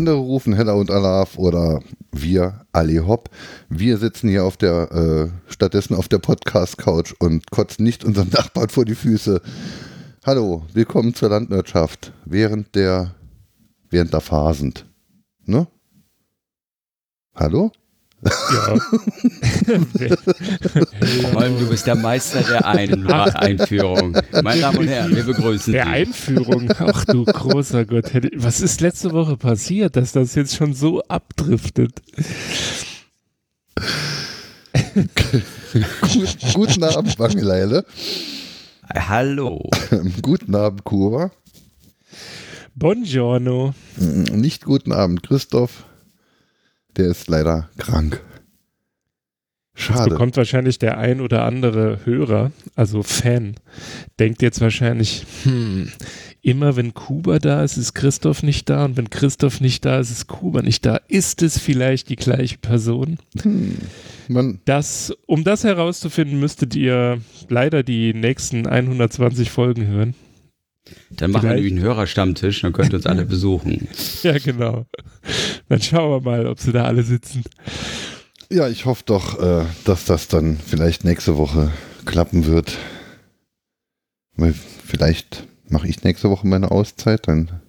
Andere rufen Hella und Alaf oder wir, Ali Hopp. Wir sitzen hier auf der, äh, stattdessen auf der Podcast-Couch und kotzen nicht unseren Nachbarn vor die Füße. Hallo, willkommen zur Landwirtschaft während der, während der Phasen. Ne? Hallo? Ja. Vor allem, du bist der Meister der Ein Einführung. Meine Damen und Herren, wir begrüßen Der Sie. Einführung, ach du großer Gott. Was ist letzte Woche passiert, dass das jetzt schon so abdriftet? Guten Abend, Wangeleile. Hallo. Guten Abend, Kuba. Buongiorno. Nicht guten Abend, Christoph. Der ist leider krank. Schade. Jetzt bekommt wahrscheinlich der ein oder andere Hörer, also Fan, denkt jetzt wahrscheinlich, hm, immer wenn Kuba da ist, ist Christoph nicht da und wenn Christoph nicht da ist, ist Kuba nicht da. Ist es vielleicht die gleiche Person? Hm, das, um das herauszufinden, müsstet ihr leider die nächsten 120 Folgen hören. Dann machen Vielleicht. wir einen Hörerstammtisch, dann könnt ihr uns alle besuchen. Ja, genau. Dann schauen wir mal, ob sie da alle sitzen. Ja, ich hoffe doch, äh, dass das dann vielleicht nächste Woche klappen wird. Weil vielleicht mache ich nächste Woche meine Auszeit, dann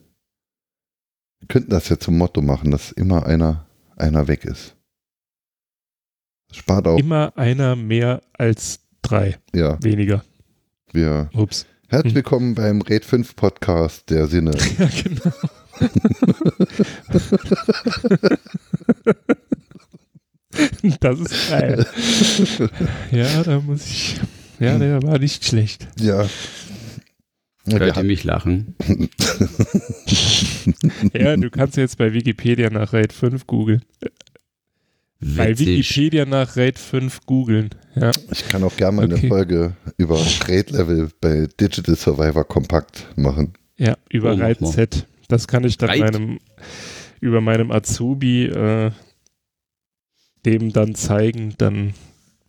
wir könnten das ja zum Motto machen, dass immer einer, einer weg ist. Das spart auch. Immer einer mehr als drei. Ja. Weniger. Wir, Ups. Herzlich hm. willkommen beim Red 5 Podcast der Sinne. Ja, genau. das ist geil. Ja, da muss ich. Ja, der war nicht schlecht. Ja. Hört ihr mich lachen? ja, du kannst jetzt bei Wikipedia nach Raid 5 googeln. Bei Wikipedia nach Raid 5 googeln. Ja. Ich kann auch gerne mal okay. eine Folge über Raid-Level bei Digital Survivor Kompakt machen. Ja, über oh, Raid Z. Das kann ich dann meinem, über meinem Azubi äh, dem dann zeigen. Dann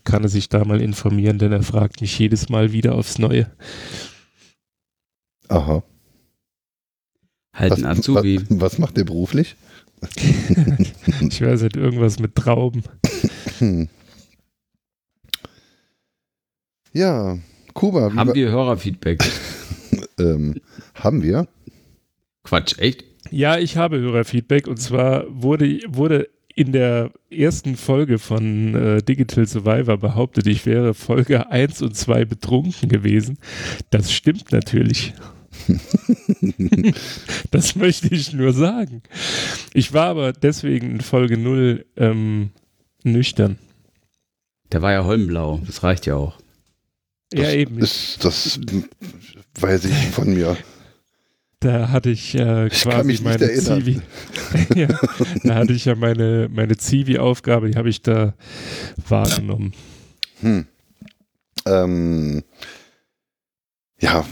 kann er sich da mal informieren, denn er fragt mich jedes Mal wieder aufs Neue. Aha. Halt ein Azubi. Was, was macht der beruflich? ich weiß nicht, irgendwas mit Trauben. Ja, Kuba. Haben wir Hörerfeedback? ähm, haben wir? Quatsch, echt? Ja, ich habe Hörerfeedback und zwar wurde, wurde in der ersten Folge von äh, Digital Survivor behauptet, ich wäre Folge 1 und 2 betrunken gewesen. Das stimmt natürlich. das möchte ich nur sagen. Ich war aber deswegen in Folge 0 ähm, nüchtern. Der war ja holmblau, das reicht ja auch. Das ja, eben. Ist, das weiß ich von mir. Da hatte ich äh, ich quasi meine Zivi. ja, da hatte ich ja meine, meine Zivi-Aufgabe, die habe ich da wahrgenommen. Hm. Ähm, ja,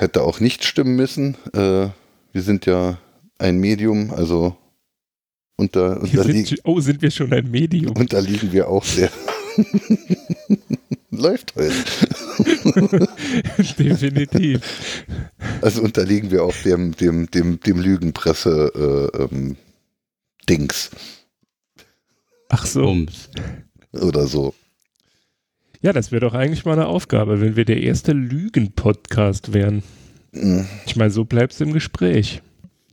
hätte auch nicht stimmen müssen. Äh, wir sind ja ein Medium, also unter, unterliegen. Sind, oh, sind wir schon ein Medium? Unterliegen wir auch sehr. Läuft heute. Definitiv. Also unterliegen wir auch dem, dem, dem, dem Lügenpresse äh, ähm, Dings. Ach so. Oder so. Ja, das wäre doch eigentlich mal eine Aufgabe, wenn wir der erste Lügen-Podcast wären. Mhm. Ich meine, so bleibst du im Gespräch.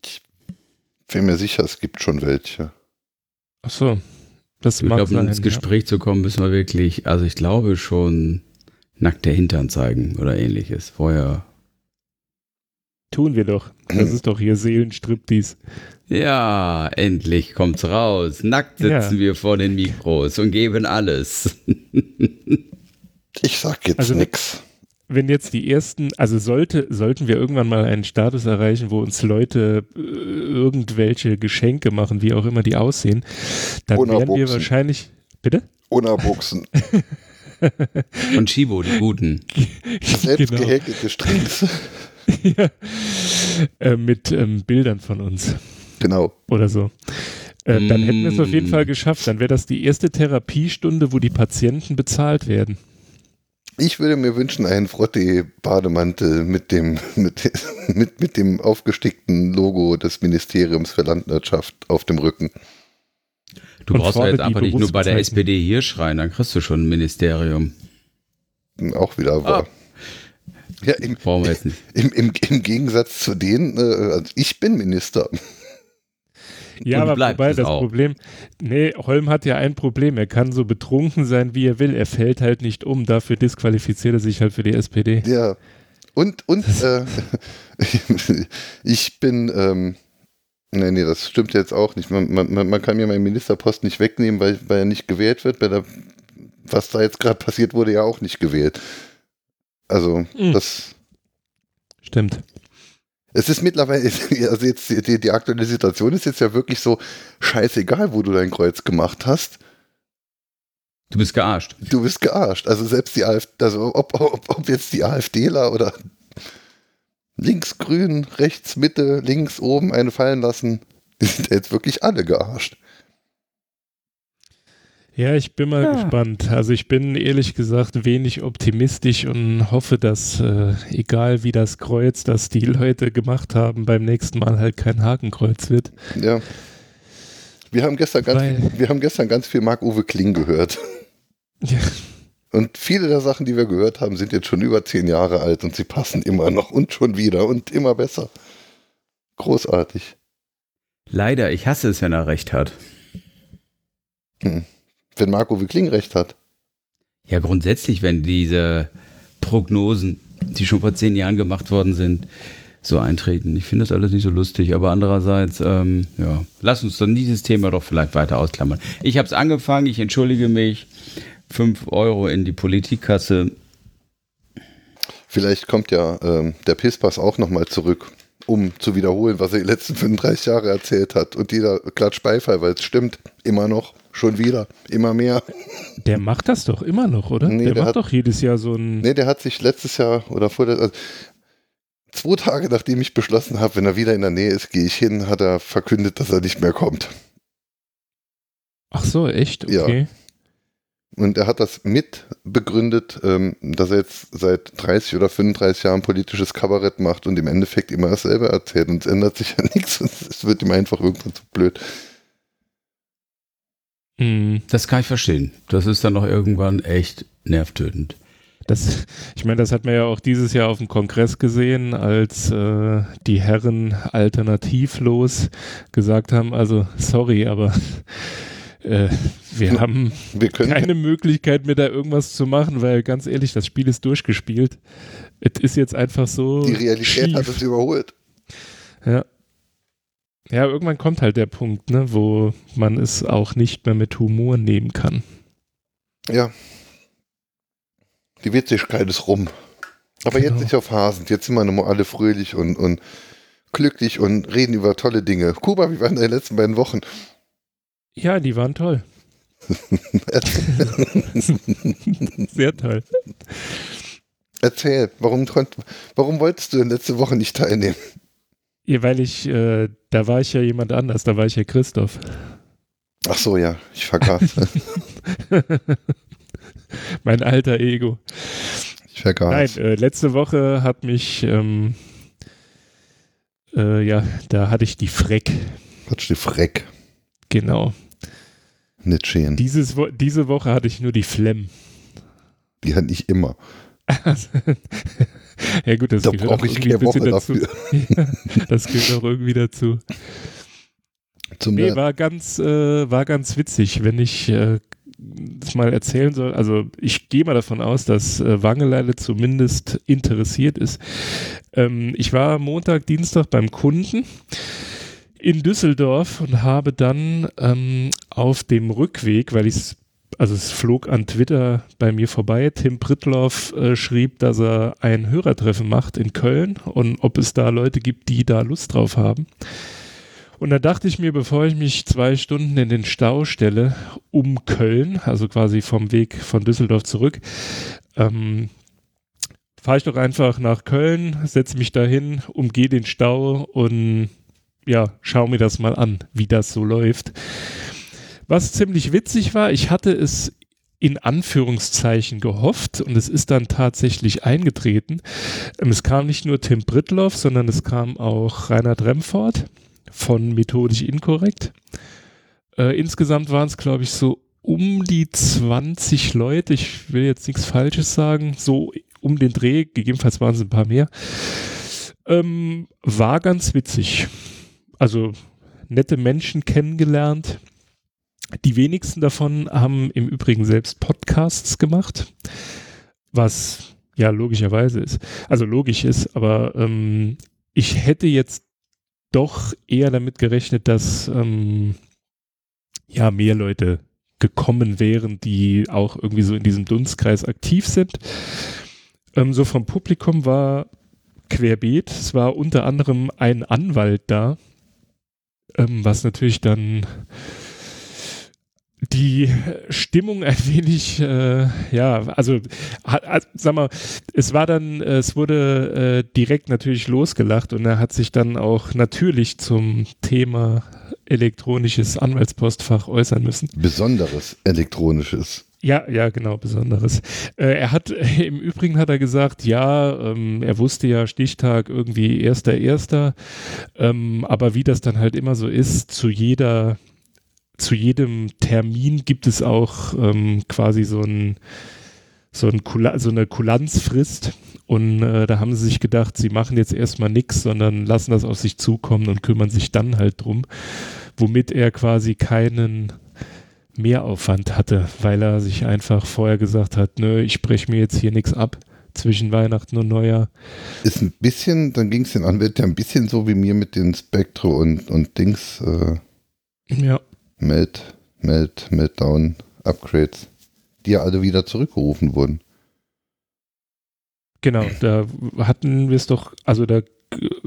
Ich bin mir sicher, es gibt schon welche. Ach so. Das ich glaube, um ins Gespräch ja. zu kommen, müssen wir wirklich, also ich glaube schon nackte Hintern zeigen oder ähnliches. Vorher. Tun wir doch. Das ist doch hier Seelenstriptease. Ja, endlich kommt's raus. Nackt sitzen ja. wir vor den Mikros und geben alles. Ich sag jetzt also, nix. Wenn jetzt die ersten, also sollte, sollten wir irgendwann mal einen Status erreichen, wo uns Leute äh, irgendwelche Geschenke machen, wie auch immer die aussehen, dann Ohne werden wir wahrscheinlich. Bitte? Ohne Buchsen. Und Chibo, die guten. Selbst genau. gehäkelte Strings. ja. Äh, mit ähm, Bildern von uns. Genau. Oder so. Äh, dann hätten wir es auf jeden mm. Fall geschafft. Dann wäre das die erste Therapiestunde, wo die Patienten bezahlt werden. Ich würde mir wünschen, einen Frotte-Bademantel mit dem, mit, mit, mit dem aufgestickten Logo des Ministeriums für Landwirtschaft auf dem Rücken. Du Und brauchst ja jetzt einfach nicht nur bei der SPD hier schreien, dann kriegst du schon ein Ministerium. Auch wieder wahr. Ah. Ja, im, Brauchen wir jetzt nicht. Im, im, im Gegensatz zu denen, äh, also ich bin Minister. Ja, aber wobei das auch. Problem, nee, Holm hat ja ein Problem. Er kann so betrunken sein, wie er will. Er fällt halt nicht um. Dafür disqualifiziert er sich halt für die SPD. Ja. Und, und äh, ich bin, ähm, nee, nee, das stimmt jetzt auch nicht. Man, man, man kann mir meinen Ministerposten nicht wegnehmen, weil, weil er nicht gewählt wird. Weil der, was da jetzt gerade passiert, wurde ja auch nicht gewählt. Also, mhm. das. Stimmt. Es ist mittlerweile, also jetzt die, die, aktuelle Situation ist jetzt ja wirklich so scheißegal, wo du dein Kreuz gemacht hast. Du bist gearscht. Du bist gearscht. Also selbst die AfD, also ob, ob, ob jetzt die AfDler oder links grün, rechts Mitte, links oben eine fallen lassen, die sind jetzt wirklich alle gearscht. Ja, ich bin mal ja. gespannt. Also ich bin ehrlich gesagt wenig optimistisch und hoffe, dass äh, egal wie das Kreuz, das die Leute gemacht haben, beim nächsten Mal halt kein Hakenkreuz wird. Ja. Wir haben gestern ganz, Weil, wir haben gestern ganz viel Marc-Uwe Kling gehört. Ja. Und viele der Sachen, die wir gehört haben, sind jetzt schon über zehn Jahre alt und sie passen immer noch und schon wieder und immer besser. Großartig. Leider, ich hasse es, wenn er recht hat. Hm wenn Marco Wickling recht hat. Ja, grundsätzlich, wenn diese Prognosen, die schon vor zehn Jahren gemacht worden sind, so eintreten. Ich finde das alles nicht so lustig, aber andererseits, ähm, ja, lass uns dann dieses Thema doch vielleicht weiter ausklammern. Ich habe es angefangen, ich entschuldige mich. Fünf Euro in die Politikkasse. Vielleicht kommt ja ähm, der Pispas auch nochmal zurück, um zu wiederholen, was er die letzten 35 Jahre erzählt hat. Und jeder klatscht Beifall, weil es stimmt, immer noch. Schon wieder. Immer mehr. Der macht das doch immer noch, oder? Nee, der, der macht hat, doch jedes Jahr so ein. Nee, der hat sich letztes Jahr oder vor der. Also zwei Tage nachdem ich beschlossen habe, wenn er wieder in der Nähe ist, gehe ich hin, hat er verkündet, dass er nicht mehr kommt. Ach so, echt? Okay. Ja. Und er hat das mit begründet, ähm, dass er jetzt seit 30 oder 35 Jahren politisches Kabarett macht und im Endeffekt immer dasselbe erzählt. Und es ändert sich ja nichts und es wird ihm einfach irgendwann zu blöd. Mhm. Das kann ich verstehen. Das ist dann noch irgendwann echt nervtötend. Das, ich meine, das hat man ja auch dieses Jahr auf dem Kongress gesehen, als äh, die Herren alternativlos gesagt haben, also sorry, aber äh, wir haben wir keine Möglichkeit mehr da irgendwas zu machen, weil ganz ehrlich, das Spiel ist durchgespielt. Es ist jetzt einfach so. Die Realität schief. hat es überholt. Ja. Ja, irgendwann kommt halt der Punkt, ne, wo man es auch nicht mehr mit Humor nehmen kann. Ja. Die Witzigkeit ist rum. Aber genau. jetzt nicht auf Hasen. Jetzt sind wir nochmal alle fröhlich und, und glücklich und reden über tolle Dinge. Kuba, wie waren deine letzten beiden Wochen? Ja, die waren toll. Sehr toll. Erzähl, warum, warum wolltest du denn letzte Woche nicht teilnehmen? Ja, weil ich, äh, da war ich ja jemand anders, da war ich ja Christoph. Ach so, ja, ich vergaß. mein alter Ego. Ich vergaß. Nein, äh, letzte Woche hat mich, ähm, äh, ja, da hatte ich die Freck. Hattest du die Freck? Genau. Nicht schön. Dieses, diese Woche hatte ich nur die Flemm. Die hatte ich immer. ja gut, das da brauche ich keine Woche dazu. ja, das gehört auch irgendwie dazu. Zum nee, war ganz, äh, war ganz witzig, wenn ich äh, das mal erzählen soll. Also ich gehe mal davon aus, dass äh, Wangeleile zumindest interessiert ist. Ähm, ich war Montag, Dienstag beim Kunden in Düsseldorf und habe dann ähm, auf dem Rückweg, weil ich es also es flog an Twitter bei mir vorbei. Tim Prittloff äh, schrieb, dass er ein Hörertreffen macht in Köln und ob es da Leute gibt, die da Lust drauf haben. Und da dachte ich mir, bevor ich mich zwei Stunden in den Stau stelle, um Köln, also quasi vom Weg von Düsseldorf zurück, ähm, fahre ich doch einfach nach Köln, setze mich dahin, umgehe den Stau und ja, schau mir das mal an, wie das so läuft. Was ziemlich witzig war, ich hatte es in Anführungszeichen gehofft und es ist dann tatsächlich eingetreten. Ähm, es kam nicht nur Tim Britloff, sondern es kam auch Reinhard Remford von Methodisch Inkorrekt. Äh, insgesamt waren es, glaube ich, so um die 20 Leute. Ich will jetzt nichts Falsches sagen. So um den Dreh, gegebenenfalls waren es ein paar mehr. Ähm, war ganz witzig. Also nette Menschen kennengelernt. Die wenigsten davon haben im Übrigen selbst Podcasts gemacht, was ja logischerweise ist. Also logisch ist, aber ähm, ich hätte jetzt doch eher damit gerechnet, dass ähm, ja mehr Leute gekommen wären, die auch irgendwie so in diesem Dunstkreis aktiv sind. Ähm, so vom Publikum war querbeet. Es war unter anderem ein Anwalt da, ähm, was natürlich dann die Stimmung ein wenig, äh, ja, also, hat, sag mal, es war dann, es wurde äh, direkt natürlich losgelacht und er hat sich dann auch natürlich zum Thema elektronisches Anwaltspostfach äußern müssen. Besonderes elektronisches. Ja, ja, genau, Besonderes. Äh, er hat, im Übrigen hat er gesagt, ja, ähm, er wusste ja Stichtag irgendwie erster, erster, ähm, aber wie das dann halt immer so ist, zu jeder, zu jedem Termin gibt es auch ähm, quasi so ein, so, ein so eine Kulanzfrist. Und äh, da haben sie sich gedacht, sie machen jetzt erstmal nichts, sondern lassen das auf sich zukommen und kümmern sich dann halt drum, womit er quasi keinen Mehraufwand hatte, weil er sich einfach vorher gesagt hat, nö, ich spreche mir jetzt hier nichts ab zwischen Weihnachten und Neujahr. Ist ein bisschen, dann ging es den Anwälten ja ein bisschen so wie mir mit den Spectre und, und Dings. Äh, ja. Melt, Melt, Meltdown, Upgrades, die ja alle wieder zurückgerufen wurden. Genau, da hatten wir es doch, also da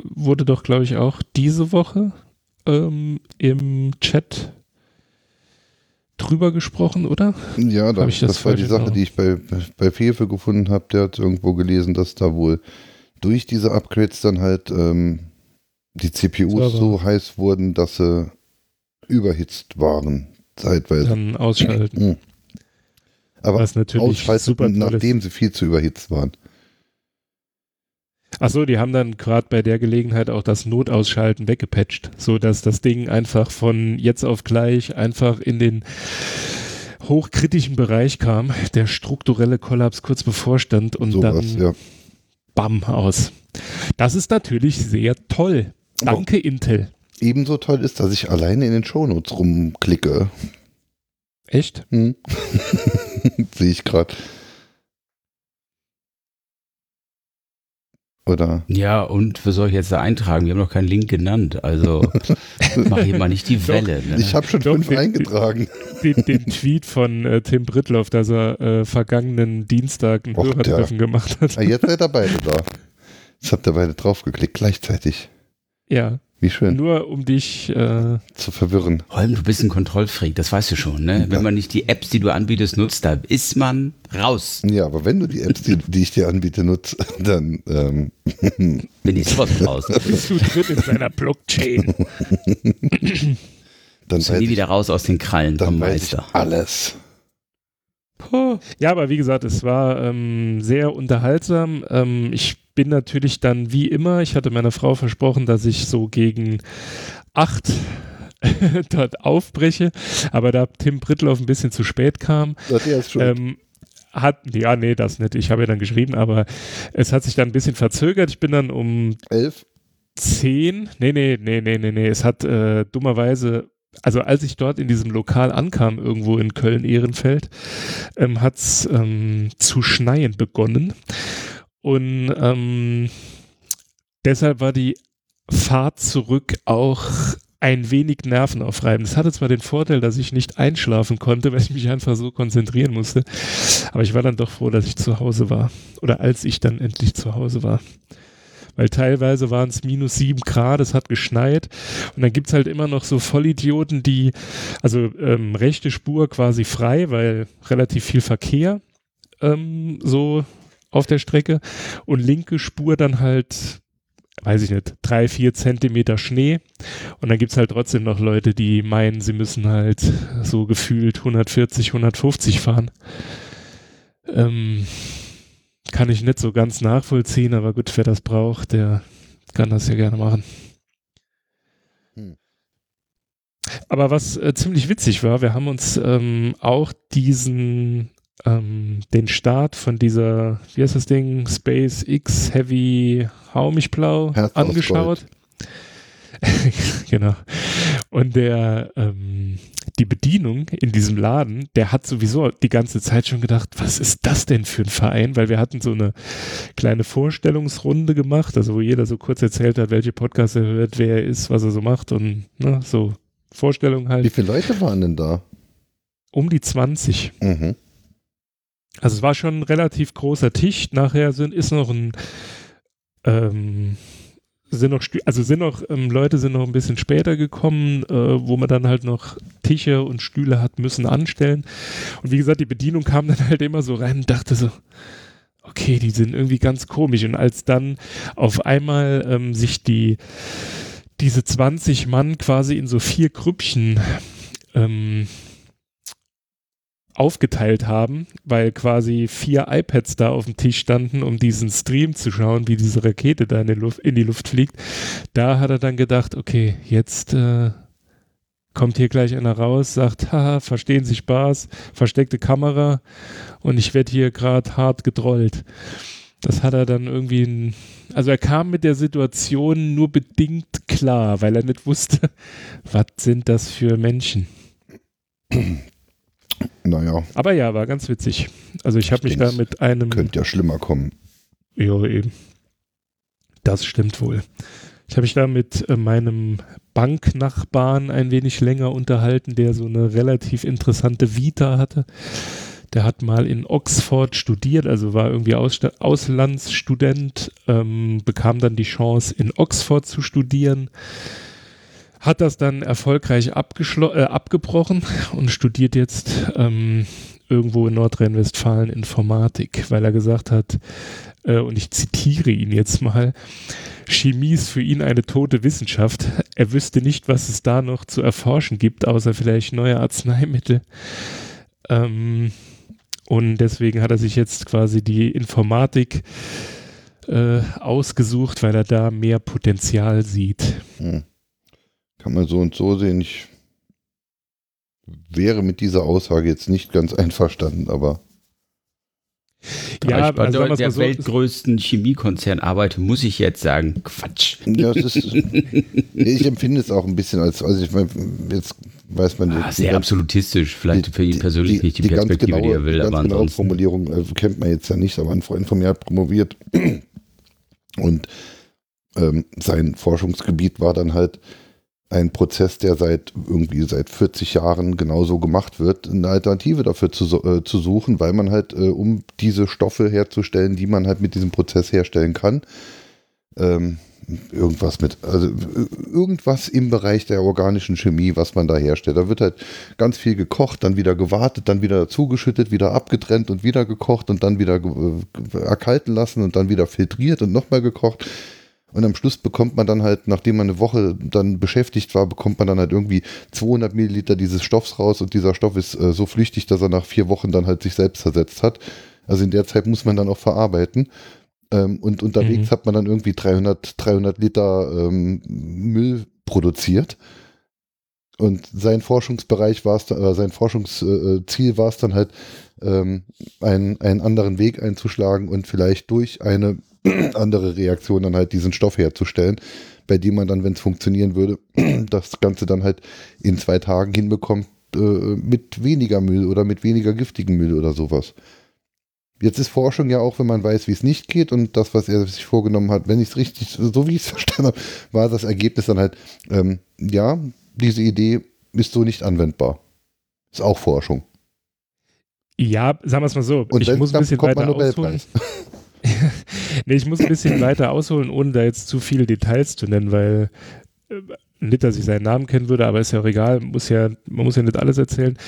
wurde doch, glaube ich, auch diese Woche ähm, im Chat drüber gesprochen, oder? Ja, da, das, das war die Sache, die ich bei, bei Fefe gefunden habe. Der hat irgendwo gelesen, dass da wohl durch diese Upgrades dann halt ähm, die CPUs so heiß wurden, dass sie überhitzt waren, zeitweise. Dann ausschalten. Mhm. Aber ausschalten, nachdem sie viel zu überhitzt waren. Achso, die haben dann gerade bei der Gelegenheit auch das Notausschalten weggepatcht, sodass das Ding einfach von jetzt auf gleich einfach in den hochkritischen Bereich kam, der strukturelle Kollaps kurz bevorstand und so dann was, ja. bam aus. Das ist natürlich sehr toll. Danke, Aber Intel. Ebenso toll ist, dass ich alleine in den Shownotes rumklicke. Echt? Hm. Sehe ich gerade. Oder? Ja, und für soll ich jetzt da eintragen? Wir haben noch keinen Link genannt. Also mach hier mal nicht die Welle. Ne? Ich habe schon Doch, fünf den, eingetragen. Den, den, Tweet von äh, Tim Brittloff, dass er äh, vergangenen Dienstag ein Hörertreffen gemacht hat. Ah, jetzt seid ihr beide da. Jetzt habt ihr beide draufgeklickt, gleichzeitig. Ja. Wie schön. Nur um dich äh, zu verwirren. Holm, du bist ein Kontrollfreak, das weißt du schon, ne? Wenn man nicht die Apps, die du anbietest, nutzt, da ist man raus. Ja, aber wenn du die Apps, die, die ich dir anbiete, nutzt, dann ähm, bin ich sofort raus. bist du drin in deiner Blockchain. dann weiß nie wieder raus aus den Krallen dann vom Meister. alles. Ja, aber wie gesagt, es war ähm, sehr unterhaltsam. Ähm, ich bin natürlich dann wie immer, ich hatte meiner Frau versprochen, dass ich so gegen acht dort aufbreche, aber da Tim Brittloff ein bisschen zu spät kam, ähm, hat, ja, nee, das nicht. Ich habe ja dann geschrieben, aber es hat sich dann ein bisschen verzögert. Ich bin dann um elf. Zehn, nee, nee, nee, nee, nee, nee. Es hat äh, dummerweise also als ich dort in diesem Lokal ankam, irgendwo in Köln-Ehrenfeld, ähm, hat es ähm, zu schneien begonnen. Und ähm, deshalb war die Fahrt zurück auch ein wenig nervenaufreibend. Es hatte zwar den Vorteil, dass ich nicht einschlafen konnte, weil ich mich einfach so konzentrieren musste, aber ich war dann doch froh, dass ich zu Hause war. Oder als ich dann endlich zu Hause war. Weil teilweise waren es minus sieben Grad, es hat geschneit und dann gibt es halt immer noch so Vollidioten, die, also ähm, rechte Spur quasi frei, weil relativ viel Verkehr ähm, so auf der Strecke und linke Spur dann halt weiß ich nicht, drei, vier Zentimeter Schnee. Und dann gibt es halt trotzdem noch Leute, die meinen, sie müssen halt so gefühlt 140, 150 fahren. Ähm, kann ich nicht so ganz nachvollziehen, aber gut, wer das braucht, der kann das ja gerne machen. Hm. Aber was äh, ziemlich witzig war, wir haben uns ähm, auch diesen, ähm, den Start von dieser, wie heißt das Ding, Space X Heavy Haumich-Blau angeschaut. genau. Und der, ähm, die Bedienung in diesem Laden, der hat sowieso die ganze Zeit schon gedacht, was ist das denn für ein Verein? Weil wir hatten so eine kleine Vorstellungsrunde gemacht, also wo jeder so kurz erzählt hat, welche Podcasts er hört, wer er ist, was er so macht und ne, so Vorstellungen halt. Wie viele Leute waren denn da? Um die 20. Mhm. Also es war schon ein relativ großer Tisch. Nachher sind, ist noch ein ähm, sind noch, also sind noch, ähm, Leute sind noch ein bisschen später gekommen, äh, wo man dann halt noch Tische und Stühle hat müssen anstellen. Und wie gesagt, die Bedienung kam dann halt immer so rein und dachte so, okay, die sind irgendwie ganz komisch. Und als dann auf einmal ähm, sich die, diese 20 Mann quasi in so vier Grüppchen ähm, aufgeteilt haben, weil quasi vier iPads da auf dem Tisch standen, um diesen Stream zu schauen, wie diese Rakete da in die Luft, in die Luft fliegt. Da hat er dann gedacht, okay, jetzt äh, kommt hier gleich einer raus, sagt, haha, verstehen Sie Spaß, versteckte Kamera und ich werde hier gerade hart gedrollt. Das hat er dann irgendwie, also er kam mit der Situation nur bedingt klar, weil er nicht wusste, was sind das für Menschen. Naja. Aber ja, war ganz witzig. Also ich, habe mich da mit einem. Könnte ja schlimmer kommen. Ja, eben. Das stimmt wohl. Ich habe mich da mit äh, meinem Banknachbarn ein wenig länger unterhalten, der so eine relativ interessante Vita hatte. Der hat mal in Oxford studiert, also war irgendwie Aus Auslandsstudent, ähm, bekam dann die Chance, in Oxford zu studieren hat das dann erfolgreich äh, abgebrochen und studiert jetzt ähm, irgendwo in Nordrhein-Westfalen Informatik, weil er gesagt hat, äh, und ich zitiere ihn jetzt mal, Chemie ist für ihn eine tote Wissenschaft. Er wüsste nicht, was es da noch zu erforschen gibt, außer vielleicht neue Arzneimittel. Ähm, und deswegen hat er sich jetzt quasi die Informatik äh, ausgesucht, weil er da mehr Potenzial sieht. Hm kann man so und so sehen. Ich wäre mit dieser Aussage jetzt nicht ganz einverstanden, aber. Ja, ich bei also, der so weltgrößten Chemiekonzern arbeite, muss ich jetzt sagen, Quatsch. Ja, ist, ich empfinde es auch ein bisschen als, also ich meine, jetzt weiß man. Ah, sehr ganz, absolutistisch, vielleicht die, für ihn persönlich die, nicht die, die Perspektive, genaue, die er will, aber ansonsten. Formulierung äh, kennt man jetzt ja nicht, aber ein Freund von mir hat promoviert und ähm, sein Forschungsgebiet war dann halt ein Prozess, der seit irgendwie seit 40 Jahren genauso gemacht wird, eine Alternative dafür zu, äh, zu suchen, weil man halt, äh, um diese Stoffe herzustellen, die man halt mit diesem Prozess herstellen kann, ähm, irgendwas mit, also irgendwas im Bereich der organischen Chemie, was man da herstellt. Da wird halt ganz viel gekocht, dann wieder gewartet, dann wieder zugeschüttet, wieder abgetrennt und wieder gekocht und dann wieder äh, erkalten lassen und dann wieder filtriert und nochmal gekocht. Und am Schluss bekommt man dann halt, nachdem man eine Woche dann beschäftigt war, bekommt man dann halt irgendwie 200 Milliliter dieses Stoffs raus und dieser Stoff ist äh, so flüchtig, dass er nach vier Wochen dann halt sich selbst zersetzt hat. Also in der Zeit muss man dann auch verarbeiten. Ähm, und unterwegs mhm. hat man dann irgendwie 300, 300 Liter ähm, Müll produziert. Und sein Forschungsbereich war es, äh, sein Forschungsziel war es dann halt, ähm, einen, einen anderen Weg einzuschlagen und vielleicht durch eine andere Reaktion dann halt diesen Stoff herzustellen, bei dem man dann, wenn es funktionieren würde, das Ganze dann halt in zwei Tagen hinbekommt äh, mit weniger Müll oder mit weniger giftigen Müll oder sowas. Jetzt ist Forschung ja auch, wenn man weiß, wie es nicht geht und das, was er sich vorgenommen hat, wenn ich es richtig, so wie ich es verstanden habe, war das Ergebnis dann halt, ähm, ja, diese Idee ist so nicht anwendbar. Ist auch Forschung. Ja, sagen wir es mal so. Und ich muss ein bisschen weiter ausholen. nee, ich muss ein bisschen weiter ausholen, ohne da jetzt zu viele Details zu nennen, weil äh, nicht, dass ich seinen Namen kennen würde, aber ist ja auch egal, muss ja, man muss ja nicht alles erzählen.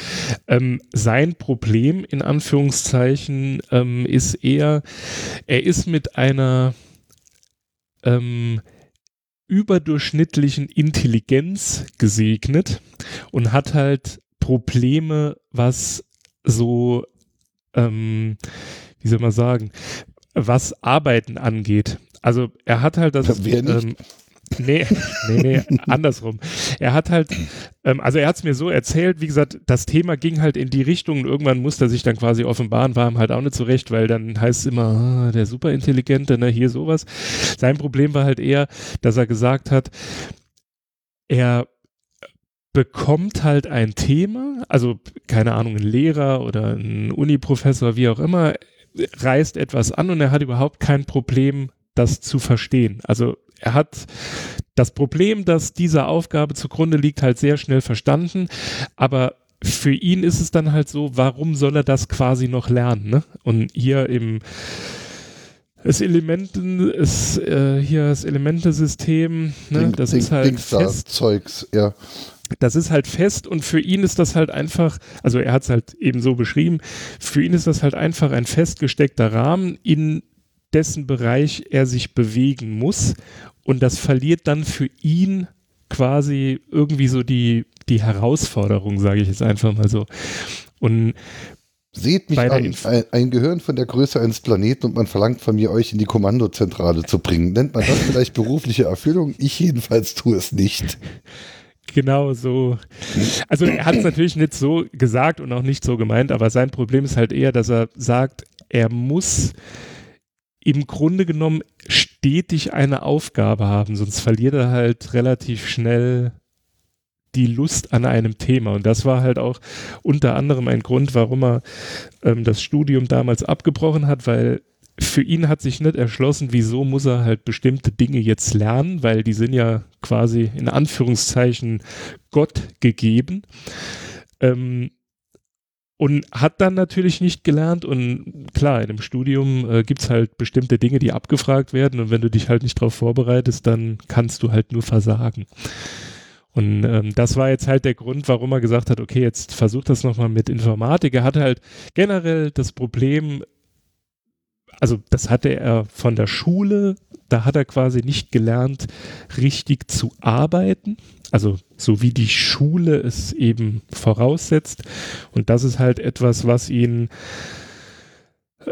Ähm, sein Problem, in Anführungszeichen, ähm, ist eher, er ist mit einer ähm, überdurchschnittlichen Intelligenz gesegnet und hat halt Probleme, was so, ähm, wie soll man sagen, was Arbeiten angeht. Also er hat halt das. Wer nicht? Ähm, Nee, nee, nee, andersrum. Er hat halt, ähm, also er hat es mir so erzählt, wie gesagt, das Thema ging halt in die Richtung und irgendwann musste er sich dann quasi offenbaren, war ihm halt auch nicht so recht, weil dann heißt es immer, ah, der Superintelligente, ne, hier sowas. Sein Problem war halt eher, dass er gesagt hat, er bekommt halt ein Thema, also keine Ahnung, ein Lehrer oder ein Uniprofessor, wie auch immer, reißt etwas an und er hat überhaupt kein Problem, das zu verstehen. Also er hat das Problem, dass diese Aufgabe zugrunde liegt, halt sehr schnell verstanden, aber für ihn ist es dann halt so, warum soll er das quasi noch lernen? Ne? Und hier im das Elementen ist äh, hier das Elementesystem, ne? Ding, das Ding, ist halt fest. Zeugs, ja. Das ist halt fest und für ihn ist das halt einfach, also er hat es halt eben so beschrieben, für ihn ist das halt einfach ein festgesteckter Rahmen, in dessen Bereich er sich bewegen muss. Und das verliert dann für ihn quasi irgendwie so die, die Herausforderung, sage ich jetzt einfach mal so. Und Seht mich an, ein, ein, Gehirn von der Größe eines Planeten und man verlangt von mir, euch in die Kommandozentrale zu bringen. Nennt man das vielleicht berufliche Erfüllung? Ich jedenfalls tue es nicht. Genau so. Also er hat es natürlich nicht so gesagt und auch nicht so gemeint, aber sein Problem ist halt eher, dass er sagt, er muss im Grunde genommen stetig eine Aufgabe haben, sonst verliert er halt relativ schnell die Lust an einem Thema. Und das war halt auch unter anderem ein Grund, warum er ähm, das Studium damals abgebrochen hat, weil für ihn hat sich nicht erschlossen, wieso muss er halt bestimmte Dinge jetzt lernen, weil die sind ja quasi in Anführungszeichen Gott gegeben. Ähm, und hat dann natürlich nicht gelernt und klar, in einem Studium äh, gibt es halt bestimmte Dinge, die abgefragt werden und wenn du dich halt nicht darauf vorbereitest, dann kannst du halt nur versagen. Und ähm, das war jetzt halt der Grund, warum er gesagt hat, okay, jetzt versuch das nochmal mit Informatik. Er hatte halt generell das Problem, also das hatte er von der Schule, da hat er quasi nicht gelernt, richtig zu arbeiten. Also so wie die Schule es eben voraussetzt. Und das ist halt etwas, was ihn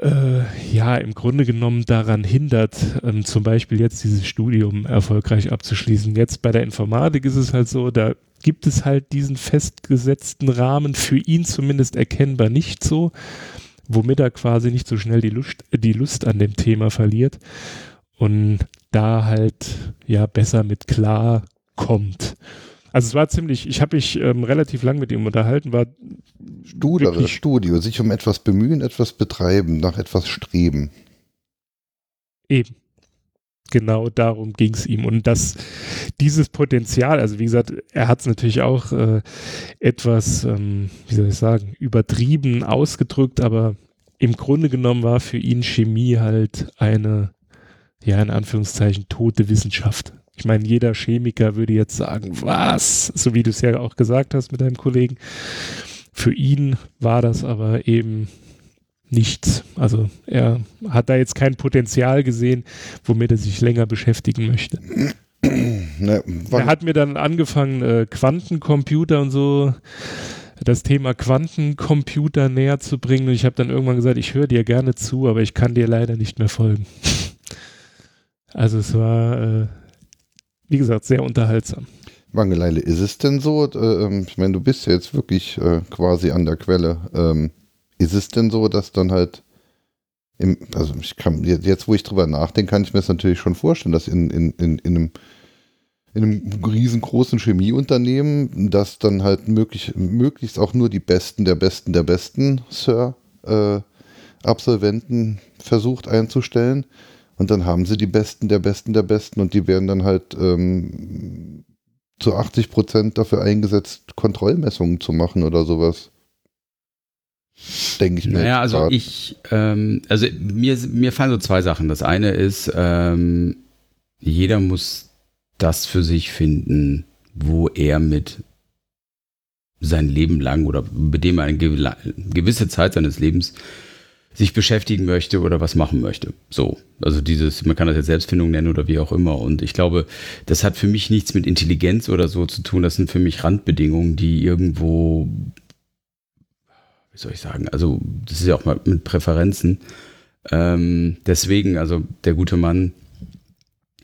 äh, ja im Grunde genommen daran hindert, ähm, zum Beispiel jetzt dieses Studium erfolgreich abzuschließen. Jetzt bei der Informatik ist es halt so, da gibt es halt diesen festgesetzten Rahmen, für ihn zumindest erkennbar nicht so, womit er quasi nicht so schnell die Lust, die Lust an dem Thema verliert und da halt ja besser mit klar kommt. Also es war ziemlich, ich habe mich ähm, relativ lang mit ihm unterhalten, war Studere, Studio, sich um etwas bemühen, etwas betreiben, nach etwas streben. Eben. Genau darum ging es ihm. Und das, dieses Potenzial, also wie gesagt, er hat es natürlich auch äh, etwas, ähm, wie soll ich sagen, übertrieben ausgedrückt, aber im Grunde genommen war für ihn Chemie halt eine, ja, in Anführungszeichen, tote Wissenschaft. Ich meine, jeder Chemiker würde jetzt sagen, was? So wie du es ja auch gesagt hast mit deinem Kollegen. Für ihn war das aber eben nichts. Also er hat da jetzt kein Potenzial gesehen, womit er sich länger beschäftigen möchte. Ne, er hat mir dann angefangen, äh, Quantencomputer und so, das Thema Quantencomputer näher zu bringen. Und ich habe dann irgendwann gesagt, ich höre dir gerne zu, aber ich kann dir leider nicht mehr folgen. Also es war äh, wie gesagt, sehr unterhaltsam. Wangeleile, ist es denn so, äh, ich meine, du bist ja jetzt wirklich äh, quasi an der Quelle, ähm, ist es denn so, dass dann halt im, also ich kann, jetzt wo ich drüber nachdenke, kann ich mir das natürlich schon vorstellen, dass in, in, in, in einem in einem riesengroßen Chemieunternehmen, das dann halt möglich, möglichst auch nur die Besten der Besten der Besten, Sir, äh, Absolventen versucht einzustellen. Und dann haben sie die Besten der Besten der Besten und die werden dann halt ähm, zu 80 Prozent dafür eingesetzt, Kontrollmessungen zu machen oder sowas. Denke ich mir. Naja, also grad. ich, ähm, also mir, mir fallen so zwei Sachen. Das eine ist, ähm, jeder muss das für sich finden, wo er mit sein Leben lang oder mit dem er eine gewisse Zeit seines Lebens sich beschäftigen möchte oder was machen möchte. So, also dieses, man kann das jetzt Selbstfindung nennen oder wie auch immer. Und ich glaube, das hat für mich nichts mit Intelligenz oder so zu tun. Das sind für mich Randbedingungen, die irgendwo, wie soll ich sagen, also das ist ja auch mal mit Präferenzen. Ähm, deswegen, also der gute Mann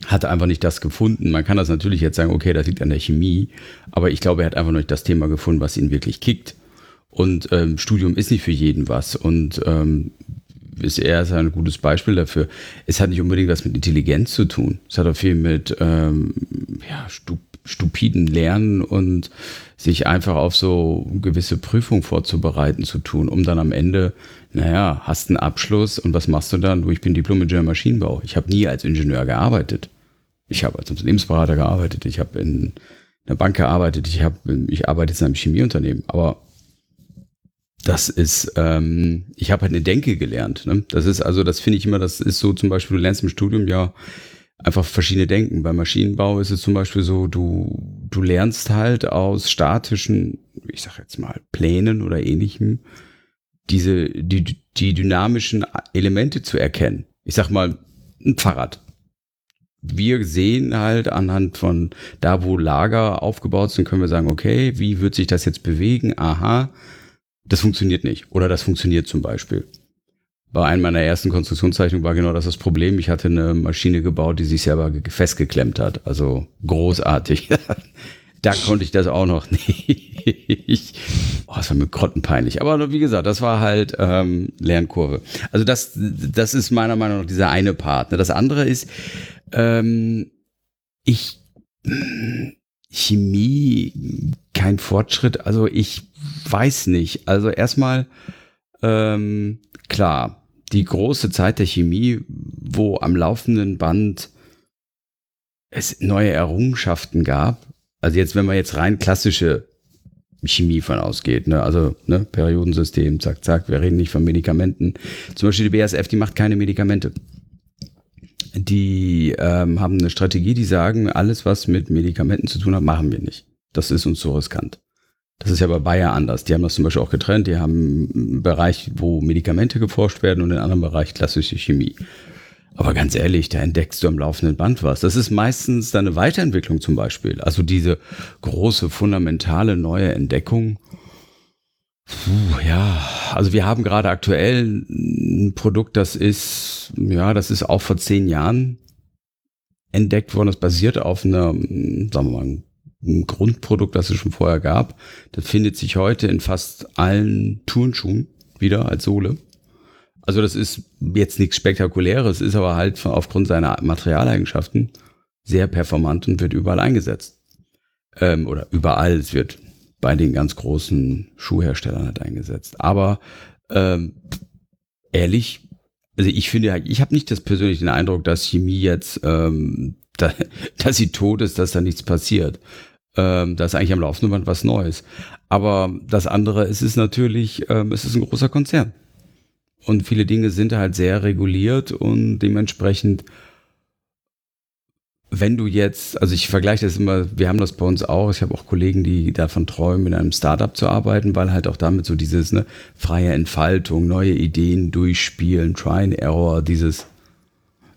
hat einfach nicht das gefunden. Man kann das natürlich jetzt sagen, okay, das liegt an der Chemie, aber ich glaube, er hat einfach nicht das Thema gefunden, was ihn wirklich kickt. Und ähm, Studium ist nicht für jeden was. Und ähm, ist er ist ein gutes Beispiel dafür. Es hat nicht unbedingt was mit Intelligenz zu tun. Es hat auch viel mit ähm, ja, stup stupiden Lernen und sich einfach auf so gewisse Prüfungen vorzubereiten zu tun, um dann am Ende, naja, hast einen Abschluss und was machst du dann? Du, ich bin Diplom-Ingenieur Maschinenbau. Ich habe nie als Ingenieur gearbeitet. Ich habe als Unternehmensberater gearbeitet, ich habe in einer Bank gearbeitet, ich, hab, ich arbeite jetzt in einem Chemieunternehmen. Aber das ist, ähm, ich habe halt eine Denke gelernt. Ne? Das ist also, das finde ich immer, das ist so zum Beispiel, du lernst im Studium ja einfach verschiedene Denken. Beim Maschinenbau ist es zum Beispiel so, du, du lernst halt aus statischen, ich sag jetzt mal, Plänen oder ähnlichem, diese, die, die dynamischen Elemente zu erkennen. Ich sag mal, ein Fahrrad. Wir sehen halt anhand von da, wo Lager aufgebaut sind, können wir sagen, okay, wie wird sich das jetzt bewegen? Aha, das funktioniert nicht. Oder das funktioniert zum Beispiel. Bei einem meiner ersten Konstruktionszeichnungen war genau das das Problem. Ich hatte eine Maschine gebaut, die sich selber festgeklemmt hat. Also großartig. da konnte ich das auch noch nicht. Oh, das war mir grottenpeinlich. Aber wie gesagt, das war halt ähm, Lernkurve. Also das, das ist meiner Meinung nach dieser eine Part. Das andere ist, ähm, ich Chemie kein Fortschritt. Also ich weiß nicht. Also erstmal, ähm, klar, die große Zeit der Chemie, wo am laufenden Band es neue Errungenschaften gab. Also jetzt, wenn man jetzt rein klassische Chemie von ausgeht, ne? also ne? Periodensystem, zack, zack, wir reden nicht von Medikamenten. Zum Beispiel die BASF, die macht keine Medikamente. Die ähm, haben eine Strategie, die sagen, alles, was mit Medikamenten zu tun hat, machen wir nicht. Das ist uns so riskant. Das ist ja bei Bayer anders. Die haben das zum Beispiel auch getrennt. Die haben einen Bereich, wo Medikamente geforscht werden und einen anderen Bereich klassische Chemie. Aber ganz ehrlich, da entdeckst du am laufenden Band was. Das ist meistens dann eine Weiterentwicklung zum Beispiel. Also diese große, fundamentale neue Entdeckung. Puh, ja, also wir haben gerade aktuell ein Produkt, das ist, ja, das ist auch vor zehn Jahren entdeckt worden. Das basiert auf einer, sagen wir mal, ein Grundprodukt, das es schon vorher gab. Das findet sich heute in fast allen Turnschuhen wieder als Sohle. Also das ist jetzt nichts Spektakuläres, ist aber halt aufgrund seiner Materialeigenschaften sehr performant und wird überall eingesetzt. Ähm, oder überall, es wird bei den ganz großen Schuhherstellern halt eingesetzt. Aber ähm, ehrlich, also ich finde, ich habe nicht das persönlich den Eindruck, dass Chemie jetzt, ähm, da, dass sie tot ist, dass da nichts passiert. Ähm, da ist eigentlich am laufenden Band was Neues. Aber das andere ist es natürlich, ähm, es ist ein großer Konzern. Und viele Dinge sind halt sehr reguliert und dementsprechend, wenn du jetzt, also ich vergleiche das immer, wir haben das bei uns auch, ich habe auch Kollegen, die davon träumen, in einem Startup zu arbeiten, weil halt auch damit so dieses ne, freie Entfaltung, neue Ideen durchspielen, Try and Error, dieses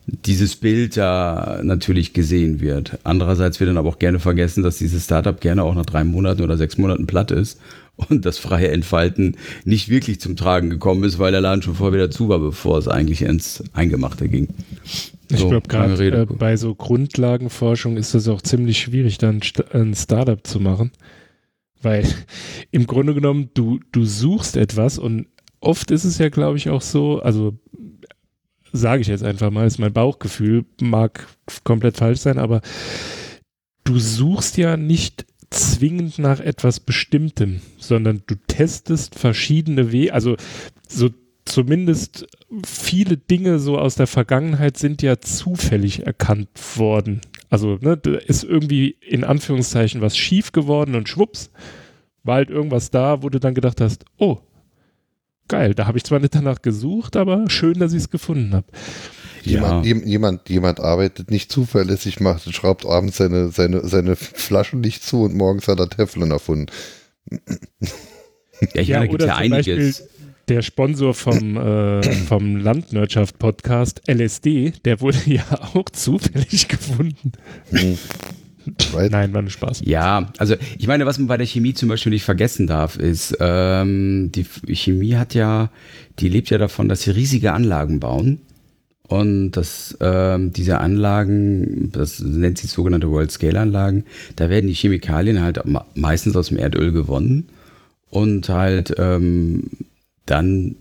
dieses Bild da natürlich gesehen wird. Andererseits wird dann aber auch gerne vergessen, dass dieses Startup gerne auch nach drei Monaten oder sechs Monaten platt ist und das freie Entfalten nicht wirklich zum Tragen gekommen ist, weil der Laden schon vorher wieder zu war, bevor es eigentlich ins Eingemachte ging. Ich so, glaube, gerade äh, bei so Grundlagenforschung ist das auch ziemlich schwierig, dann ein Startup zu machen. Weil im Grunde genommen, du, du suchst etwas und oft ist es ja, glaube ich, auch so, also sage ich jetzt einfach mal, ist mein Bauchgefühl, mag komplett falsch sein, aber du suchst ja nicht zwingend nach etwas Bestimmtem, sondern du testest verschiedene Wege, also so zumindest viele Dinge so aus der Vergangenheit sind ja zufällig erkannt worden. Also ne, da ist irgendwie in Anführungszeichen was schief geworden und schwupps, war halt irgendwas da, wo du dann gedacht hast, oh, geil. Da habe ich zwar nicht danach gesucht, aber schön, dass ich es gefunden habe. Jemand, ja. jemand, jemand arbeitet nicht zuverlässig, macht, schraubt abends seine, seine, seine Flaschen nicht zu und morgens hat er Teflon erfunden. Ja, hier ja, gibt es ja einiges. Beispiel, Der Sponsor vom, äh, vom Landwirtschaft-Podcast, LSD, der wurde ja auch zufällig gefunden. Hm. Nein, war ein Spaß. Ja, also ich meine, was man bei der Chemie zum Beispiel nicht vergessen darf, ist, ähm, die Chemie hat ja, die lebt ja davon, dass sie riesige Anlagen bauen. Und das, ähm, diese Anlagen, das nennt sich sogenannte World-Scale-Anlagen, da werden die Chemikalien halt meistens aus dem Erdöl gewonnen und halt ähm, dann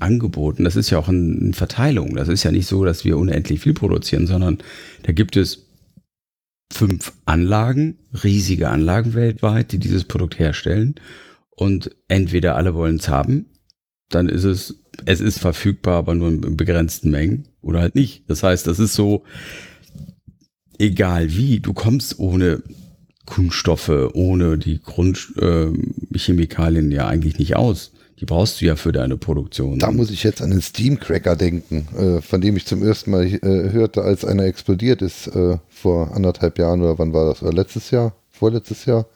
angeboten. Das ist ja auch eine Verteilung. Das ist ja nicht so, dass wir unendlich viel produzieren, sondern da gibt es fünf Anlagen, riesige Anlagen weltweit, die dieses Produkt herstellen. Und entweder alle wollen es haben, dann ist es, es ist verfügbar, aber nur in begrenzten Mengen oder halt nicht. Das heißt, das ist so, egal wie, du kommst ohne Kunststoffe, ohne die Grundchemikalien äh, ja eigentlich nicht aus. Die brauchst du ja für deine Produktion. Da muss ich jetzt an den Steamcracker denken, äh, von dem ich zum ersten Mal äh, hörte, als einer explodiert ist, äh, vor anderthalb Jahren oder wann war das? Oder letztes Jahr? Vorletztes Jahr?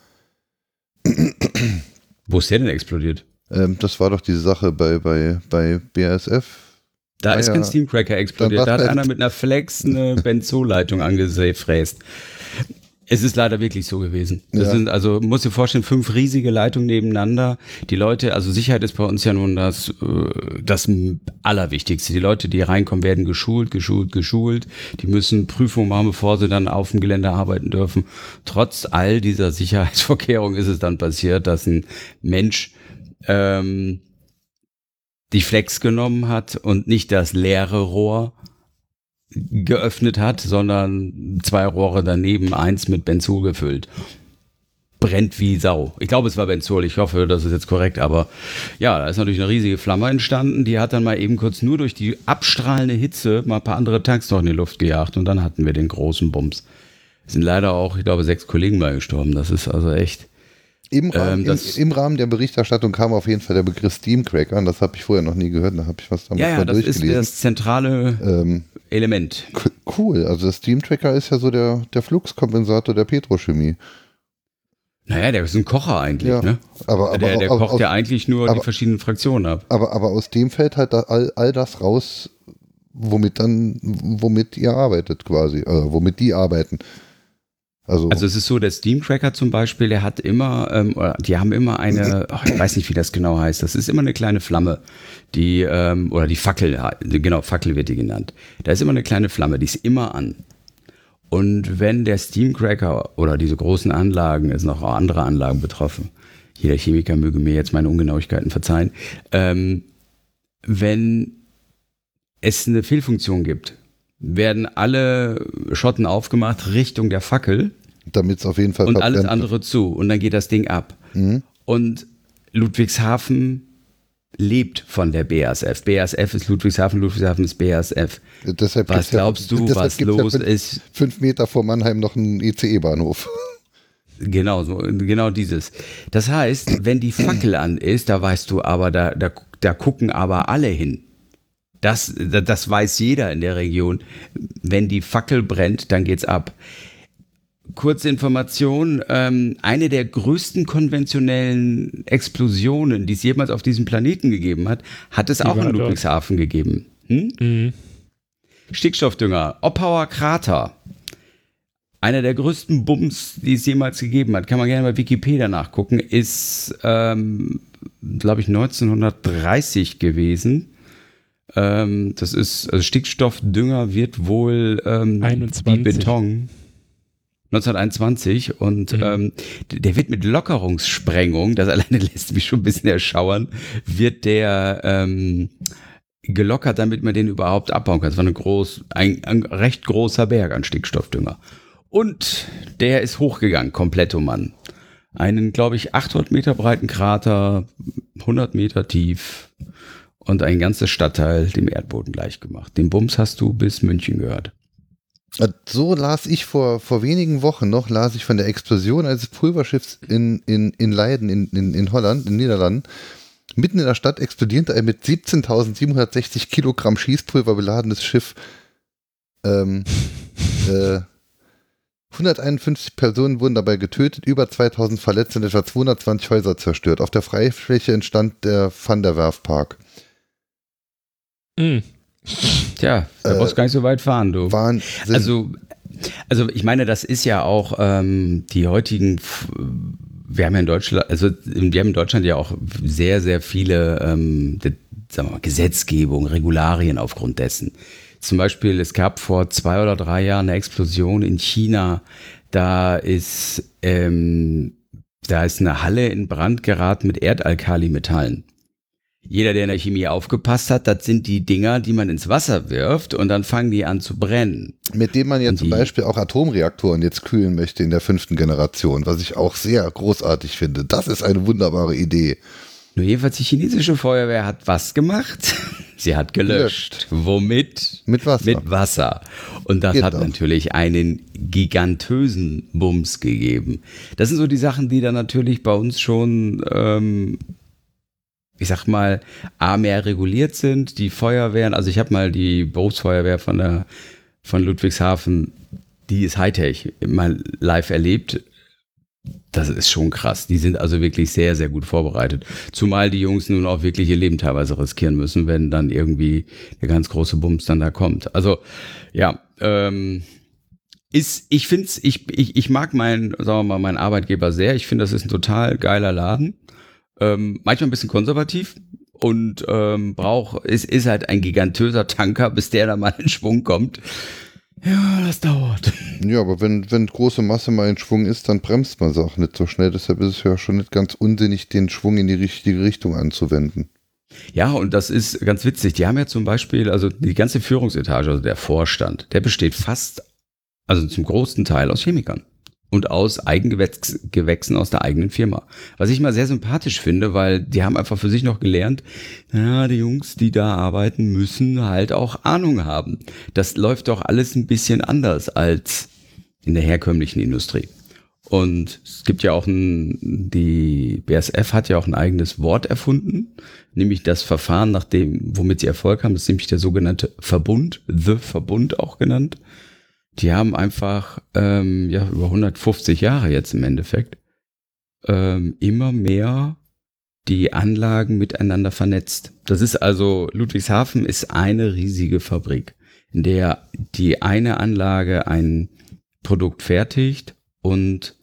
Wo ist der denn explodiert? Ähm, das war doch diese Sache bei, bei, bei BASF. Da ah, ist ja, kein Steamcracker explodiert. Da hat einer mit einer Flex eine Benzolleitung angefräst. Es ist leider wirklich so gewesen. Das ja. sind, also, muss dir vorstellen, fünf riesige Leitungen nebeneinander. Die Leute, also Sicherheit ist bei uns ja nun das, äh, das Allerwichtigste. Die Leute, die reinkommen, werden geschult, geschult, geschult. Die müssen Prüfungen machen, bevor sie dann auf dem Gelände arbeiten dürfen. Trotz all dieser Sicherheitsvorkehrungen ist es dann passiert, dass ein Mensch, ähm, die Flex genommen hat und nicht das leere Rohr geöffnet hat, sondern zwei Rohre daneben, eins mit Benzol gefüllt. Brennt wie Sau. Ich glaube, es war Benzol. Ich hoffe, das ist jetzt korrekt. Aber ja, da ist natürlich eine riesige Flamme entstanden. Die hat dann mal eben kurz nur durch die abstrahlende Hitze mal ein paar andere Tanks noch in die Luft gejagt. Und dann hatten wir den großen Bums. Sind leider auch, ich glaube, sechs Kollegen bei gestorben. Das ist also echt. Im Rahmen, ähm, im, Im, Rahmen, der Berichterstattung kam auf jeden Fall der Begriff Steamcracker an. Das habe ich vorher noch nie gehört. Da habe ich was damit ja, ja, das ist das zentrale ähm, Element. Cool. Also der Steamtracker ist ja so der, der Fluxkompensator der Petrochemie. Naja, der ist ein Kocher eigentlich, ja, ne? Aber, aber der, der aus, kocht aus, ja eigentlich nur aber, die verschiedenen Fraktionen ab. Aber, aber aus dem fällt halt all, all das raus, womit dann, womit ihr arbeitet quasi, also womit die arbeiten. Also, also es ist so, der Steamcracker zum Beispiel, der hat immer, ähm, die haben immer eine, oh, ich weiß nicht, wie das genau heißt, das ist immer eine kleine Flamme, die, ähm, oder die Fackel, genau, Fackel wird die genannt. Da ist immer eine kleine Flamme, die ist immer an. Und wenn der Steamcracker oder diese großen Anlagen, es noch andere Anlagen betroffen, jeder Chemiker möge mir jetzt meine Ungenauigkeiten verzeihen, ähm, wenn es eine Fehlfunktion gibt, werden alle Schotten aufgemacht Richtung der Fackel. Damit es auf jeden Fall Und alles andere zu. Und dann geht das Ding ab. Mhm. Und Ludwigshafen lebt von der BASF. BASF ist Ludwigshafen, Ludwigshafen ist BASF. Deshalb was glaubst ja, du, was los ja fünf, ist? Fünf Meter vor Mannheim noch ein ICE-Bahnhof. Genau, so, genau dieses. Das heißt, wenn die Fackel an ist, da weißt du aber, da, da, da gucken aber alle hin. Das, das weiß jeder in der Region. Wenn die Fackel brennt, dann geht's ab. Kurze Information, ähm, eine der größten konventionellen Explosionen, die es jemals auf diesem Planeten gegeben hat, hat es die auch in Ludwigshafen dort. gegeben. Hm? Mhm. Stickstoffdünger, Oppauer Krater. Einer der größten Bums, die es jemals gegeben hat, kann man gerne bei Wikipedia nachgucken, ist, ähm, glaube ich, 1930 gewesen ähm, das ist, also Stickstoffdünger wird wohl ähm, wie Beton. 1921 und mhm. ähm, der wird mit Lockerungssprengung, das alleine lässt mich schon ein bisschen erschauern, wird der ähm, gelockert, damit man den überhaupt abbauen kann. Das war eine groß, ein, ein recht großer Berg an Stickstoffdünger. Und der ist hochgegangen, komplett um Mann. Einen, glaube ich, 800 Meter breiten Krater, 100 Meter tief, und ein ganzes Stadtteil dem Erdboden gleichgemacht. Den Bums hast du bis München gehört. Äh, so las ich vor, vor wenigen Wochen noch, las ich von der Explosion eines Pulverschiffs in, in, in Leiden, in, in, in Holland, in Niederlanden. Mitten in der Stadt explodierte ein mit 17.760 Kilogramm Schießpulver beladenes Schiff. Ähm, äh, 151 Personen wurden dabei getötet, über 2000 verletzt und etwa 220 Häuser zerstört. Auf der Freifläche entstand der Van der Werf Park. Mhm. Tja, da äh, brauchst du gar nicht so weit fahren, du. Wahnsinn. Also, also ich meine, das ist ja auch ähm, die heutigen, wir haben ja in Deutschland, also wir haben in Deutschland ja auch sehr, sehr viele ähm, sagen wir mal, Gesetzgebung, Regularien aufgrund dessen. Zum Beispiel, es gab vor zwei oder drei Jahren eine Explosion in China. Da ist, ähm, da ist eine Halle in Brand geraten mit Erdalkalimetallen. Jeder, der in der Chemie aufgepasst hat, das sind die Dinger, die man ins Wasser wirft und dann fangen die an zu brennen. Mit denen man ja zum Beispiel auch Atomreaktoren jetzt kühlen möchte in der fünften Generation, was ich auch sehr großartig finde. Das ist eine wunderbare Idee. Nur jedenfalls die chinesische Feuerwehr hat was gemacht? Sie hat gelöscht. gelöscht. Womit? Mit Wasser. Mit Wasser. Und das Geht hat auch. natürlich einen gigantösen Bums gegeben. Das sind so die Sachen, die dann natürlich bei uns schon, ähm, ich sag mal, A, mehr reguliert sind. Die Feuerwehren, also ich habe mal die Berufsfeuerwehr von der von Ludwigshafen, die ist Hightech, mal live erlebt das ist schon krass. Die sind also wirklich sehr, sehr gut vorbereitet. Zumal die Jungs nun auch wirklich ihr Leben teilweise riskieren müssen, wenn dann irgendwie der ganz große Bums dann da kommt. Also, ja, ähm, ist, ich finde ich, ich, ich mag meinen, sagen wir mal, meinen Arbeitgeber sehr. Ich finde, das ist ein total geiler Laden. Ähm, manchmal ein bisschen konservativ und ähm, braucht, ist, ist halt ein gigantöser Tanker, bis der da mal in Schwung kommt. Ja, das dauert. Ja, aber wenn, wenn große Masse mal in Schwung ist, dann bremst man es auch nicht so schnell. Deshalb ist es ja schon nicht ganz unsinnig, den Schwung in die richtige Richtung anzuwenden. Ja, und das ist ganz witzig. Die haben ja zum Beispiel, also die ganze Führungsetage, also der Vorstand, der besteht fast, also zum großen Teil aus Chemikern und aus Eigengewächsen aus der eigenen Firma. Was ich mal sehr sympathisch finde, weil die haben einfach für sich noch gelernt, ja, die Jungs, die da arbeiten, müssen halt auch Ahnung haben. Das läuft doch alles ein bisschen anders als in der herkömmlichen Industrie. Und es gibt ja auch ein, die BSF hat ja auch ein eigenes Wort erfunden, nämlich das Verfahren, nach dem, womit sie Erfolg haben, das ist nämlich der sogenannte Verbund, The Verbund auch genannt die haben einfach ähm, ja über 150 Jahre jetzt im Endeffekt ähm, immer mehr die Anlagen miteinander vernetzt. Das ist also Ludwigshafen ist eine riesige Fabrik, in der die eine Anlage ein Produkt fertigt und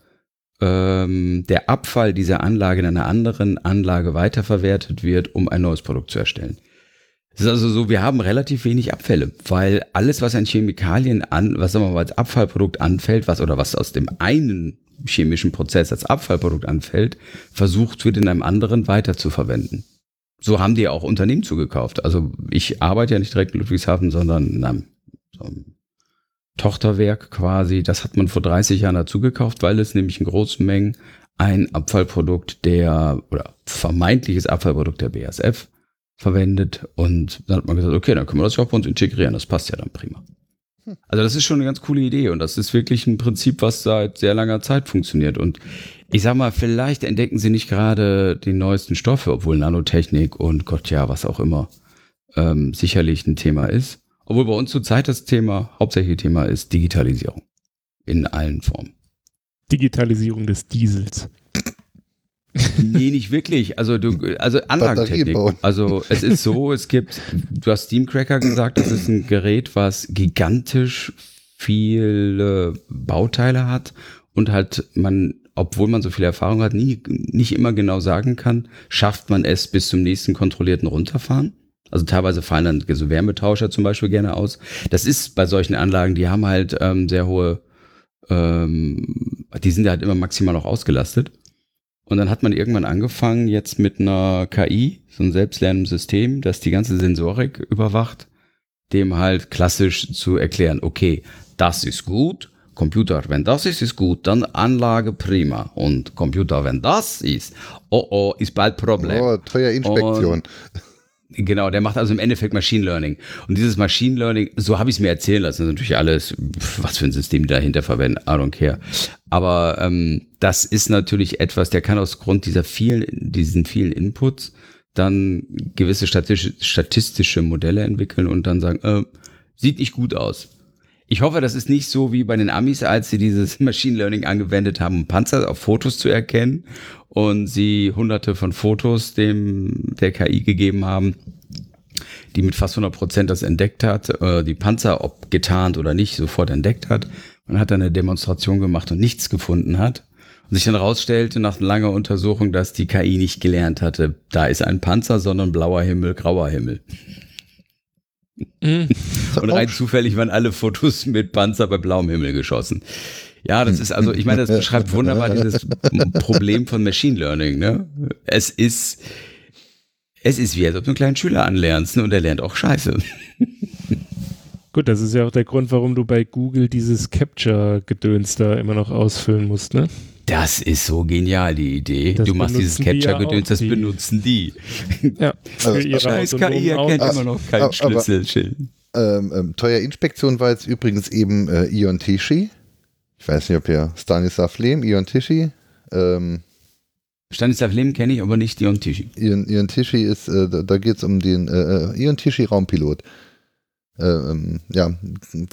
ähm, der Abfall dieser Anlage in einer anderen Anlage weiterverwertet wird, um ein neues Produkt zu erstellen. Es ist also so, wir haben relativ wenig Abfälle, weil alles, was an Chemikalien an, was sagen wir mal als Abfallprodukt anfällt, was oder was aus dem einen chemischen Prozess als Abfallprodukt anfällt, versucht wird in einem anderen weiter zu verwenden. So haben die auch Unternehmen zugekauft. Also ich arbeite ja nicht direkt in Ludwigshafen, sondern in einem, so einem Tochterwerk quasi. Das hat man vor 30 Jahren dazu gekauft, weil es nämlich in großen Mengen ein Abfallprodukt der oder vermeintliches Abfallprodukt der BASF verwendet und dann hat man gesagt, okay, dann können wir das ja auch bei uns integrieren, das passt ja dann prima. Hm. Also das ist schon eine ganz coole Idee und das ist wirklich ein Prinzip, was seit sehr langer Zeit funktioniert und ich sag mal, vielleicht entdecken sie nicht gerade die neuesten Stoffe, obwohl Nanotechnik und Gott ja, was auch immer, ähm, sicherlich ein Thema ist. Obwohl bei uns zurzeit das Thema, hauptsächliche Thema ist Digitalisierung. In allen Formen. Digitalisierung des Diesels nee, nicht wirklich. Also du, also Anlagentechnik. Also es ist so, es gibt, du hast Steamcracker gesagt, das ist ein Gerät, was gigantisch viele Bauteile hat und halt man, obwohl man so viel Erfahrung hat, nie, nicht immer genau sagen kann, schafft man es bis zum nächsten kontrollierten Runterfahren. Also teilweise fallen dann so Wärmetauscher zum Beispiel gerne aus. Das ist bei solchen Anlagen, die haben halt ähm, sehr hohe, ähm, die sind halt immer maximal auch ausgelastet. Und dann hat man irgendwann angefangen, jetzt mit einer KI, so ein selbstlernendes System, das die ganze Sensorik überwacht, dem halt klassisch zu erklären, okay, das ist gut, Computer, wenn das ist, ist gut, dann Anlage prima. Und Computer, wenn das ist, oh oh, ist bald Problem. Oh, teuer Inspektion. Und Genau, der macht also im Endeffekt Machine Learning. Und dieses Machine Learning, so habe ich es mir erzählen lassen, das ist natürlich alles, was für ein System die dahinter verwenden, I don't care. Aber ähm, das ist natürlich etwas, der kann aus Grund dieser vielen, diesen vielen Inputs dann gewisse statistische Modelle entwickeln und dann sagen, äh, sieht nicht gut aus. Ich hoffe, das ist nicht so wie bei den Amis, als sie dieses Machine Learning angewendet haben, um Panzer auf Fotos zu erkennen und sie hunderte von Fotos dem der KI gegeben haben, die mit fast 100 Prozent das entdeckt hat, äh, die Panzer, ob getarnt oder nicht, sofort entdeckt hat. Man hat dann eine Demonstration gemacht und nichts gefunden hat. Und sich dann rausstellte nach langer Untersuchung, dass die KI nicht gelernt hatte, da ist ein Panzer, sondern blauer Himmel, grauer Himmel. Mhm. Und rein zufällig waren alle Fotos mit Panzer bei blauem Himmel geschossen. Ja, das ist also, ich meine, das beschreibt wunderbar dieses Problem von Machine Learning. Ne? Es ist, es ist wie, als ob du einen kleinen Schüler anlernst ne? und er lernt auch Scheiße. Gut, das ist ja auch der Grund, warum du bei Google dieses Capture-Gedöns da immer noch ausfüllen musst, ne? Das ist so genial, die Idee. Das du machst dieses Capture-Gedöns, das benutzen die. Ja, für ihre Scheiß KI erkennt immer noch keinen Schlüsselschild. Ähm, ähm, Teuer Inspektion war jetzt übrigens eben äh, Ion Tishi. Ich weiß nicht, ob ihr Stanislav Lehm, Ion Tishi. Ähm, Stanislav Lehm kenne ich, aber nicht Ion Tishi. Ion, Ion Tishi ist, äh, da, da geht es um den äh, äh Ion Tishi Raumpilot. Ähm, ja,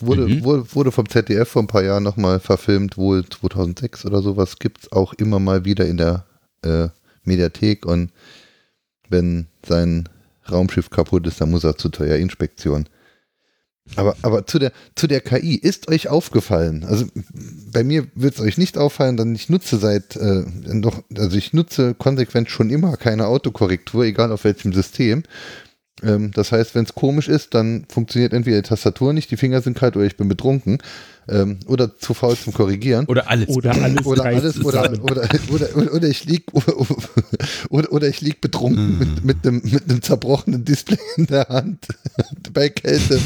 wurde, mhm. wurde, wurde, vom ZDF vor ein paar Jahren nochmal verfilmt, wohl 2006 oder sowas, gibt es auch immer mal wieder in der äh, Mediathek und wenn sein Raumschiff kaputt ist, dann muss er zu teuer Inspektion. Aber, aber zu, der, zu der KI, ist euch aufgefallen, also bei mir wird es euch nicht auffallen, denn ich nutze seit, äh, noch, also ich nutze konsequent schon immer keine Autokorrektur, egal auf welchem System. Ähm, das heißt, wenn es komisch ist, dann funktioniert entweder die Tastatur nicht, die Finger sind kalt oder ich bin betrunken. Ähm, oder zu faul zum Korrigieren. Oder alles. Oder alles. Oder, alles oder, oder, oder, oder, ich lieg oder, oder ich lieg betrunken mit, mit, einem, mit einem zerbrochenen Display in der Hand bei Kälte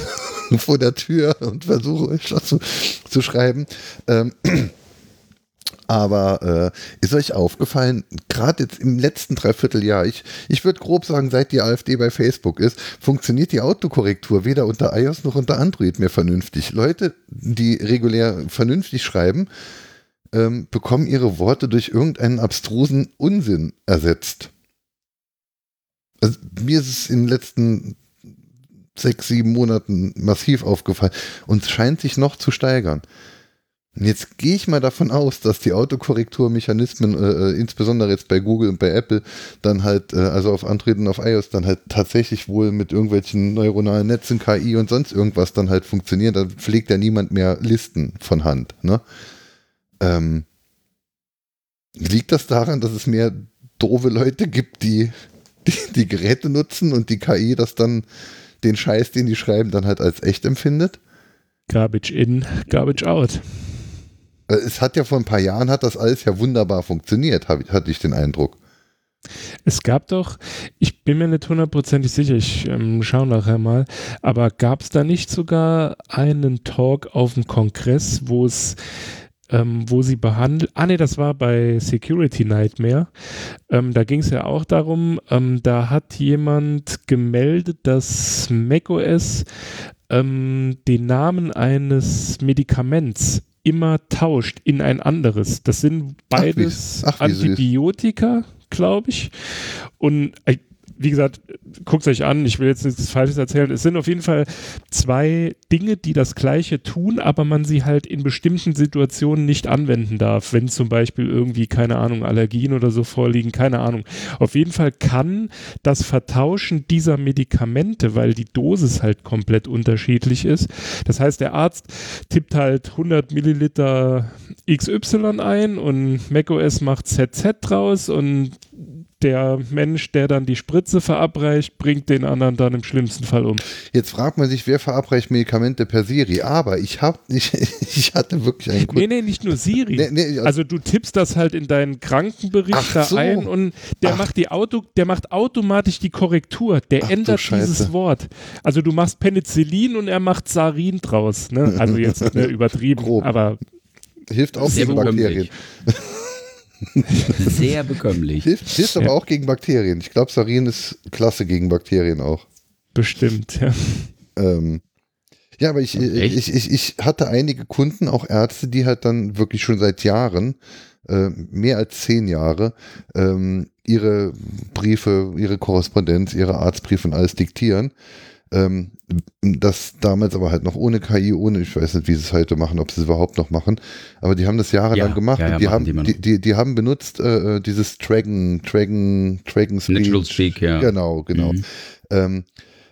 vor der Tür und versuche Schloss zu, zu schreiben. Ähm, aber äh, ist euch aufgefallen, gerade jetzt im letzten Dreivierteljahr, ich, ich würde grob sagen, seit die AfD bei Facebook ist, funktioniert die Autokorrektur weder unter iOS noch unter Android mehr vernünftig. Leute, die regulär vernünftig schreiben, ähm, bekommen ihre Worte durch irgendeinen abstrusen Unsinn ersetzt. Also, mir ist es in den letzten sechs, sieben Monaten massiv aufgefallen und es scheint sich noch zu steigern. Jetzt gehe ich mal davon aus, dass die Autokorrekturmechanismen, äh, äh, insbesondere jetzt bei Google und bei Apple, dann halt, äh, also auf Android und auf iOS, dann halt tatsächlich wohl mit irgendwelchen neuronalen Netzen, KI und sonst irgendwas dann halt funktionieren. Da pflegt ja niemand mehr Listen von Hand. Ne? Ähm, liegt das daran, dass es mehr doofe Leute gibt, die, die die Geräte nutzen und die KI das dann den Scheiß, den die schreiben, dann halt als echt empfindet? Garbage in, garbage out. Äh, es hat ja vor ein paar Jahren hat das alles ja wunderbar funktioniert, hatte ich den Eindruck. Es gab doch, ich bin mir nicht hundertprozentig sicher, ich ähm, schaue nachher mal, aber gab es da nicht sogar einen Talk auf dem Kongress, wo es ähm, wo sie behandelt, ah ne, das war bei Security Nightmare, ähm, da ging es ja auch darum, ähm, da hat jemand gemeldet, dass macOS ähm, den Namen eines Medikaments immer tauscht in ein anderes. Das sind beides Ach, wie, ach, wie Antibiotika, glaube ich. Und äh, wie gesagt, guckt euch an, ich will jetzt nichts Falsches erzählen. Es sind auf jeden Fall zwei Dinge, die das Gleiche tun, aber man sie halt in bestimmten Situationen nicht anwenden darf. Wenn zum Beispiel irgendwie, keine Ahnung, Allergien oder so vorliegen, keine Ahnung. Auf jeden Fall kann das Vertauschen dieser Medikamente, weil die Dosis halt komplett unterschiedlich ist. Das heißt, der Arzt tippt halt 100 Milliliter XY ein und macOS macht ZZ draus und der Mensch, der dann die Spritze verabreicht, bringt den anderen dann im schlimmsten Fall um. Jetzt fragt man sich, wer verabreicht Medikamente per Siri? Aber ich habe, ich, ich hatte wirklich einen Kunden. Nee, nee, nicht nur Siri. Nee, nee, also, also, du tippst das halt in deinen Krankenbericht da so. ein und der Ach. macht die Auto, der macht automatisch die Korrektur. Der Ach, ändert dieses Wort. Also du machst Penicillin und er macht Sarin draus. Ne? Also jetzt ne, übertrieben, Grob. aber hilft auch gegen Bakterien. Sehr bekömmlich. Hilft, hilft aber auch gegen Bakterien. Ich glaube, Sarin ist klasse gegen Bakterien auch. Bestimmt, ja. Ähm, ja, aber ich, ich, ich, ich hatte einige Kunden, auch Ärzte, die halt dann wirklich schon seit Jahren, äh, mehr als zehn Jahre, ähm, ihre Briefe, ihre Korrespondenz, ihre Arztbriefe und alles diktieren. Ähm, das damals aber halt noch ohne KI, ohne, ich weiß nicht, wie sie es heute machen, ob sie es überhaupt noch machen, aber die haben das jahrelang ja, gemacht. Ja, ja, die, haben, die, die, die, haben benutzt äh, äh dieses Dragon, Dragon, Dragon Speak. Natural Speak, ja. Genau, genau. Mhm. Ähm,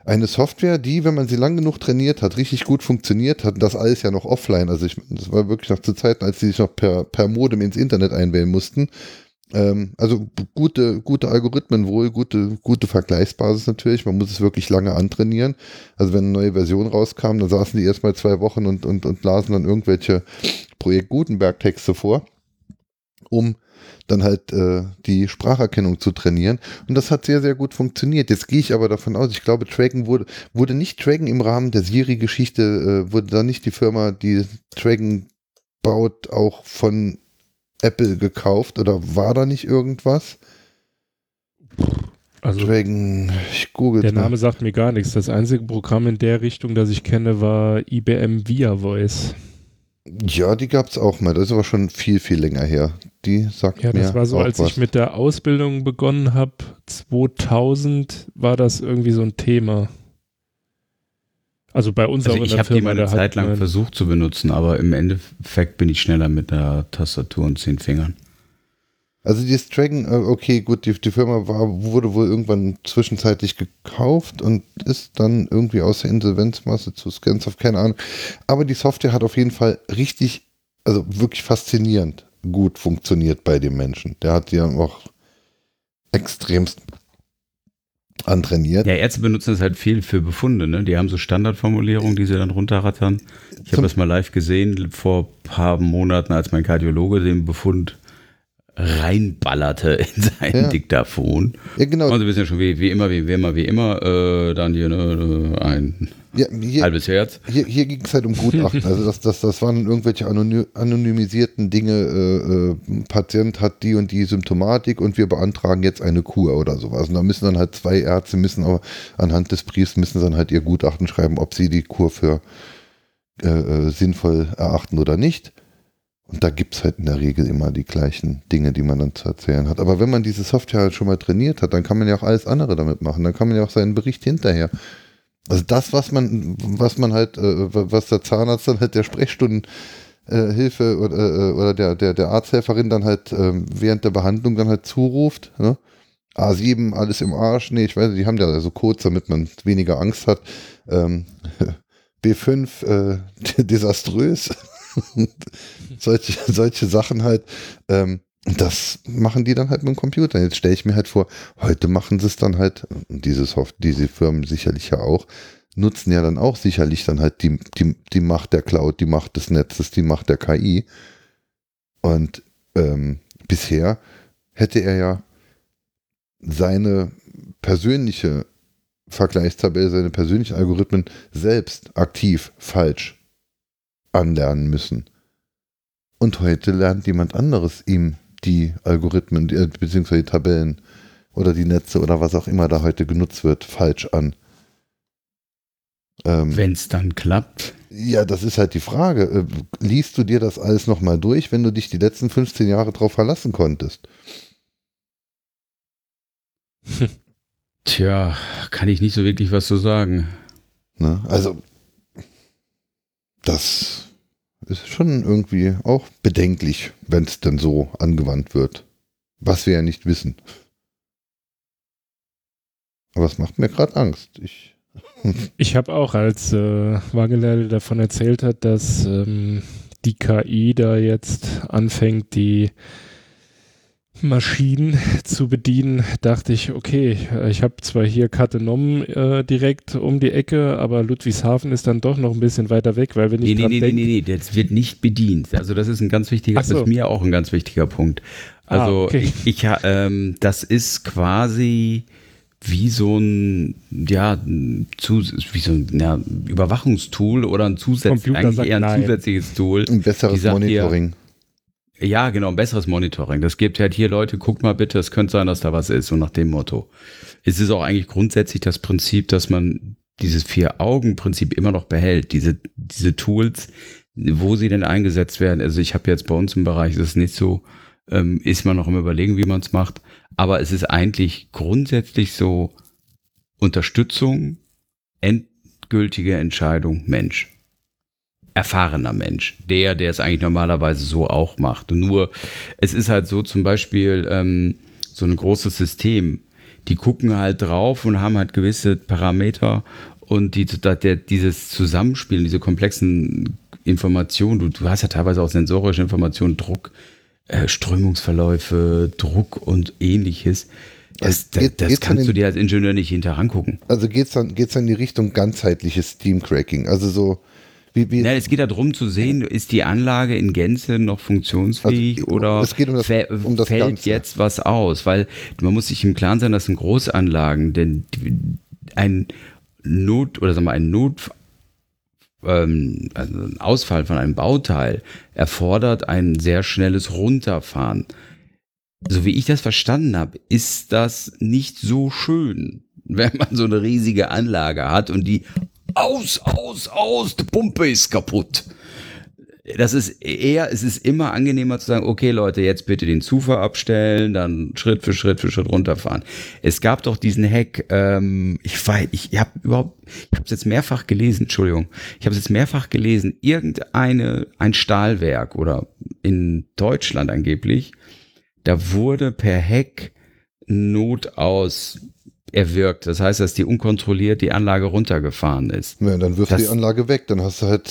eine Software, die, wenn man sie lang genug trainiert hat, richtig gut funktioniert hat, das alles ja noch offline. Also ich, das war wirklich noch zu Zeiten, als sie sich noch per, per Modem ins Internet einwählen mussten. Ähm, also gute, gute Algorithmen wohl, gute, gute Vergleichsbasis natürlich. Man muss es wirklich lange antrainieren. Also wenn eine neue Version rauskam, dann saßen die erstmal zwei Wochen und, und, und lasen dann irgendwelche Projekt Gutenberg-Texte vor, um dann halt äh, die Spracherkennung zu trainieren. Und das hat sehr, sehr gut funktioniert. Jetzt gehe ich aber davon aus, ich glaube, Dragon wurde, wurde nicht Dragon im Rahmen der Siri-Geschichte, äh, wurde da nicht die Firma, die Dragon baut, auch von Apple gekauft oder war da nicht irgendwas? Also Dragon, ich google Der Name mal. sagt mir gar nichts. Das einzige Programm in der Richtung, das ich kenne, war IBM Via Voice. Ja, die gab es auch mal. Das ist aber schon viel, viel länger her. Die sagt Ja, das war so, als was. ich mit der Ausbildung begonnen habe, 2000, war das irgendwie so ein Thema. Also bei uns also auch ich habe die mal eine Zeit lang versucht zu benutzen, aber im Endeffekt bin ich schneller mit der Tastatur und zehn Fingern. Also dieses Dragon, äh, okay, gut, die, die Firma war, wurde wohl irgendwann zwischenzeitlich gekauft und ist dann irgendwie aus der Insolvenzmasse zu Scansoft, keine Ahnung. Aber die Software hat auf jeden Fall richtig, also wirklich faszinierend gut funktioniert bei dem Menschen. Der hat ja auch extremst antrainiert. Ja, Ärzte benutzen es halt viel für Befunde, ne? Die haben so Standardformulierungen, die sie dann runterrattern. Ich habe das mal live gesehen vor ein paar Monaten, als mein Kardiologe den Befund reinballerte in sein ja. Diktaphon. Ja, genau. Und Sie wissen ja schon, wie, wie immer, wie, wie immer, wie immer, äh, dann hier ne, ein ja, hier, halbes Herz. Hier, hier ging es halt um Gutachten. Also das, das, das waren irgendwelche anonymisierten Dinge. Äh, äh, Patient hat die und die Symptomatik und wir beantragen jetzt eine Kur oder sowas. Und da müssen dann halt zwei Ärzte müssen aber anhand des Briefs müssen dann halt ihr Gutachten schreiben, ob sie die Kur für äh, äh sinnvoll erachten oder nicht. Und da gibt es halt in der Regel immer die gleichen Dinge, die man dann zu erzählen hat. Aber wenn man diese Software halt schon mal trainiert hat, dann kann man ja auch alles andere damit machen. Dann kann man ja auch seinen Bericht hinterher. Also das, was man, was man halt, äh, was der Zahnarzt dann halt der Sprechstundenhilfe äh, oder, äh, oder der, der, der Arzthelferin dann halt ähm, während der Behandlung dann halt zuruft, ne? A7, alles im Arsch. Nee, ich weiß nicht, die haben ja so Codes, damit man weniger Angst hat. Ähm, B5, äh, desaströs. solche, solche Sachen halt. Ähm, das machen die dann halt mit dem Computer. Jetzt stelle ich mir halt vor, heute machen sie es dann halt, dieses, diese Firmen sicherlich ja auch, nutzen ja dann auch sicherlich dann halt die, die, die Macht der Cloud, die Macht des Netzes, die Macht der KI. Und ähm, bisher hätte er ja seine persönliche Vergleichstabelle, seine persönlichen Algorithmen selbst aktiv falsch anlernen müssen. Und heute lernt jemand anderes ihm die Algorithmen, die, beziehungsweise die Tabellen oder die Netze oder was auch immer da heute genutzt wird, falsch an. Ähm, wenn es dann klappt. Ja, das ist halt die Frage. Äh, liest du dir das alles nochmal durch, wenn du dich die letzten 15 Jahre drauf verlassen konntest? Tja, kann ich nicht so wirklich was zu sagen. Ne? Also, das ist schon irgendwie auch bedenklich, wenn es denn so angewandt wird. Was wir ja nicht wissen. Aber es macht mir gerade Angst. Ich, ich habe auch, als äh, Wangelele davon erzählt hat, dass ähm, die KI da jetzt anfängt, die Maschinen zu bedienen, dachte ich, okay, ich habe zwar hier Katenom äh, direkt um die Ecke, aber Ludwigshafen ist dann doch noch ein bisschen weiter weg, weil wenn ich nee, nee, nee, denk, nee, nee, nee, das wird nicht bedient. Also das ist ein ganz wichtiger, so. das ist mir auch ein ganz wichtiger Punkt. Ah, also ah, okay. ich, ich ähm, das ist quasi wie so ein, ja, zu, wie so ein ja, Überwachungstool oder ein zusätzliches, eigentlich eher ein nein. zusätzliches Tool. Ein besseres Monitoring. Hier, ja, genau, ein besseres Monitoring. Das gibt halt hier Leute, guckt mal bitte, es könnte sein, dass da was ist, so nach dem Motto. Es ist auch eigentlich grundsätzlich das Prinzip, dass man dieses Vier-Augen-Prinzip immer noch behält. Diese, diese Tools, wo sie denn eingesetzt werden. Also ich habe jetzt bei uns im Bereich, das ist nicht so, ähm, ist man noch im Überlegen, wie man es macht. Aber es ist eigentlich grundsätzlich so Unterstützung endgültige Entscheidung Mensch. Erfahrener Mensch. Der, der es eigentlich normalerweise so auch macht. Nur, es ist halt so zum Beispiel ähm, so ein großes System. Die gucken halt drauf und haben halt gewisse Parameter und die, der, dieses Zusammenspielen, diese komplexen Informationen, du, du hast ja teilweise auch sensorische Informationen, Druck, äh, Strömungsverläufe, Druck und ähnliches. Das, geht, das, das kannst in, du dir als Ingenieur nicht hinterher angucken. Also geht es dann, geht's dann in die Richtung ganzheitliches Steam-Cracking. Also so. Wie, wie Na, es geht darum zu sehen, ist die Anlage in Gänze noch funktionsfähig also, oder es geht um das, um das fällt Ganze. jetzt was aus? Weil man muss sich im Klaren sein, das sind Großanlagen, denn ein Not oder sagen wir ein Not ähm, also ein Ausfall von einem Bauteil erfordert ein sehr schnelles Runterfahren. So wie ich das verstanden habe, ist das nicht so schön, wenn man so eine riesige Anlage hat und die aus, aus, aus, die Pumpe ist kaputt das ist eher, es ist immer angenehmer zu sagen, okay Leute, jetzt bitte den Zufuhr abstellen, dann Schritt für Schritt für Schritt runterfahren. Es gab doch diesen Hack, ähm, ich weiß, ich, ich habe überhaupt, ich habe es jetzt mehrfach gelesen, Entschuldigung, ich habe es jetzt mehrfach gelesen, irgendeine, ein Stahlwerk oder in Deutschland angeblich, da wurde per Hack Not aus erwirkt. Das heißt, dass die unkontrolliert die Anlage runtergefahren ist. Ja, dann wirft die Anlage weg, dann hast du halt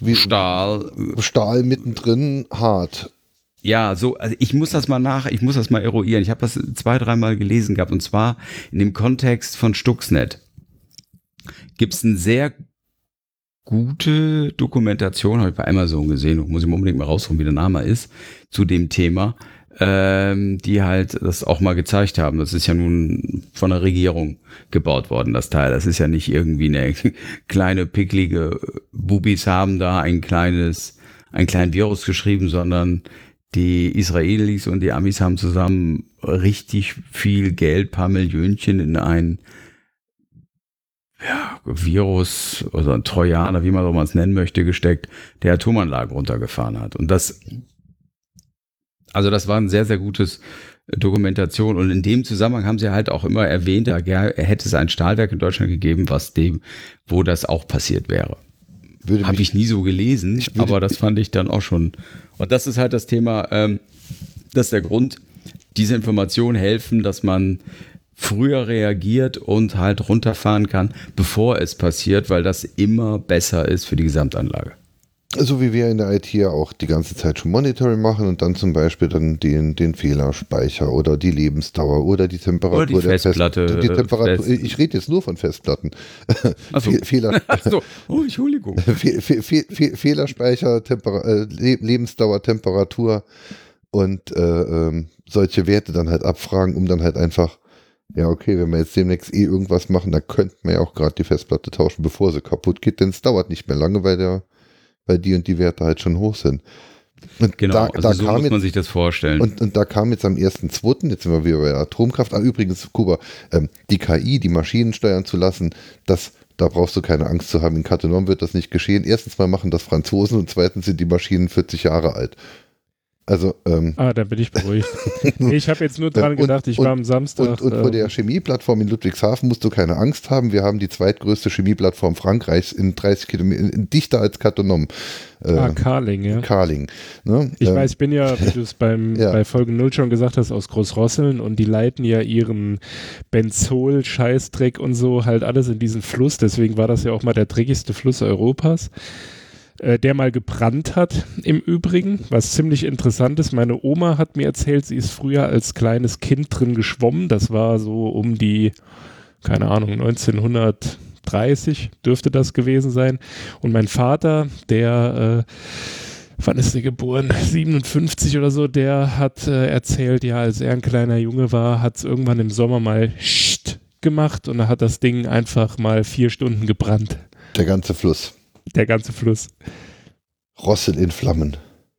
wie Stahl. Stahl mittendrin hart. Ja, so, also ich muss das mal nach, ich muss das mal eruieren. Ich habe das zwei, dreimal gelesen gehabt und zwar in dem Kontext von Stuxnet. Gibt es eine sehr gute Dokumentation, habe ich bei Amazon gesehen, muss ich mal unbedingt mal rausholen, wie der Name ist, zu dem Thema ähm, die halt das auch mal gezeigt haben. Das ist ja nun von der Regierung gebaut worden, das Teil. Das ist ja nicht irgendwie eine kleine, picklige Bubis haben da ein kleines, ein kleinen Virus geschrieben, sondern die Israelis und die Amis haben zusammen richtig viel Geld, paar Millionchen in ein ja, Virus oder ein Trojaner, wie man es nennen möchte, gesteckt, der Atomanlagen runtergefahren hat. Und das also das war ein sehr, sehr gutes äh, Dokumentation. Und in dem Zusammenhang haben sie halt auch immer erwähnt, da hätte es ein Stahlwerk in Deutschland gegeben, was dem, wo das auch passiert wäre. Habe ich nie so gelesen, aber das fand ich dann auch schon. Und das ist halt das Thema, ähm, das ist der Grund, diese Informationen helfen, dass man früher reagiert und halt runterfahren kann, bevor es passiert, weil das immer besser ist für die Gesamtanlage so wie wir in der IT ja auch die ganze Zeit schon Monitoring machen und dann zum Beispiel dann den, den Fehlerspeicher oder die Lebensdauer oder die Temperatur oder die der Festplatte. Fest, die Temperatur, Fest. Ich rede jetzt nur von Festplatten. Achso. Fehler, Achso. Oh, Entschuldigung. Fe Fe Fe Fehlerspeicher, Temper äh, Lebensdauer, Temperatur und äh, ähm, solche Werte dann halt abfragen, um dann halt einfach ja, okay, wenn wir jetzt demnächst eh irgendwas machen, dann könnten wir ja auch gerade die Festplatte tauschen, bevor sie kaputt geht, denn es dauert nicht mehr lange, weil der weil die und die Werte halt schon hoch sind. Und genau, da, also da so muss man sich das vorstellen. Und, und da kam jetzt am 1.2., jetzt sind wir wieder bei Atomkraft, ah, übrigens, Kuba, ähm, die KI, die Maschinen steuern zu lassen, das, da brauchst du keine Angst zu haben. In Cattenom wird das nicht geschehen. Erstens mal machen das Franzosen und zweitens sind die Maschinen 40 Jahre alt. Also, ähm, ah, da bin ich beruhigt. ich habe jetzt nur dran gedacht, ich und, war am Samstag. Und, und, und vor der Chemieplattform in Ludwigshafen musst du keine Angst haben. Wir haben die zweitgrößte Chemieplattform Frankreichs in 30 Kilometern, dichter als Katonom. Äh, ah, Carling, ja. Carling. Ne? Ich ähm, weiß, ich bin ja, wie du es beim ja. bei Folge 0 schon gesagt hast, aus Großrosseln und die leiten ja ihren Benzol, Scheißdreck und so halt alles in diesen Fluss. Deswegen war das ja auch mal der dreckigste Fluss Europas. Äh, der mal gebrannt hat im Übrigen, was ziemlich interessant ist. Meine Oma hat mir erzählt, sie ist früher als kleines Kind drin geschwommen. Das war so um die, keine Ahnung, 1930 dürfte das gewesen sein. Und mein Vater, der... Äh, wann ist er geboren? 57 oder so, der hat äh, erzählt, ja, als er ein kleiner Junge war, hat es irgendwann im Sommer mal gemacht und da hat das Ding einfach mal vier Stunden gebrannt. Der ganze Fluss der ganze Fluss. Rosset in Flammen.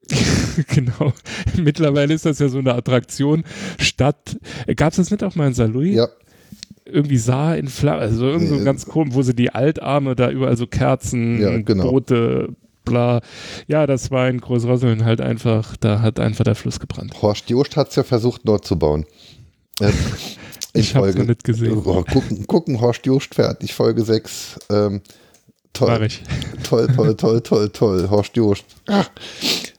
genau. Mittlerweile ist das ja so eine Attraktion. Stadt. Gab es das nicht auch mal in Saarlouis? Ja. Irgendwie Saar in Flammen, also irgendwie so ganz komisch, wo sie die Altarme da überall so Kerzen, ja, genau. Boote, bla. Ja, das war in Großrosseln halt einfach, da hat einfach der Fluss gebrannt. Horst Jost hat es ja versucht, dort zu bauen. Ähm, Ich habe es noch nicht gesehen. Oh, gucken, gucken, Horst Just fertig, Folge 6. Ähm, toll. ich. Toll, toll, toll, toll, toll. Horst Just. Ah.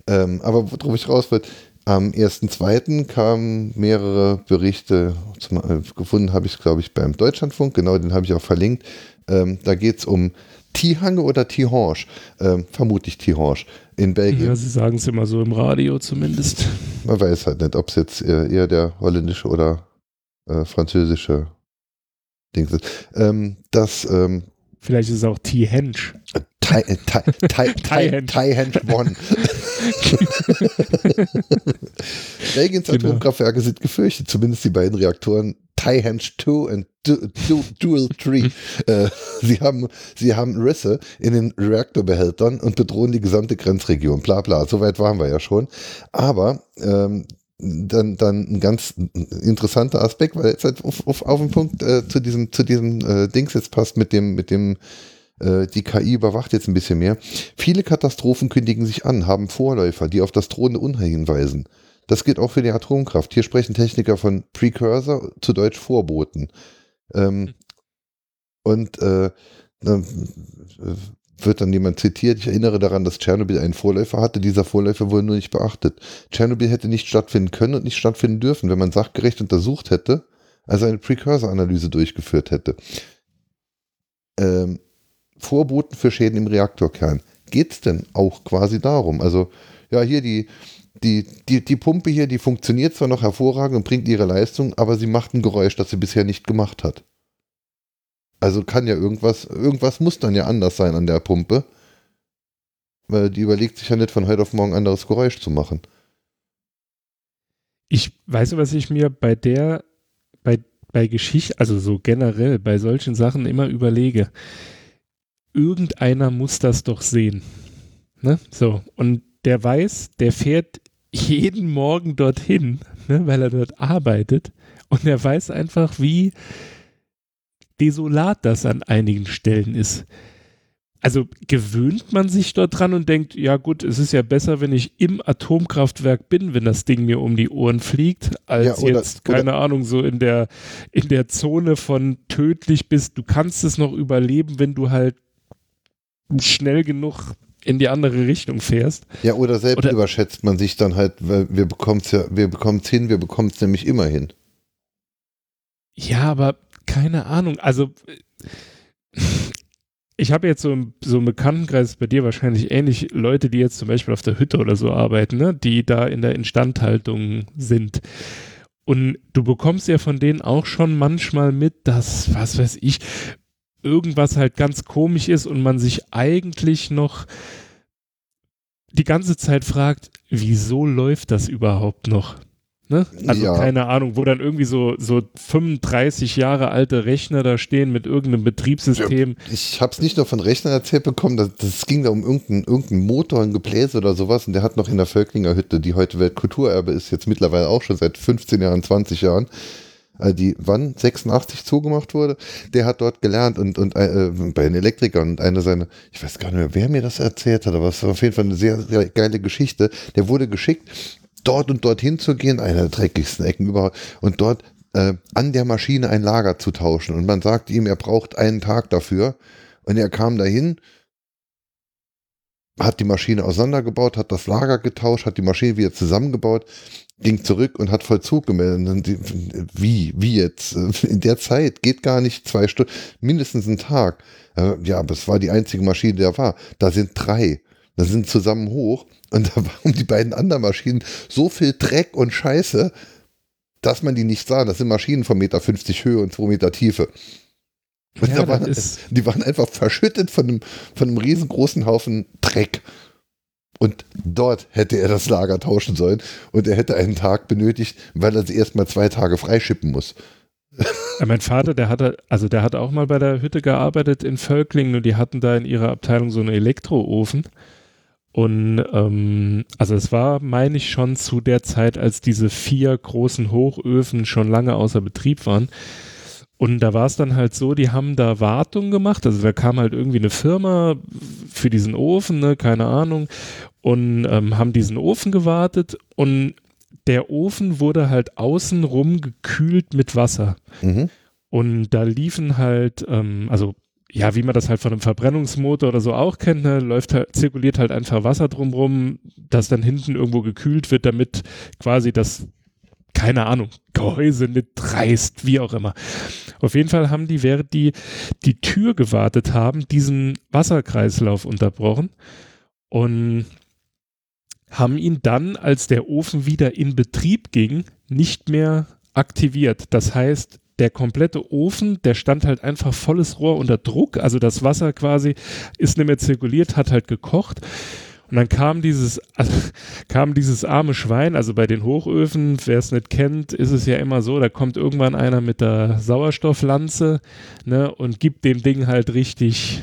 Ähm, aber worauf ich raus will, am 1.2. kamen mehrere Berichte, zum, äh, gefunden habe ich es, glaube ich, beim Deutschlandfunk, genau, den habe ich auch verlinkt. Ähm, da geht es um Tihange oder Tihorsch? Ähm, vermutlich Tihorsch in Belgien. Ja, sie sagen es immer so im Radio zumindest. Man weiß halt nicht, ob es jetzt eher der holländische oder äh, französische Ding ist. Ähm, das ähm, Vielleicht ist es auch T-Hench. Thai-Hench One. Belgiens genau. Atomkraftwerke sind gefürchtet, zumindest die beiden Reaktoren Thai-Hench 2 und Dual 3. äh, sie, haben, sie haben Risse in den Reaktorbehältern und bedrohen die gesamte Grenzregion. Bla bla, soweit waren wir ja schon. Aber ähm, dann, dann ein ganz interessanter Aspekt, weil jetzt halt auf, auf, auf den Punkt äh, zu diesem, zu diesem äh, Dings jetzt passt mit dem, mit dem äh, die KI überwacht jetzt ein bisschen mehr. Viele Katastrophen kündigen sich an, haben Vorläufer, die auf das drohende Unheil hinweisen. Das gilt auch für die Atomkraft. Hier sprechen Techniker von Precursor, zu Deutsch Vorboten. Ähm, hm. und äh, wird dann jemand zitiert. Ich erinnere daran, dass Tschernobyl einen Vorläufer hatte. Dieser Vorläufer wurde nur nicht beachtet. Tschernobyl hätte nicht stattfinden können und nicht stattfinden dürfen, wenn man sachgerecht untersucht hätte, also eine Precursor-Analyse durchgeführt hätte. Ähm, Vorboten für Schäden im Reaktorkern. Geht es denn auch quasi darum? Also, ja, hier die, die, die, die Pumpe hier, die funktioniert zwar noch hervorragend und bringt ihre Leistung, aber sie macht ein Geräusch, das sie bisher nicht gemacht hat. Also kann ja irgendwas, irgendwas muss dann ja anders sein an der Pumpe. Weil die überlegt sich ja nicht von heute auf morgen anderes Geräusch zu machen. Ich weiß, was ich mir bei der, bei, bei Geschichte, also so generell bei solchen Sachen immer überlege irgendeiner muss das doch sehen. Ne? So, und der weiß, der fährt jeden Morgen dorthin, ne, weil er dort arbeitet. Und er weiß einfach, wie desolat das an einigen Stellen ist. Also gewöhnt man sich dort dran und denkt, ja gut, es ist ja besser, wenn ich im Atomkraftwerk bin, wenn das Ding mir um die Ohren fliegt, als ja, oder, jetzt, keine oder, Ahnung, so in der, in der Zone von tödlich bist. Du kannst es noch überleben, wenn du halt schnell genug in die andere Richtung fährst. Ja, oder selbst oder, überschätzt man sich dann halt, weil wir bekommen es ja, wir bekommen es hin, wir bekommen es nämlich immer hin. Ja, aber keine Ahnung, also ich habe jetzt so, so einen Bekanntenkreis bei dir wahrscheinlich ähnlich Leute, die jetzt zum Beispiel auf der Hütte oder so arbeiten, ne? die da in der Instandhaltung sind. Und du bekommst ja von denen auch schon manchmal mit, dass, was weiß ich, irgendwas halt ganz komisch ist und man sich eigentlich noch die ganze Zeit fragt, wieso läuft das überhaupt noch? Ne? Also ja. keine Ahnung, wo dann irgendwie so, so 35 Jahre alte Rechner da stehen mit irgendeinem Betriebssystem. Ich habe es nicht nur von Rechnern erzählt bekommen, das, das ging da um irgendeinen irgendein Motor, ein Gebläse oder sowas und der hat noch in der Völklinger Hütte, die heute Weltkulturerbe ist, jetzt mittlerweile auch schon seit 15 Jahren, 20 Jahren, äh, die wann 86 zugemacht wurde, der hat dort gelernt und, und äh, bei den Elektrikern und eine seiner, ich weiß gar nicht mehr, wer mir das erzählt hat, aber es war auf jeden Fall eine sehr, sehr geile Geschichte. Der wurde geschickt, dort und dorthin zu gehen, einer der dreckigsten Ecken überhaupt, und dort äh, an der Maschine ein Lager zu tauschen. Und man sagt ihm, er braucht einen Tag dafür. Und er kam dahin, hat die Maschine auseinandergebaut, hat das Lager getauscht, hat die Maschine wieder zusammengebaut ging zurück und hat Vollzug gemeldet. Wie, wie jetzt? In der Zeit geht gar nicht zwei Stunden, mindestens ein Tag. Ja, aber es war die einzige Maschine, die da war. Da sind drei. Da sind zusammen hoch und da war um die beiden anderen Maschinen so viel Dreck und Scheiße, dass man die nicht sah. Das sind Maschinen von Meter 50 Höhe und 2 Meter Tiefe. Und ja, waren, die waren einfach verschüttet von einem, von einem riesengroßen Haufen Dreck. Und dort hätte er das Lager tauschen sollen und er hätte einen Tag benötigt, weil er sie erstmal zwei Tage freischippen muss. Ja, mein Vater, der hatte, also der hat auch mal bei der Hütte gearbeitet in Völklingen und die hatten da in ihrer Abteilung so einen Elektroofen. Und ähm, also es war, meine ich, schon zu der Zeit, als diese vier großen Hochöfen schon lange außer Betrieb waren. Und da war es dann halt so, die haben da Wartung gemacht. Also da kam halt irgendwie eine Firma für diesen Ofen, ne, keine Ahnung, und ähm, haben diesen Ofen gewartet und der Ofen wurde halt außenrum gekühlt mit Wasser. Mhm. Und da liefen halt, ähm, also ja, wie man das halt von einem Verbrennungsmotor oder so auch kennt, ne, läuft halt, zirkuliert halt einfach Wasser drumrum, das dann hinten irgendwo gekühlt wird, damit quasi das, keine Ahnung, Gehäuse nicht reißt, wie auch immer. Auf jeden Fall haben die, während die die Tür gewartet haben, diesen Wasserkreislauf unterbrochen und haben ihn dann, als der Ofen wieder in Betrieb ging, nicht mehr aktiviert. Das heißt, der komplette Ofen, der stand halt einfach volles Rohr unter Druck. Also das Wasser quasi ist nicht mehr zirkuliert, hat halt gekocht. Und dann kam dieses, also kam dieses arme Schwein, also bei den Hochöfen, wer es nicht kennt, ist es ja immer so, da kommt irgendwann einer mit der Sauerstofflanze ne, und gibt dem Ding halt richtig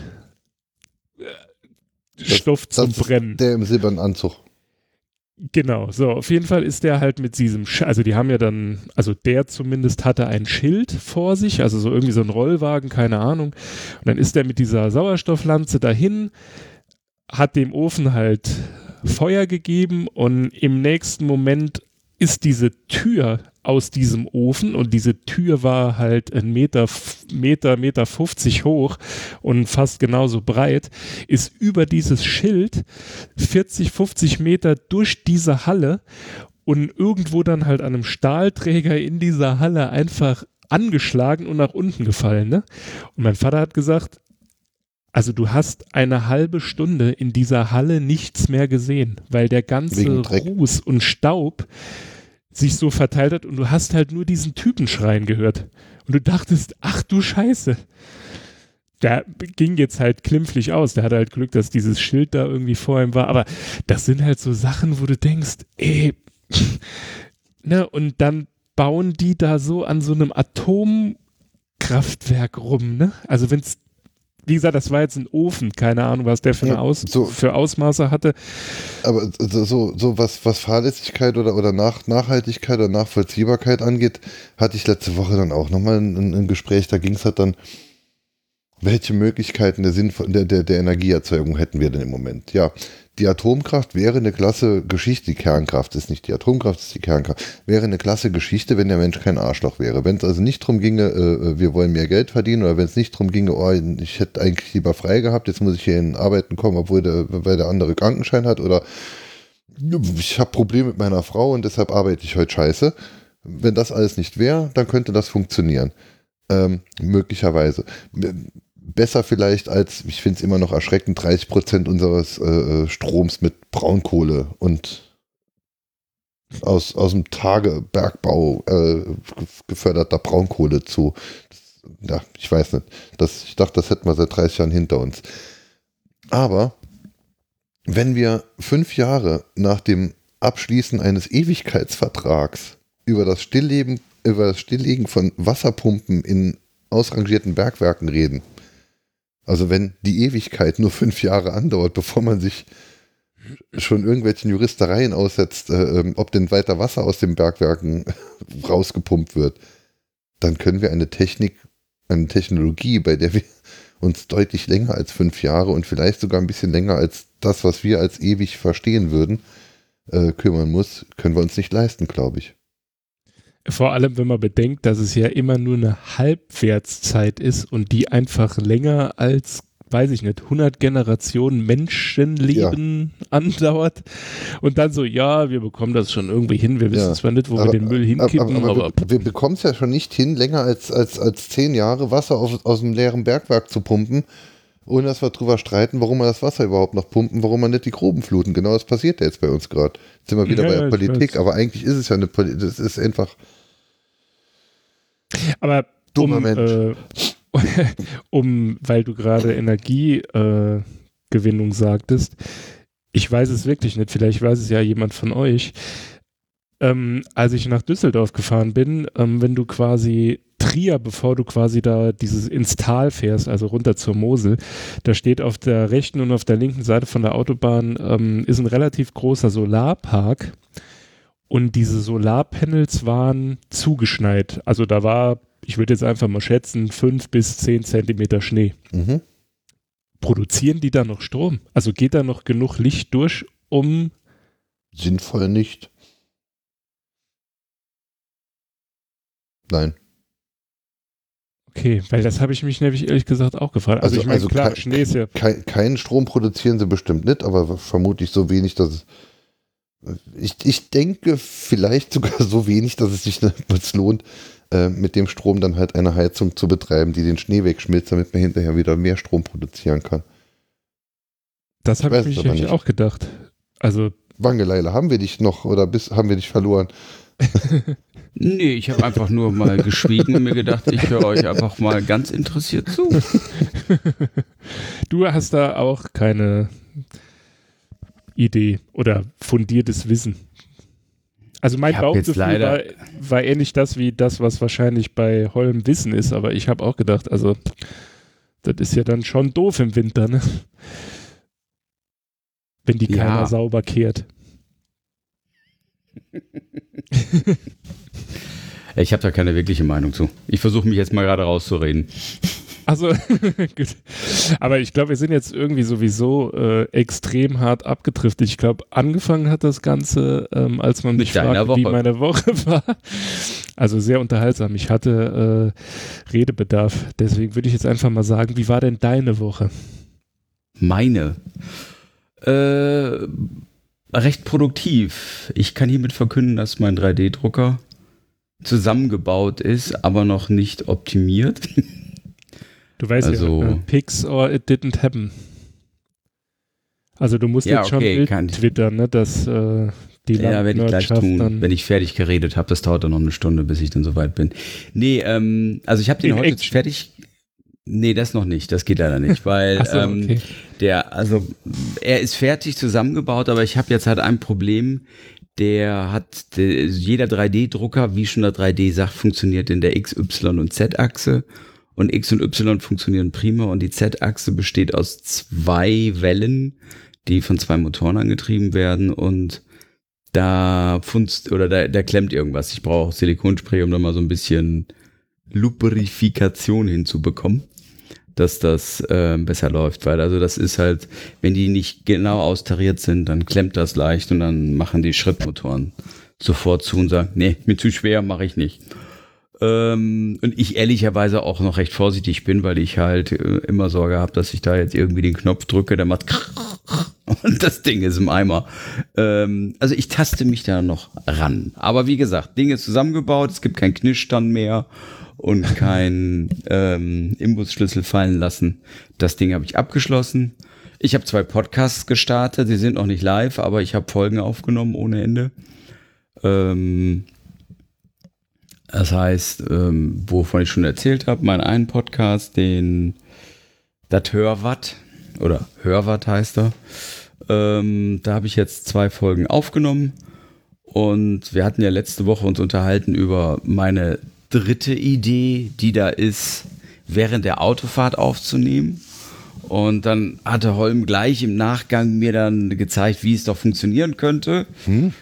äh, Stoff das, zum das Brennen. der im silbernen Anzug. Genau, so, auf jeden Fall ist der halt mit diesem, Sch also die haben ja dann, also der zumindest hatte ein Schild vor sich, also so irgendwie so ein Rollwagen, keine Ahnung. Und dann ist der mit dieser Sauerstofflanze dahin, hat dem Ofen halt Feuer gegeben und im nächsten Moment ist diese Tür aus diesem Ofen und diese Tür war halt ein Meter, Meter, Meter 50 hoch und fast genauso breit, ist über dieses Schild 40, 50 Meter durch diese Halle und irgendwo dann halt an einem Stahlträger in dieser Halle einfach angeschlagen und nach unten gefallen. Ne? Und mein Vater hat gesagt, also du hast eine halbe Stunde in dieser Halle nichts mehr gesehen, weil der ganze Ruß und Staub sich so verteilt hat und du hast halt nur diesen Typen schreien gehört. Und du dachtest, ach du Scheiße. Der ging jetzt halt klimpflich aus. Der hatte halt Glück, dass dieses Schild da irgendwie vor ihm war. Aber das sind halt so Sachen, wo du denkst, ey, ne, und dann bauen die da so an so einem Atomkraftwerk rum, ne? Also wenn es wie gesagt, das war jetzt ein Ofen, keine Ahnung, was der für, ja, Aus so, für Ausmaße hatte. Aber so, so was, was Fahrlässigkeit oder, oder Nach, Nachhaltigkeit oder Nachvollziehbarkeit angeht, hatte ich letzte Woche dann auch nochmal ein, ein Gespräch, da ging es halt dann, welche Möglichkeiten der, Sinn, der, der, der Energieerzeugung hätten wir denn im Moment? Ja, die Atomkraft wäre eine klasse Geschichte, die Kernkraft ist nicht die Atomkraft, ist die Kernkraft, wäre eine klasse Geschichte, wenn der Mensch kein Arschloch wäre. Wenn es also nicht darum ginge, äh, wir wollen mehr Geld verdienen oder wenn es nicht darum ginge, oh, ich hätte eigentlich lieber frei gehabt, jetzt muss ich hier in Arbeiten kommen, obwohl der, weil der andere Krankenschein hat oder ich habe Probleme mit meiner Frau und deshalb arbeite ich heute scheiße. Wenn das alles nicht wäre, dann könnte das funktionieren. Ähm, möglicherweise besser vielleicht als, ich finde es immer noch erschreckend, 30 Prozent unseres äh, äh, Stroms mit Braunkohle und aus, aus dem Tagebergbau äh, geförderter Braunkohle zu. Ja, ich weiß nicht. Das, ich dachte, das hätten wir seit 30 Jahren hinter uns. Aber wenn wir fünf Jahre nach dem Abschließen eines Ewigkeitsvertrags über das Stillleben, über das Stilllegen von Wasserpumpen in ausrangierten Bergwerken reden, also wenn die Ewigkeit nur fünf Jahre andauert, bevor man sich schon irgendwelchen Juristereien aussetzt, äh, ähm, ob denn weiter Wasser aus den Bergwerken rausgepumpt wird, dann können wir eine Technik, eine Technologie, bei der wir uns deutlich länger als fünf Jahre und vielleicht sogar ein bisschen länger als das, was wir als ewig verstehen würden, äh, kümmern muss, können wir uns nicht leisten, glaube ich. Vor allem, wenn man bedenkt, dass es ja immer nur eine Halbwertszeit ist und die einfach länger als, weiß ich nicht, 100 Generationen Menschenleben ja. andauert. Und dann so, ja, wir bekommen das schon irgendwie hin. Wir wissen ja. zwar nicht, wo aber, wir den Müll hinkippen, aber, aber, aber wir, wir bekommen es ja schon nicht hin, länger als, als, als zehn Jahre Wasser auf, aus einem leeren Bergwerk zu pumpen ohne dass wir drüber streiten, warum wir das Wasser überhaupt noch pumpen, warum wir nicht die Gruben fluten. Genau das passiert ja jetzt bei uns gerade. Jetzt sind wir wieder ja, bei der Politik, aber eigentlich ist es ja eine Politik, das ist einfach. Aber Dummer um, Mensch. Äh, um, weil du gerade Energiegewinnung äh, sagtest, ich weiß es wirklich nicht, vielleicht weiß es ja jemand von euch. Ähm, als ich nach Düsseldorf gefahren bin, ähm, wenn du quasi Trier, bevor du quasi da dieses ins Tal fährst, also runter zur Mosel, da steht auf der rechten und auf der linken Seite von der Autobahn ähm, ist ein relativ großer Solarpark und diese Solarpanels waren zugeschneit. Also da war, ich würde jetzt einfach mal schätzen, fünf bis zehn Zentimeter Schnee. Mhm. Produzieren die da noch Strom? Also geht da noch genug Licht durch, um sinnvoll nicht. Nein. Okay, weil das habe ich mich nämlich ehrlich gesagt auch gefragt. Also, also ich meine, also klar, kein, Schnee ist ja. Kein, keinen Strom produzieren sie bestimmt nicht, aber vermutlich so wenig, dass es. Ich, ich denke vielleicht sogar so wenig, dass es sich lohnt, äh, mit dem Strom dann halt eine Heizung zu betreiben, die den Schnee wegschmilzt, damit man hinterher wieder mehr Strom produzieren kann. Das habe ich, ich mich nämlich auch gedacht. Also. Wangeleile, haben wir dich noch oder bis, haben wir dich verloren? Nee, ich habe einfach nur mal geschwiegen und mir gedacht, ich höre euch einfach mal ganz interessiert zu. Du hast da auch keine Idee oder fundiertes Wissen. Also mein Bauchgefühl war, war ähnlich das wie das, was wahrscheinlich bei Holm Wissen ist, aber ich habe auch gedacht, also das ist ja dann schon doof im Winter, ne? Wenn die ja. keiner sauber kehrt. Ich habe da keine wirkliche Meinung zu. Ich versuche mich jetzt mal gerade rauszureden. Also, gut. Aber ich glaube, wir sind jetzt irgendwie sowieso äh, extrem hart abgetrifft. Ich glaube, angefangen hat das Ganze, ähm, als man mich fragte, wie meine Woche war. Also sehr unterhaltsam. Ich hatte äh, Redebedarf. Deswegen würde ich jetzt einfach mal sagen, wie war denn deine Woche? Meine? Äh, recht produktiv. Ich kann hiermit verkünden, dass mein 3D-Drucker zusammengebaut ist, aber noch nicht optimiert. Du weißt also, ja, Pix or it didn't happen. Also du musst ja, jetzt okay, schon twittern, ne, dass äh, die Ja, werde ich gleich tun, wenn ich fertig geredet habe. Das dauert dann noch eine Stunde, bis ich dann soweit bin. Nee, ähm, also ich habe den heute Action. fertig. Nee, das noch nicht. Das geht leider nicht, weil so, ähm, okay. der, also er ist fertig zusammengebaut, aber ich habe jetzt halt ein Problem der hat, der, jeder 3D-Drucker, wie schon der 3D sagt, funktioniert in der X, Y und Z-Achse. Und X und Y funktionieren prima und die Z-Achse besteht aus zwei Wellen, die von zwei Motoren angetrieben werden und da funzt oder da, da klemmt irgendwas. Ich brauche Silikonspray, um da mal so ein bisschen Lubrifikation hinzubekommen dass das äh, besser läuft, weil also das ist halt, wenn die nicht genau austariert sind, dann klemmt das leicht und dann machen die Schrittmotoren sofort zu und sagen, nee, mir zu schwer, mache ich nicht. Ähm, und ich ehrlicherweise auch noch recht vorsichtig bin, weil ich halt äh, immer Sorge habe, dass ich da jetzt irgendwie den Knopf drücke, der macht und das Ding ist im Eimer. Ähm, also ich taste mich da noch ran. Aber wie gesagt, Ding ist zusammengebaut, es gibt keinen Knischstand mehr und kein ähm, Imbusschlüssel fallen lassen. Das Ding habe ich abgeschlossen. Ich habe zwei Podcasts gestartet, die sind noch nicht live, aber ich habe Folgen aufgenommen ohne Ende. Ähm, das heißt, ähm, wovon ich schon erzählt habe, mein einen Podcast, den Dat Hörwatt oder Hörwatt heißt er. Ähm, da habe ich jetzt zwei Folgen aufgenommen und wir hatten ja letzte Woche uns unterhalten über meine dritte Idee, die da ist, während der Autofahrt aufzunehmen. Und dann hatte Holm gleich im Nachgang mir dann gezeigt, wie es doch funktionieren könnte. Hm.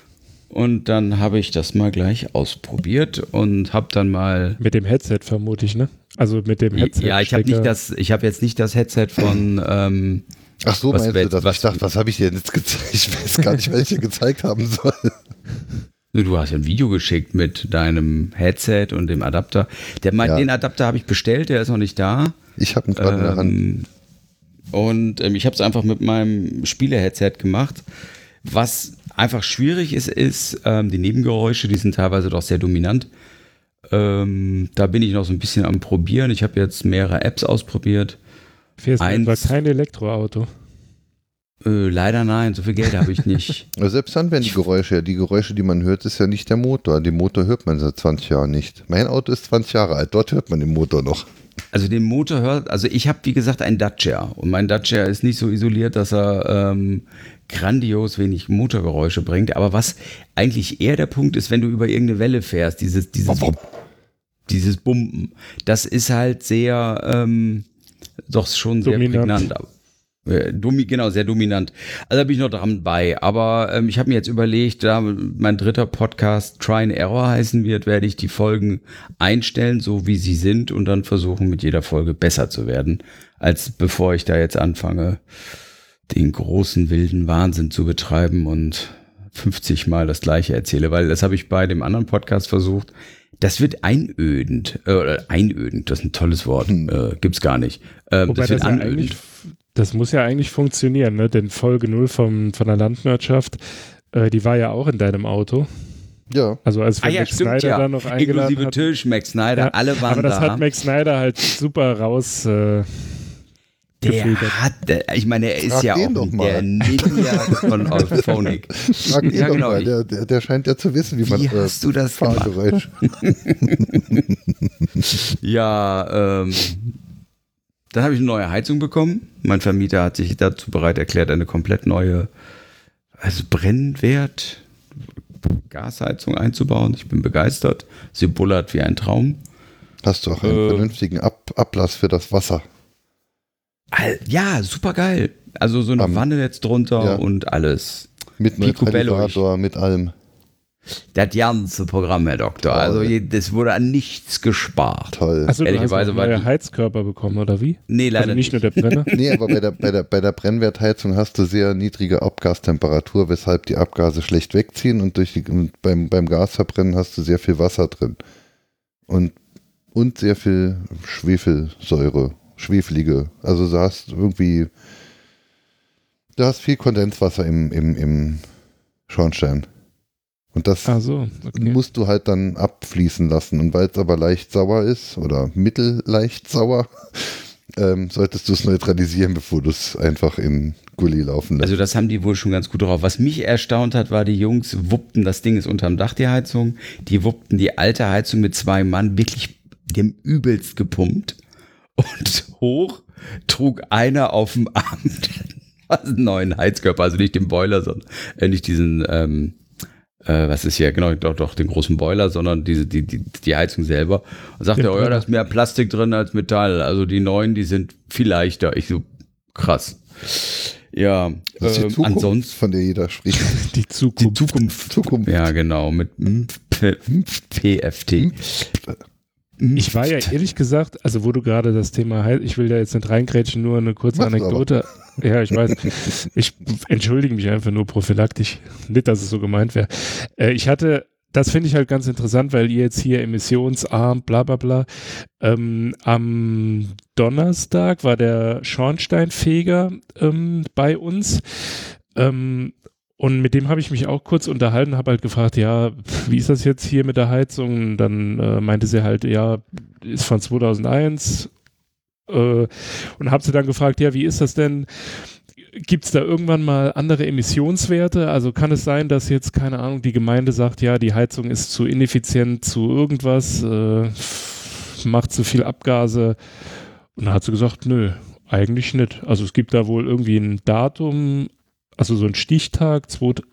Und dann habe ich das mal gleich ausprobiert und habe dann mal. Mit dem Headset vermute ich, ne? Also mit dem Headset. Ja, ich habe nicht das, ich habe jetzt nicht das Headset von. Ähm, Ach so, was, meinst du das? Was, ich dachte, was habe ich dir jetzt gezeigt? Ich weiß gar nicht, dir gezeigt haben soll. Du hast ja ein Video geschickt mit deinem Headset und dem Adapter. Der, ja. Den Adapter habe ich bestellt, der ist noch nicht da. Ich habe ihn gerade ähm, in der Hand. Und ähm, ich habe es einfach mit meinem Spiele-Headset gemacht. Was einfach schwierig ist, ist ähm, die Nebengeräusche, die sind teilweise doch sehr dominant. Ähm, da bin ich noch so ein bisschen am Probieren. Ich habe jetzt mehrere Apps ausprobiert. Fährst du kein Elektroauto? Äh, leider nein, so viel Geld habe ich nicht. Selbst dann werden die Geräusche, die Geräusche, die man hört, ist ja nicht der Motor. Den Motor hört man seit 20 Jahren nicht. Mein Auto ist 20 Jahre alt, dort hört man den Motor noch. Also den Motor hört, also ich habe wie gesagt einen Dacia und mein Dacia ist nicht so isoliert, dass er ähm, grandios wenig Motorgeräusche bringt. Aber was eigentlich eher der Punkt ist, wenn du über irgendeine Welle fährst, dieses, dieses, dieses Bumpen, das ist halt sehr, ähm, doch schon sehr Dominant. prägnant. Äh, Domi, genau, sehr dominant. Also da bin ich noch dran bei. Aber ähm, ich habe mir jetzt überlegt, da mein dritter Podcast Try and Error heißen wird, werde ich die Folgen einstellen, so wie sie sind, und dann versuchen, mit jeder Folge besser zu werden, als bevor ich da jetzt anfange, den großen wilden Wahnsinn zu betreiben und 50 Mal das gleiche erzähle. Weil das habe ich bei dem anderen Podcast versucht. Das wird einödend. Äh, einödend, das ist ein tolles Wort. Hm. Äh, gibt's gar nicht. Ähm, Wobei das das anödend. Ja das muss ja eigentlich funktionieren, ne? Denn Folge 0 vom, von der Landwirtschaft, äh, die war ja auch in deinem Auto. Ja. Also als wir ah, ja, Max stimmt, Snyder ja. da noch eingeladen Inklusive Tisch, Max Snyder, ja, alle waren da. Aber das da. hat Max Snyder halt super raus äh, der hat, ich meine, er ist Frag ja auch der Ninja von Auphonic. Frag ihn ja, doch genau. mal, der, der, der, scheint ja zu wissen, wie, wie man äh, hast du das Fahrgeräusch. ja, ähm, dann habe ich eine neue Heizung bekommen. Mein Vermieter hat sich dazu bereit erklärt, eine komplett neue, also Brennwert, Gasheizung einzubauen. Ich bin begeistert. Sie bullert wie ein Traum. Hast du auch einen äh, vernünftigen Ab Ablass für das Wasser? Ja, super geil. Also so eine um, Wanne jetzt drunter ja. und alles. Mit Neutralisator, mit allem. Das ganze Programm, Herr Doktor. Toll. Also das wurde an nichts gespart. Toll. Also du hast auch neue Heizkörper bekommen, oder wie? Nee, leider also nicht. nicht nur der Brenner? nee, aber bei der, bei, der, bei der Brennwertheizung hast du sehr niedrige Abgastemperatur, weshalb die Abgase schlecht wegziehen und, durch die, und beim, beim Gasverbrennen hast du sehr viel Wasser drin. Und, und sehr viel Schwefelsäure schwefelige. Also du hast irgendwie, du hast viel Kondenswasser im, im, im Schornstein. Und das so, okay. musst du halt dann abfließen lassen. Und weil es aber leicht sauer ist oder mittelleicht sauer, ähm, solltest du es neutralisieren, bevor du es einfach in Gully laufen lässt. Also das haben die wohl schon ganz gut drauf. Was mich erstaunt hat, war, die Jungs wuppten, das Ding ist unterm Dach, die Heizung, die wuppten die alte Heizung mit zwei Mann wirklich dem übelst gepumpt und hoch trug einer auf dem Arm einen neuen Heizkörper, also nicht den Boiler, sondern äh, nicht diesen, ähm, äh, was ist hier, genau, doch, doch den großen Boiler, sondern diese, die, die, die Heizung selber. Und sagte, oh ja, da ist mehr Plastik drin als Metall. Also die neuen, die sind viel leichter. Ich so, krass. Ja, das ist die ähm, Zukunft, ansonsten von der jeder spricht. Die Zukunft. Die Zukunft. Zukunft. Ja, genau, mit PFT. Ich war ja ehrlich gesagt, also wo du gerade das Thema ich will da jetzt nicht reingrätschen, nur eine kurze Anekdote. Ja, ich weiß. Ich entschuldige mich einfach nur prophylaktisch. Nicht, dass es so gemeint wäre. Äh, ich hatte, das finde ich halt ganz interessant, weil ihr jetzt hier emissionsarm, bla bla bla. Ähm, am Donnerstag war der Schornsteinfeger ähm, bei uns. Ähm, und mit dem habe ich mich auch kurz unterhalten, habe halt gefragt, ja, wie ist das jetzt hier mit der Heizung? Und dann äh, meinte sie halt, ja, ist von 2001. Äh, und habe sie dann gefragt, ja, wie ist das denn? Gibt es da irgendwann mal andere Emissionswerte? Also kann es sein, dass jetzt, keine Ahnung, die Gemeinde sagt, ja, die Heizung ist zu ineffizient zu irgendwas, äh, macht zu viel Abgase. Und dann hat sie gesagt, nö, eigentlich nicht. Also es gibt da wohl irgendwie ein Datum, also so ein Stichtag,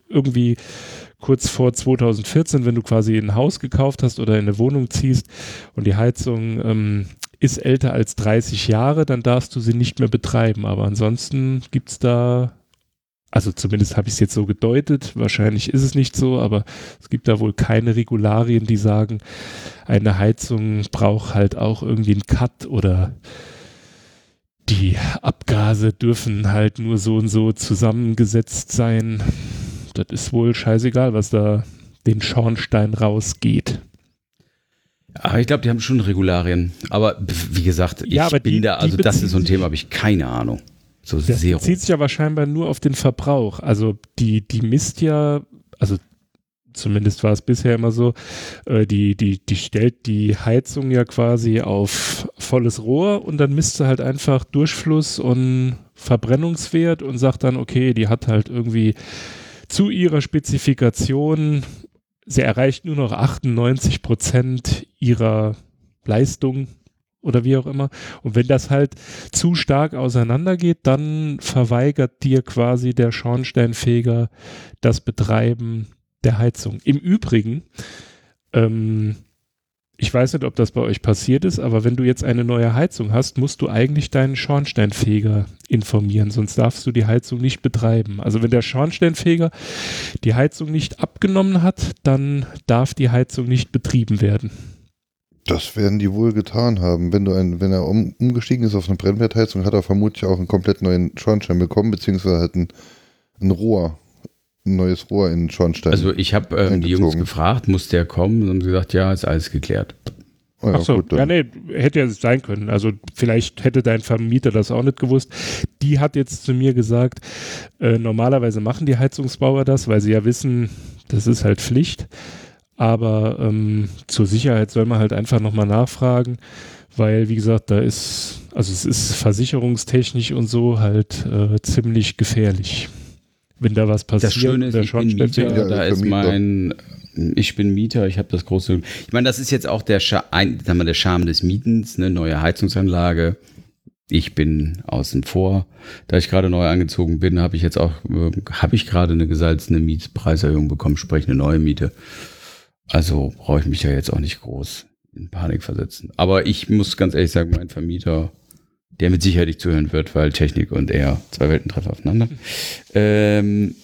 irgendwie kurz vor 2014, wenn du quasi ein Haus gekauft hast oder in eine Wohnung ziehst und die Heizung ähm, ist älter als 30 Jahre, dann darfst du sie nicht mehr betreiben. Aber ansonsten gibt es da, also zumindest habe ich es jetzt so gedeutet, wahrscheinlich ist es nicht so, aber es gibt da wohl keine Regularien, die sagen, eine Heizung braucht halt auch irgendwie einen Cut oder die Abgase dürfen halt nur so und so zusammengesetzt sein. Das ist wohl scheißegal, was da den Schornstein rausgeht. Aber ich glaube, die haben schon Regularien. Aber wie gesagt, ich ja, bin die, da, also das ist so ein Thema, habe ich keine Ahnung. So das Zero. bezieht sich aber scheinbar nur auf den Verbrauch. Also die, die misst ja, also zumindest war es bisher immer so, äh, die, die, die stellt die Heizung ja quasi auf volles Rohr und dann misst sie halt einfach Durchfluss und Verbrennungswert und sagt dann, okay, die hat halt irgendwie zu ihrer Spezifikation, sie erreicht nur noch 98 Prozent ihrer Leistung oder wie auch immer. Und wenn das halt zu stark auseinandergeht, dann verweigert dir quasi der Schornsteinfeger das Betreiben der Heizung. Im Übrigen, ähm, ich weiß nicht, ob das bei euch passiert ist, aber wenn du jetzt eine neue Heizung hast, musst du eigentlich deinen Schornsteinfeger informieren, sonst darfst du die Heizung nicht betreiben. Also wenn der Schornsteinfeger die Heizung nicht abgenommen hat, dann darf die Heizung nicht betrieben werden. Das werden die wohl getan haben. Wenn, du ein, wenn er um, umgestiegen ist auf eine Brennwertheizung, hat er vermutlich auch einen komplett neuen Schornstein bekommen, beziehungsweise halt ein, ein Rohr ein neues Rohr in den Schornstein. Also ich habe ähm, die Jungs gefragt, muss der kommen? Und haben sie gesagt, ja, ist alles geklärt. Oh ja, Ach so, gut, ja, nee, hätte ja sein können. Also vielleicht hätte dein Vermieter das auch nicht gewusst. Die hat jetzt zu mir gesagt, äh, normalerweise machen die Heizungsbauer das, weil sie ja wissen, das ist halt Pflicht. Aber ähm, zur Sicherheit soll man halt einfach nochmal nachfragen, weil, wie gesagt, da ist, also es ist versicherungstechnisch und so halt äh, ziemlich gefährlich. Wenn da was passiert, das Schöne ist, der ich bin Mieter, ja, da ist mein, ich bin Mieter, ich habe das große, ich meine, das ist jetzt auch der, Scha ein, sagen wir, der Charme des Mietens, eine neue Heizungsanlage. Ich bin außen vor. Da ich gerade neu angezogen bin, habe ich jetzt auch, äh, habe ich gerade eine gesalzene Mietpreiserhöhung bekommen, sprich eine neue Miete. Also brauche ich mich ja jetzt auch nicht groß in Panik versetzen. Aber ich muss ganz ehrlich sagen, mein Vermieter, der mit Sicherheit nicht zuhören wird, weil Technik und er zwei Welten treffen aufeinander. Ähm,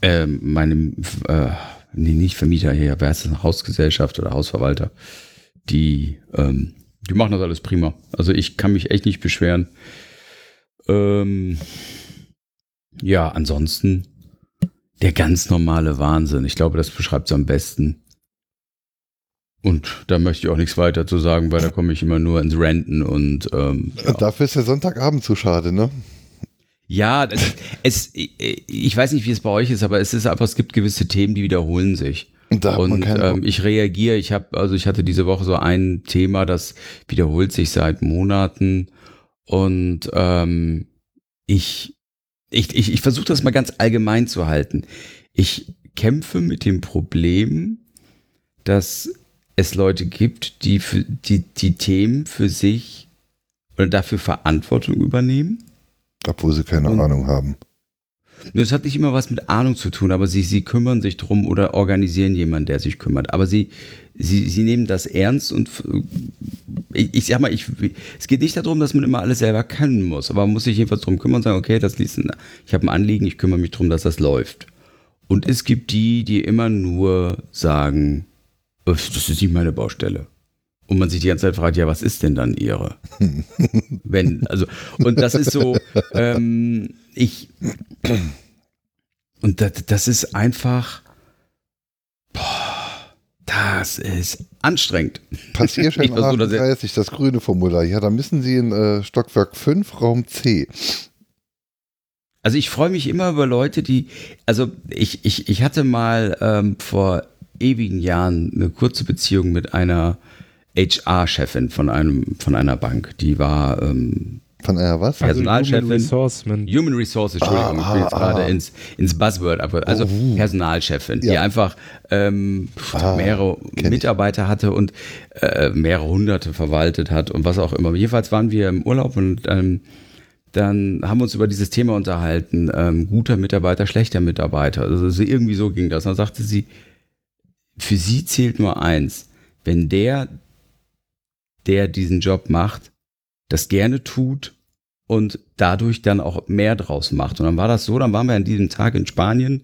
ähm, meine, äh, nee, nicht Vermieter hier, wer ist das? Hausgesellschaft oder Hausverwalter, die, ähm, die machen das alles prima. Also ich kann mich echt nicht beschweren. Ähm, ja, ansonsten der ganz normale Wahnsinn. Ich glaube, das beschreibt es am besten. Und da möchte ich auch nichts weiter zu sagen, weil da komme ich immer nur ins Renten und ähm, ja. dafür ist der Sonntagabend zu schade, ne? Ja, es, ich weiß nicht, wie es bei euch ist, aber es ist einfach, es gibt gewisse Themen, die wiederholen sich. Und, und ähm, ich reagiere, ich habe, also ich hatte diese Woche so ein Thema, das wiederholt sich seit Monaten und ähm, ich ich, ich, ich versuche das mal ganz allgemein zu halten. Ich kämpfe mit dem Problem, dass es Leute gibt, die, für, die die Themen für sich oder dafür Verantwortung übernehmen. Obwohl sie keine Und Ahnung haben. Das hat nicht immer was mit Ahnung zu tun, aber sie, sie kümmern sich drum oder organisieren jemanden, der sich kümmert. Aber sie, sie, sie nehmen das ernst und ich, ich sag mal, ich, es geht nicht darum, dass man immer alles selber können muss, aber man muss sich jedenfalls darum kümmern und sagen, okay, das liest, ich habe ein Anliegen, ich kümmere mich darum, dass das läuft. Und es gibt die, die immer nur sagen, das ist nicht meine Baustelle. Und man sich die ganze Zeit fragt, ja, was ist denn dann ihre? Wenn, also, und das ist so, ähm, ich, und das, das ist einfach, boah, das ist anstrengend. Passierschein 38, das grüne Formular. Ja, da müssen Sie in äh, Stockwerk 5, Raum C. Also ich freue mich immer über Leute, die, also ich, ich, ich hatte mal ähm, vor ewigen Jahren eine kurze Beziehung mit einer HR-Chefin von einem von einer Bank. Die war ähm, von einer was? Personalchefin. Also Human Resource, Human Resource Entschuldigung, ah, ich bin jetzt ah, gerade ah. ins, ins Buzzword, also oh, Personalchefin, ja. die einfach ähm, ah, mehrere Mitarbeiter ich. hatte und äh, mehrere hunderte verwaltet hat und was auch immer. Jedenfalls waren wir im Urlaub und ähm, dann haben wir uns über dieses Thema unterhalten, ähm, guter Mitarbeiter, schlechter Mitarbeiter. Also irgendwie so ging das. dann sagte sie, für sie zählt nur eins. Wenn der, der diesen Job macht, das gerne tut und dadurch dann auch mehr draus macht. Und dann war das so, dann waren wir an diesem Tag in Spanien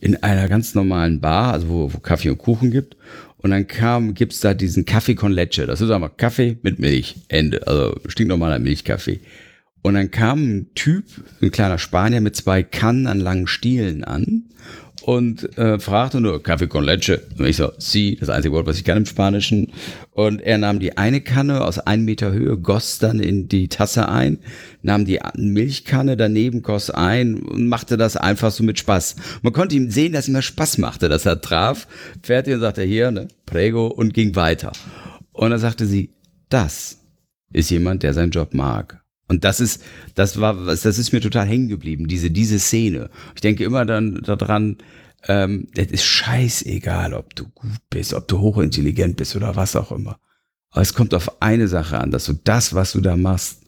in einer ganz normalen Bar, also wo, wo Kaffee und Kuchen gibt. Und dann kam, gibt's da diesen Kaffee con leche. Das ist einfach Kaffee mit Milch. Ende. Also stinknormaler Milchkaffee. Und dann kam ein Typ, ein kleiner Spanier mit zwei Kannen an langen Stielen an und äh, fragte nur Kaffee con leche. Und ich so, sie, das einzige Wort, was ich kann im Spanischen. Und er nahm die eine Kanne aus einem Meter Höhe, goss dann in die Tasse ein, nahm die Milchkanne daneben, goss ein und machte das einfach so mit Spaß. Man konnte ihm sehen, dass ihm das Spaß machte, dass er traf. Fertig und sagte, hier, ne, prego und ging weiter. Und dann sagte sie, das ist jemand, der seinen Job mag. Und das ist, das war, das ist mir total hängen geblieben, diese, diese Szene. Ich denke immer dann daran, ähm, das ist scheißegal, ob du gut bist, ob du hochintelligent bist oder was auch immer. Aber es kommt auf eine Sache an, dass du das, was du da machst,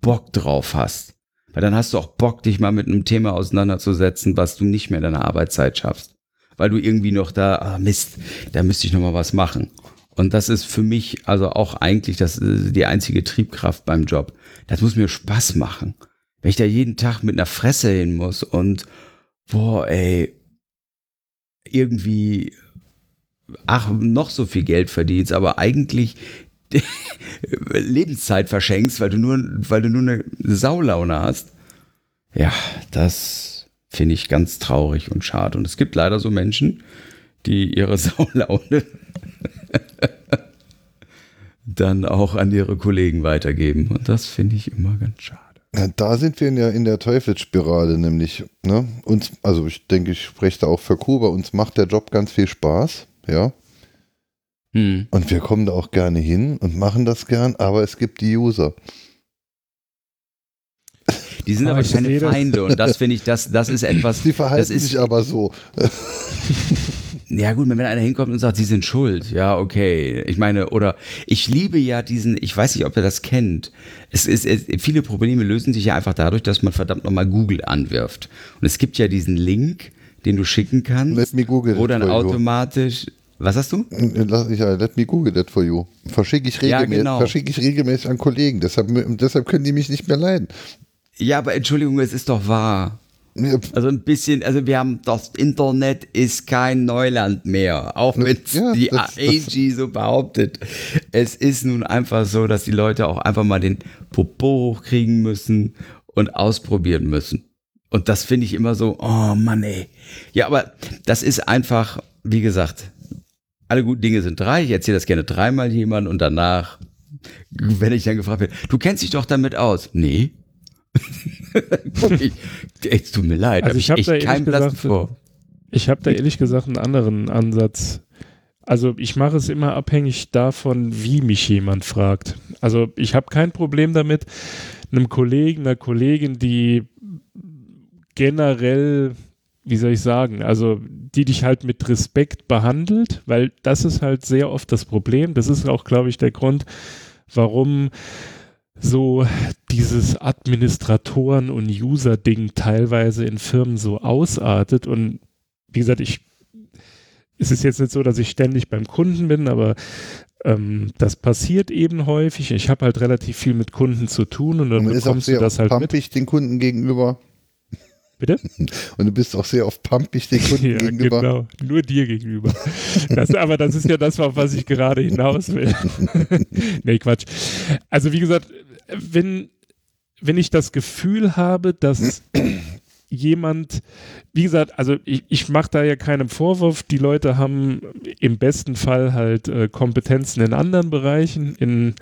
Bock drauf hast. Weil dann hast du auch Bock, dich mal mit einem Thema auseinanderzusetzen, was du nicht mehr in deiner Arbeitszeit schaffst. Weil du irgendwie noch da, ah Mist, da müsste ich noch mal was machen. Und das ist für mich also auch eigentlich das, die einzige Triebkraft beim Job. Das muss mir Spaß machen. Wenn ich da jeden Tag mit einer Fresse hin muss und, boah, ey, irgendwie, ach, noch so viel Geld verdienst, aber eigentlich Lebenszeit verschenkst, weil du nur, weil du nur eine Saulaune hast. Ja, das finde ich ganz traurig und schade. Und es gibt leider so Menschen, die ihre Saulaune dann auch an ihre Kollegen weitergeben. Und das finde ich immer ganz schade. Ja, da sind wir ja in der Teufelsspirale, nämlich, ne? Uns, also ich denke, ich spreche da auch für Kuba, uns macht der Job ganz viel Spaß, ja. Hm. Und wir kommen da auch gerne hin und machen das gern, aber es gibt die User. Die sind aber, aber keine Feinde und das finde ich, das, das ist etwas. Die verhalten ist, sich aber so. Ja gut, wenn einer hinkommt und sagt, sie sind schuld, ja okay. Ich meine, oder ich liebe ja diesen, ich weiß nicht, ob ihr das kennt. Es ist, es, viele Probleme lösen sich ja einfach dadurch, dass man verdammt nochmal Google anwirft. Und es gibt ja diesen Link, den du schicken kannst, let me Google wo dann automatisch was hast du? Ja, let me Google that for you. Verschicke ich, regelmäßig, ja, genau. verschicke ich regelmäßig an Kollegen. Deshalb, deshalb können die mich nicht mehr leiden. Ja, aber Entschuldigung, es ist doch wahr. Also ein bisschen, also wir haben, das Internet ist kein Neuland mehr, auch wenn ja, die AG so behauptet. Es ist nun einfach so, dass die Leute auch einfach mal den Popo hochkriegen müssen und ausprobieren müssen. Und das finde ich immer so, oh Mann ey. Ja, aber das ist einfach, wie gesagt, alle guten Dinge sind drei. Ich erzähle das gerne dreimal jemand und danach, wenn ich dann gefragt werde, du kennst dich doch damit aus. Nee, es tut mir leid, also ich habe da keinen Platz vor. Ich habe da ehrlich gesagt einen anderen Ansatz. Also ich mache es immer abhängig davon, wie mich jemand fragt. Also ich habe kein Problem damit, einem Kollegen, einer Kollegin, die generell, wie soll ich sagen, also die dich halt mit Respekt behandelt, weil das ist halt sehr oft das Problem. Das ist auch, glaube ich, der Grund, warum so dieses Administratoren- und User-Ding teilweise in Firmen so ausartet. Und wie gesagt, ich, es ist jetzt nicht so, dass ich ständig beim Kunden bin, aber ähm, das passiert eben häufig. Ich habe halt relativ viel mit Kunden zu tun und dann und bekommst du das halt pampig mit. den Kunden gegenüber. Bitte? Und du bist auch sehr oft pumpig den Kunden ja, gegenüber. Genau, nur dir gegenüber. Das, aber das ist ja das, auf was ich gerade hinaus will. nee, Quatsch. Also wie gesagt, wenn, wenn ich das Gefühl habe, dass jemand, wie gesagt, also ich, ich mache da ja keinen Vorwurf, die Leute haben im besten Fall halt äh, Kompetenzen in anderen Bereichen, in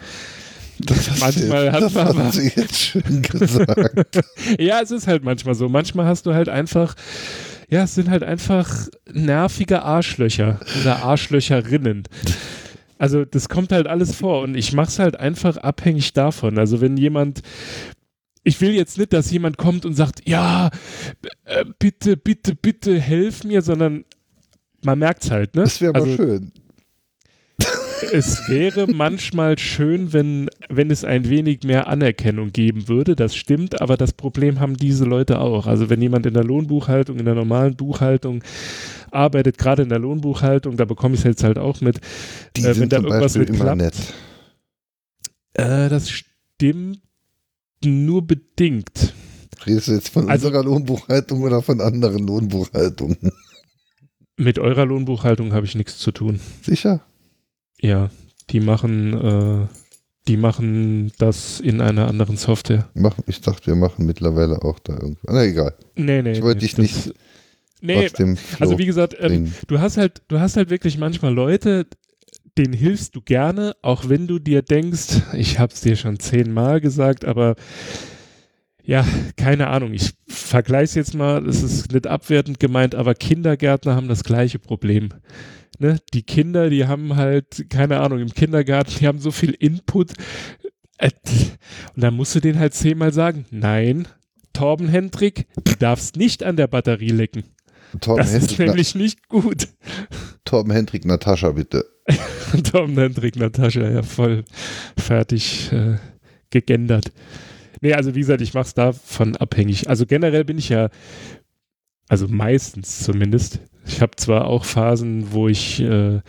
das manchmal du, hat man aber, Sie jetzt schön gesagt. ja, es ist halt manchmal so. Manchmal hast du halt einfach, ja, es sind halt einfach nervige Arschlöcher oder Arschlöcherinnen. Also das kommt halt alles vor und ich mache es halt einfach abhängig davon. Also wenn jemand, ich will jetzt nicht, dass jemand kommt und sagt, ja, äh, bitte, bitte, bitte helf mir, sondern man merkt es halt, ne? Das wäre aber also, schön es wäre manchmal schön, wenn, wenn es ein wenig mehr Anerkennung geben würde. Das stimmt, aber das Problem haben diese Leute auch. Also wenn jemand in der Lohnbuchhaltung, in der normalen Buchhaltung arbeitet, gerade in der Lohnbuchhaltung, da bekomme ich es jetzt halt auch mit, Die äh, wenn da irgendwas mit klappt. Nett. Äh, das stimmt nur bedingt. Redest du jetzt von also, unserer Lohnbuchhaltung oder von anderen Lohnbuchhaltungen? Mit eurer Lohnbuchhaltung habe ich nichts zu tun. Sicher? Ja, die machen, äh, die machen das in einer anderen Software. ich dachte, wir machen mittlerweile auch da irgendwas. Na egal. Nee, nee. Ich wollte nee, dich nicht. Nee, also wie gesagt, ähm, du hast halt, du hast halt wirklich manchmal Leute, denen hilfst du gerne, auch wenn du dir denkst, ich habe es dir schon zehnmal gesagt, aber ja, keine Ahnung. Ich vergleiche es jetzt mal, es ist nicht abwertend gemeint, aber Kindergärtner haben das gleiche Problem ne, die Kinder, die haben halt, keine Ahnung, im Kindergarten, die haben so viel Input. Äh, und dann musst du denen halt zehnmal sagen, nein, Torben Hendrik, du darfst nicht an der Batterie lecken. Torben das Hendrik, ist nämlich nicht gut. Torben Hendrik, Natascha, bitte. Torben Hendrik, Natascha, ja, voll fertig äh, gegendert. Nee, also wie gesagt, ich mache es davon abhängig. Also generell bin ich ja, also meistens zumindest, ich habe zwar auch Phasen, wo ich äh,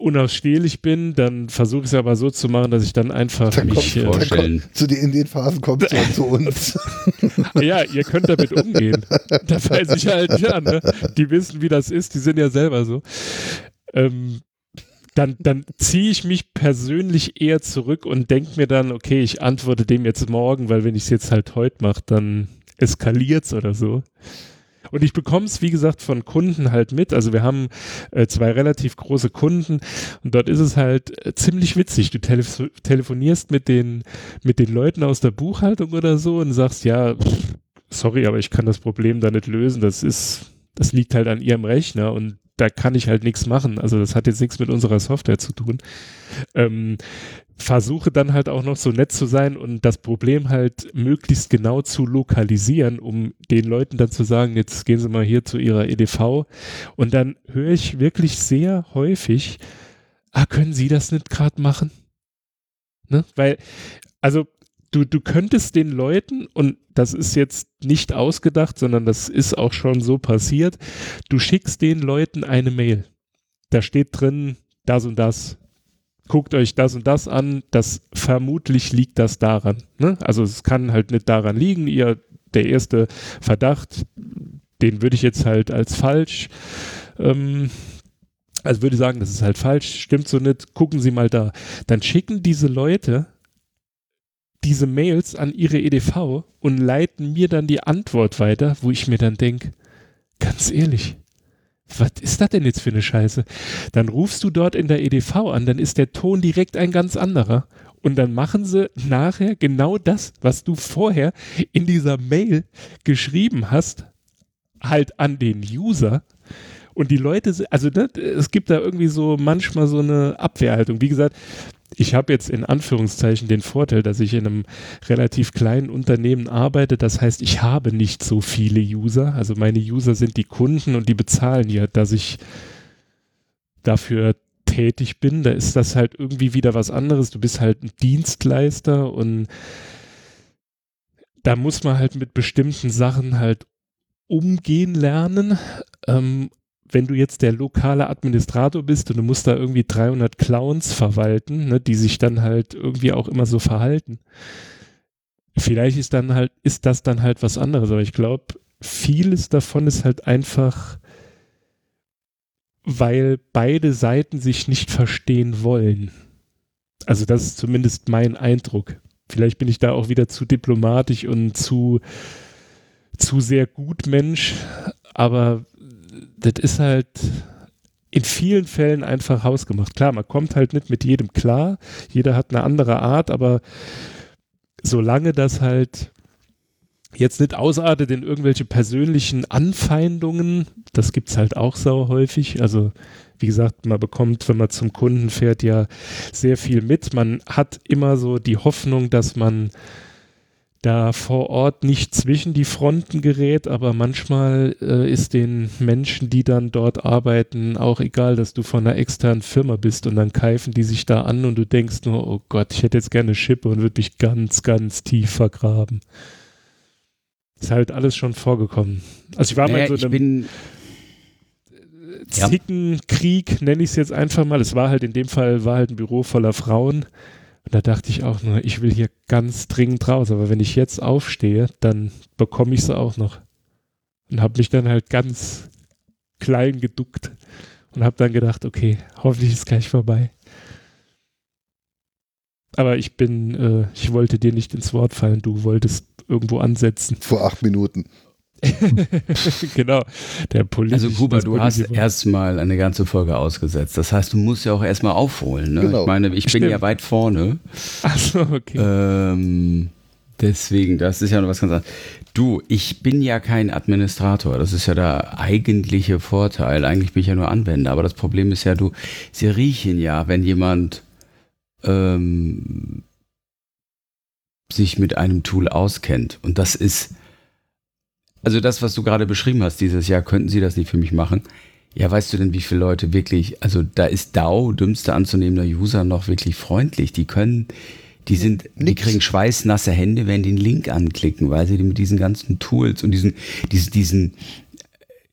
unausstehlich bin, dann versuche ich es aber so zu machen, dass ich dann einfach dann mich kommt, äh, vorstellen. Kommt, zu den, in den Phasen kommt es zu uns. ja, ihr könnt damit umgehen. da weiß ich halt, ja, ne? die wissen, wie das ist, die sind ja selber so. Ähm, dann, dann ziehe ich mich persönlich eher zurück und denke mir dann, okay, ich antworte dem jetzt morgen, weil wenn ich es jetzt halt heute mache, dann eskaliert oder so. Und ich bekomme es, wie gesagt, von Kunden halt mit. Also wir haben äh, zwei relativ große Kunden und dort ist es halt äh, ziemlich witzig. Du telef telefonierst mit den, mit den Leuten aus der Buchhaltung oder so und sagst, ja, pff, sorry, aber ich kann das Problem da nicht lösen. Das ist, das liegt halt an ihrem Rechner und da kann ich halt nichts machen. Also das hat jetzt nichts mit unserer Software zu tun. Ähm, versuche dann halt auch noch so nett zu sein und das Problem halt möglichst genau zu lokalisieren, um den Leuten dann zu sagen, jetzt gehen Sie mal hier zu Ihrer EDV. Und dann höre ich wirklich sehr häufig, ah, können Sie das nicht gerade machen? Ne? Weil, also du, du könntest den Leuten, und das ist jetzt nicht ausgedacht, sondern das ist auch schon so passiert, du schickst den Leuten eine Mail. Da steht drin, das und das. Guckt euch das und das an. Das vermutlich liegt das daran. Ne? Also es kann halt nicht daran liegen. Ihr, der erste Verdacht, den würde ich jetzt halt als falsch ähm, also würde sagen, das ist halt falsch, stimmt so nicht, gucken Sie mal da. Dann schicken diese Leute diese Mails an ihre EDV und leiten mir dann die Antwort weiter, wo ich mir dann denke, ganz ehrlich, was ist das denn jetzt für eine Scheiße? Dann rufst du dort in der EDV an, dann ist der Ton direkt ein ganz anderer. Und dann machen sie nachher genau das, was du vorher in dieser Mail geschrieben hast, halt an den User. Und die Leute, also das, es gibt da irgendwie so manchmal so eine Abwehrhaltung. Wie gesagt, ich habe jetzt in Anführungszeichen den Vorteil, dass ich in einem relativ kleinen Unternehmen arbeite. Das heißt, ich habe nicht so viele User. Also meine User sind die Kunden und die bezahlen ja, dass ich dafür tätig bin. Da ist das halt irgendwie wieder was anderes. Du bist halt ein Dienstleister und da muss man halt mit bestimmten Sachen halt umgehen lernen. Ähm, wenn du jetzt der lokale Administrator bist und du musst da irgendwie 300 Clowns verwalten, ne, die sich dann halt irgendwie auch immer so verhalten, vielleicht ist dann halt, ist das dann halt was anderes. Aber ich glaube, vieles davon ist halt einfach, weil beide Seiten sich nicht verstehen wollen. Also das ist zumindest mein Eindruck. Vielleicht bin ich da auch wieder zu diplomatisch und zu, zu sehr gut Mensch, aber das ist halt in vielen Fällen einfach hausgemacht. Klar, man kommt halt nicht mit jedem klar, jeder hat eine andere Art, aber solange das halt jetzt nicht ausartet in irgendwelche persönlichen Anfeindungen, das gibt es halt auch sau häufig. Also wie gesagt, man bekommt, wenn man zum Kunden fährt, ja sehr viel mit. Man hat immer so die Hoffnung, dass man da vor Ort nicht zwischen die Fronten gerät, aber manchmal äh, ist den Menschen, die dann dort arbeiten, auch egal, dass du von einer externen Firma bist und dann keifen die sich da an und du denkst nur, oh Gott, ich hätte jetzt gerne eine Schippe und würde mich ganz, ganz tief vergraben. Ist halt alles schon vorgekommen. Also ich war naja, mal in so einem Zickenkrieg, nenne ich es jetzt einfach mal. Es war halt in dem Fall, war halt ein Büro voller Frauen und da dachte ich auch nur, ich will hier ganz dringend raus, aber wenn ich jetzt aufstehe, dann bekomme ich sie auch noch. Und habe mich dann halt ganz klein geduckt und habe dann gedacht, okay, hoffentlich ist gleich vorbei. Aber ich bin, äh, ich wollte dir nicht ins Wort fallen, du wolltest irgendwo ansetzen. Vor acht Minuten. genau. Der also Kuba, du hast erstmal eine ganze Folge ausgesetzt. Das heißt, du musst ja auch erstmal aufholen. Ne? Genau. Ich meine, ich Stimmt. bin ja weit vorne. Achso, okay. Ähm, deswegen, das ist ja noch was ganz anderes. Du, ich bin ja kein Administrator. Das ist ja der eigentliche Vorteil. Eigentlich bin ich ja nur Anwender. Aber das Problem ist ja, du, sie riechen ja, wenn jemand ähm, sich mit einem Tool auskennt. Und das ist also das, was du gerade beschrieben hast, dieses Jahr, könnten Sie das nicht für mich machen? Ja, weißt du denn, wie viele Leute wirklich, also da ist DAO, dümmster anzunehmender User, noch wirklich freundlich. Die können, die sind, Nix. die kriegen schweißnasse Hände, wenn die den Link anklicken, weil sie mit diesen ganzen Tools und diesen, diesen, diesen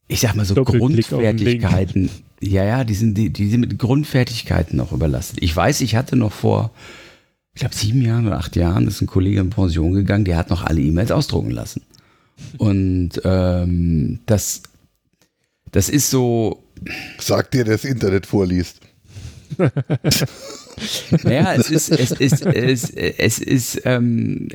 ich sag mal so Grundfertigkeiten, ja, ja, die sind, die, die sind mit Grundfertigkeiten noch überlastet. Ich weiß, ich hatte noch vor, ich glaube, sieben Jahren oder acht Jahren ist ein Kollege in Pension gegangen, der hat noch alle E-Mails ausdrucken lassen. Und ähm, das, das ist so. Sagt dir, das Internet vorliest. naja, es ist, es ist, es, es ist, ähm,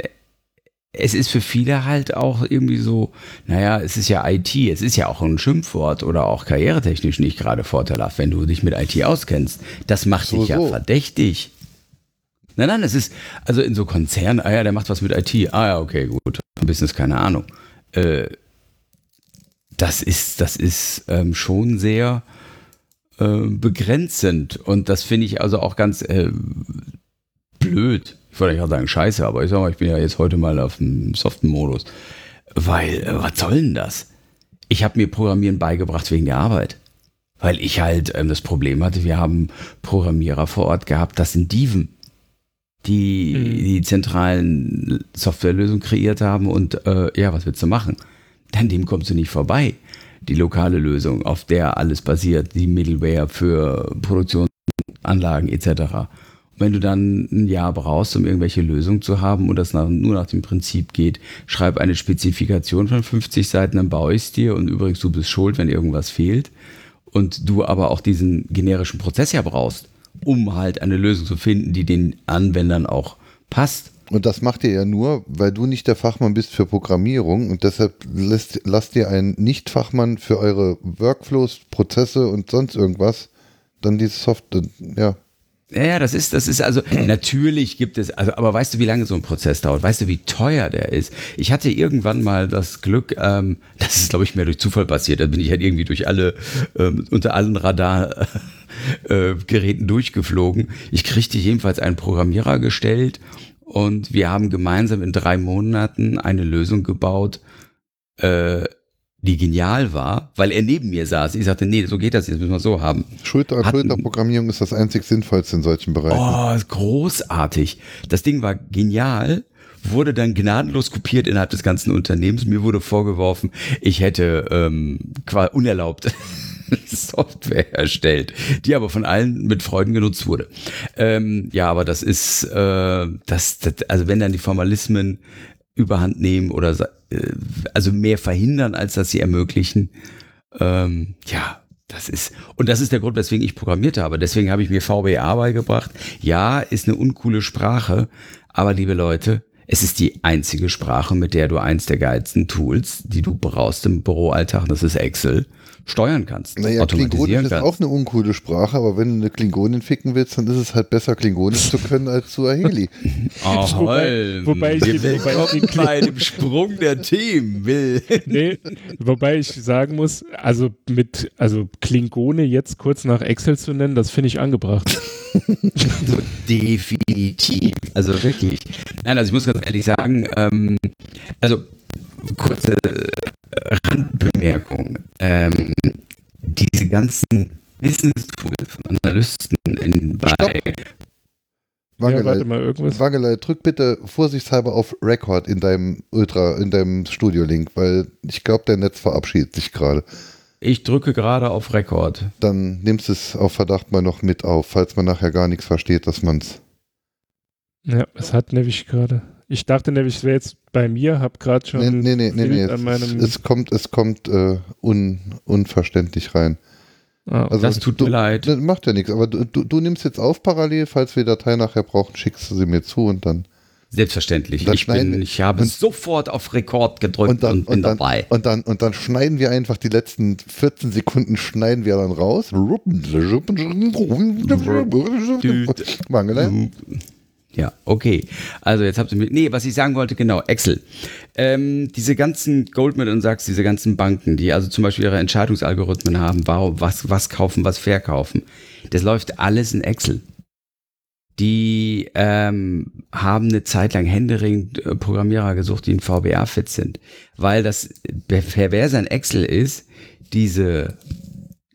es ist für viele halt auch irgendwie so, naja, es ist ja IT, es ist ja auch ein Schimpfwort oder auch karrieretechnisch nicht gerade vorteilhaft, wenn du dich mit IT auskennst. Das macht so, dich ja so. verdächtig. Nein, nein, es ist, also in so Konzernen, ah ja, der macht was mit IT. Ah ja, okay, gut. Business, keine Ahnung. Äh, das ist, das ist ähm, schon sehr äh, begrenzend. Und das finde ich also auch ganz äh, blöd. Ich wollte nicht sagen scheiße, aber ich sag mal, ich bin ja jetzt heute mal auf dem soften Modus. Weil, äh, was soll denn das? Ich habe mir Programmieren beigebracht wegen der Arbeit. Weil ich halt ähm, das Problem hatte, wir haben Programmierer vor Ort gehabt, das sind Diven die mhm. die zentralen Softwarelösungen kreiert haben und äh, ja, was willst du machen? An dem kommst du nicht vorbei. Die lokale Lösung, auf der alles basiert, die Middleware für Produktionsanlagen etc. Und wenn du dann ein Jahr brauchst, um irgendwelche Lösungen zu haben und das nach, nur nach dem Prinzip geht, schreib eine Spezifikation von 50 Seiten, dann baue ich es dir und übrigens du bist schuld, wenn irgendwas fehlt und du aber auch diesen generischen Prozess ja brauchst, um halt eine Lösung zu finden, die den Anwendern auch passt. Und das macht ihr ja nur, weil du nicht der Fachmann bist für Programmierung und deshalb lässt, lasst ihr einen Nicht-Fachmann für eure Workflows, Prozesse und sonst irgendwas dann diese Software, ja. Ja, das ist, das ist also, natürlich gibt es, also, aber weißt du, wie lange so ein Prozess dauert? Weißt du, wie teuer der ist? Ich hatte irgendwann mal das Glück, ähm, das ist, glaube ich, mehr durch Zufall passiert, da bin ich halt irgendwie durch alle, ähm, unter allen Radar, äh, Geräten durchgeflogen. Ich kriegte jedenfalls einen Programmierer gestellt und wir haben gemeinsam in drei Monaten eine Lösung gebaut, äh, die genial war, weil er neben mir saß. Ich sagte, nee, so geht das, jetzt müssen wir so haben. Schulter Schulter Programmierung ist das einzig Sinnvollste in solchen Bereichen. Oh, großartig. Das Ding war genial, wurde dann gnadenlos kopiert innerhalb des ganzen Unternehmens. Mir wurde vorgeworfen, ich hätte ähm, quasi unerlaubt Software erstellt, die aber von allen mit Freuden genutzt wurde. Ähm, ja, aber das ist, äh, das, das, also wenn dann die Formalismen überhand nehmen oder äh, also mehr verhindern, als dass sie ermöglichen, ähm, ja, das ist, und das ist der Grund, weswegen ich programmiert habe. Deswegen habe ich mir VBA beigebracht. Ja, ist eine uncoole Sprache, aber liebe Leute, es ist die einzige Sprache, mit der du eins der geilsten Tools, die du brauchst im Büroalltag, das ist Excel, steuern kannst. Naja, Klingonisch ist auch eine uncoole Sprache, aber wenn du eine Klingonin ficken willst, dann ist es halt besser, Klingonisch zu können als Suaheli. oh, wobei, wobei ich, wobei ich bei dem Sprung der Themen will. nee, wobei ich sagen muss, also mit, also Klingone jetzt kurz nach Excel zu nennen, das finde ich angebracht. so, definitiv. Also wirklich. Nein, also ich muss ganz ehrlich sagen, ähm, also kurze Randbemerkung. Ähm, diese ganzen Business-Tools von Analysten in, bei. Wangelei, ja, warte mal, irgendwas. Wangelei, drück bitte vorsichtshalber auf Record in deinem Ultra, in deinem Studio-Link, weil ich glaube, der Netz verabschiedet sich gerade. Ich drücke gerade auf Record. Dann nimmst es auf Verdacht mal noch mit auf, falls man nachher gar nichts versteht, dass man es. Ja, es hat nämlich gerade. Ich dachte nämlich, es wäre jetzt bei mir, habe gerade schon. Nee, nee, nee, nee, an meinem es, es kommt, es kommt äh, un, unverständlich rein. Ah, also, das tut du, mir leid. Macht ja nichts, aber du, du, du, nimmst jetzt auf parallel, falls wir die Datei nachher brauchen, schickst du sie mir zu und dann. Selbstverständlich. Ich, bin, ich habe und, sofort auf Rekord gedrückt und, dann, und bin und dann, dabei. Und dann, und dann schneiden wir einfach die letzten 14 Sekunden schneiden wir dann raus. Mangelein. Ja, okay. Also jetzt habt ihr mit. Nee, was ich sagen wollte, genau, Excel. Ähm, diese ganzen Goldman und Sachs, diese ganzen Banken, die also zum Beispiel ihre Entscheidungsalgorithmen haben, warum, was, was kaufen, was verkaufen, das läuft alles in Excel. Die ähm, haben eine Zeit lang händeringend äh, Programmierer gesucht, die in VBA fit sind. Weil das perverse an Excel ist, diese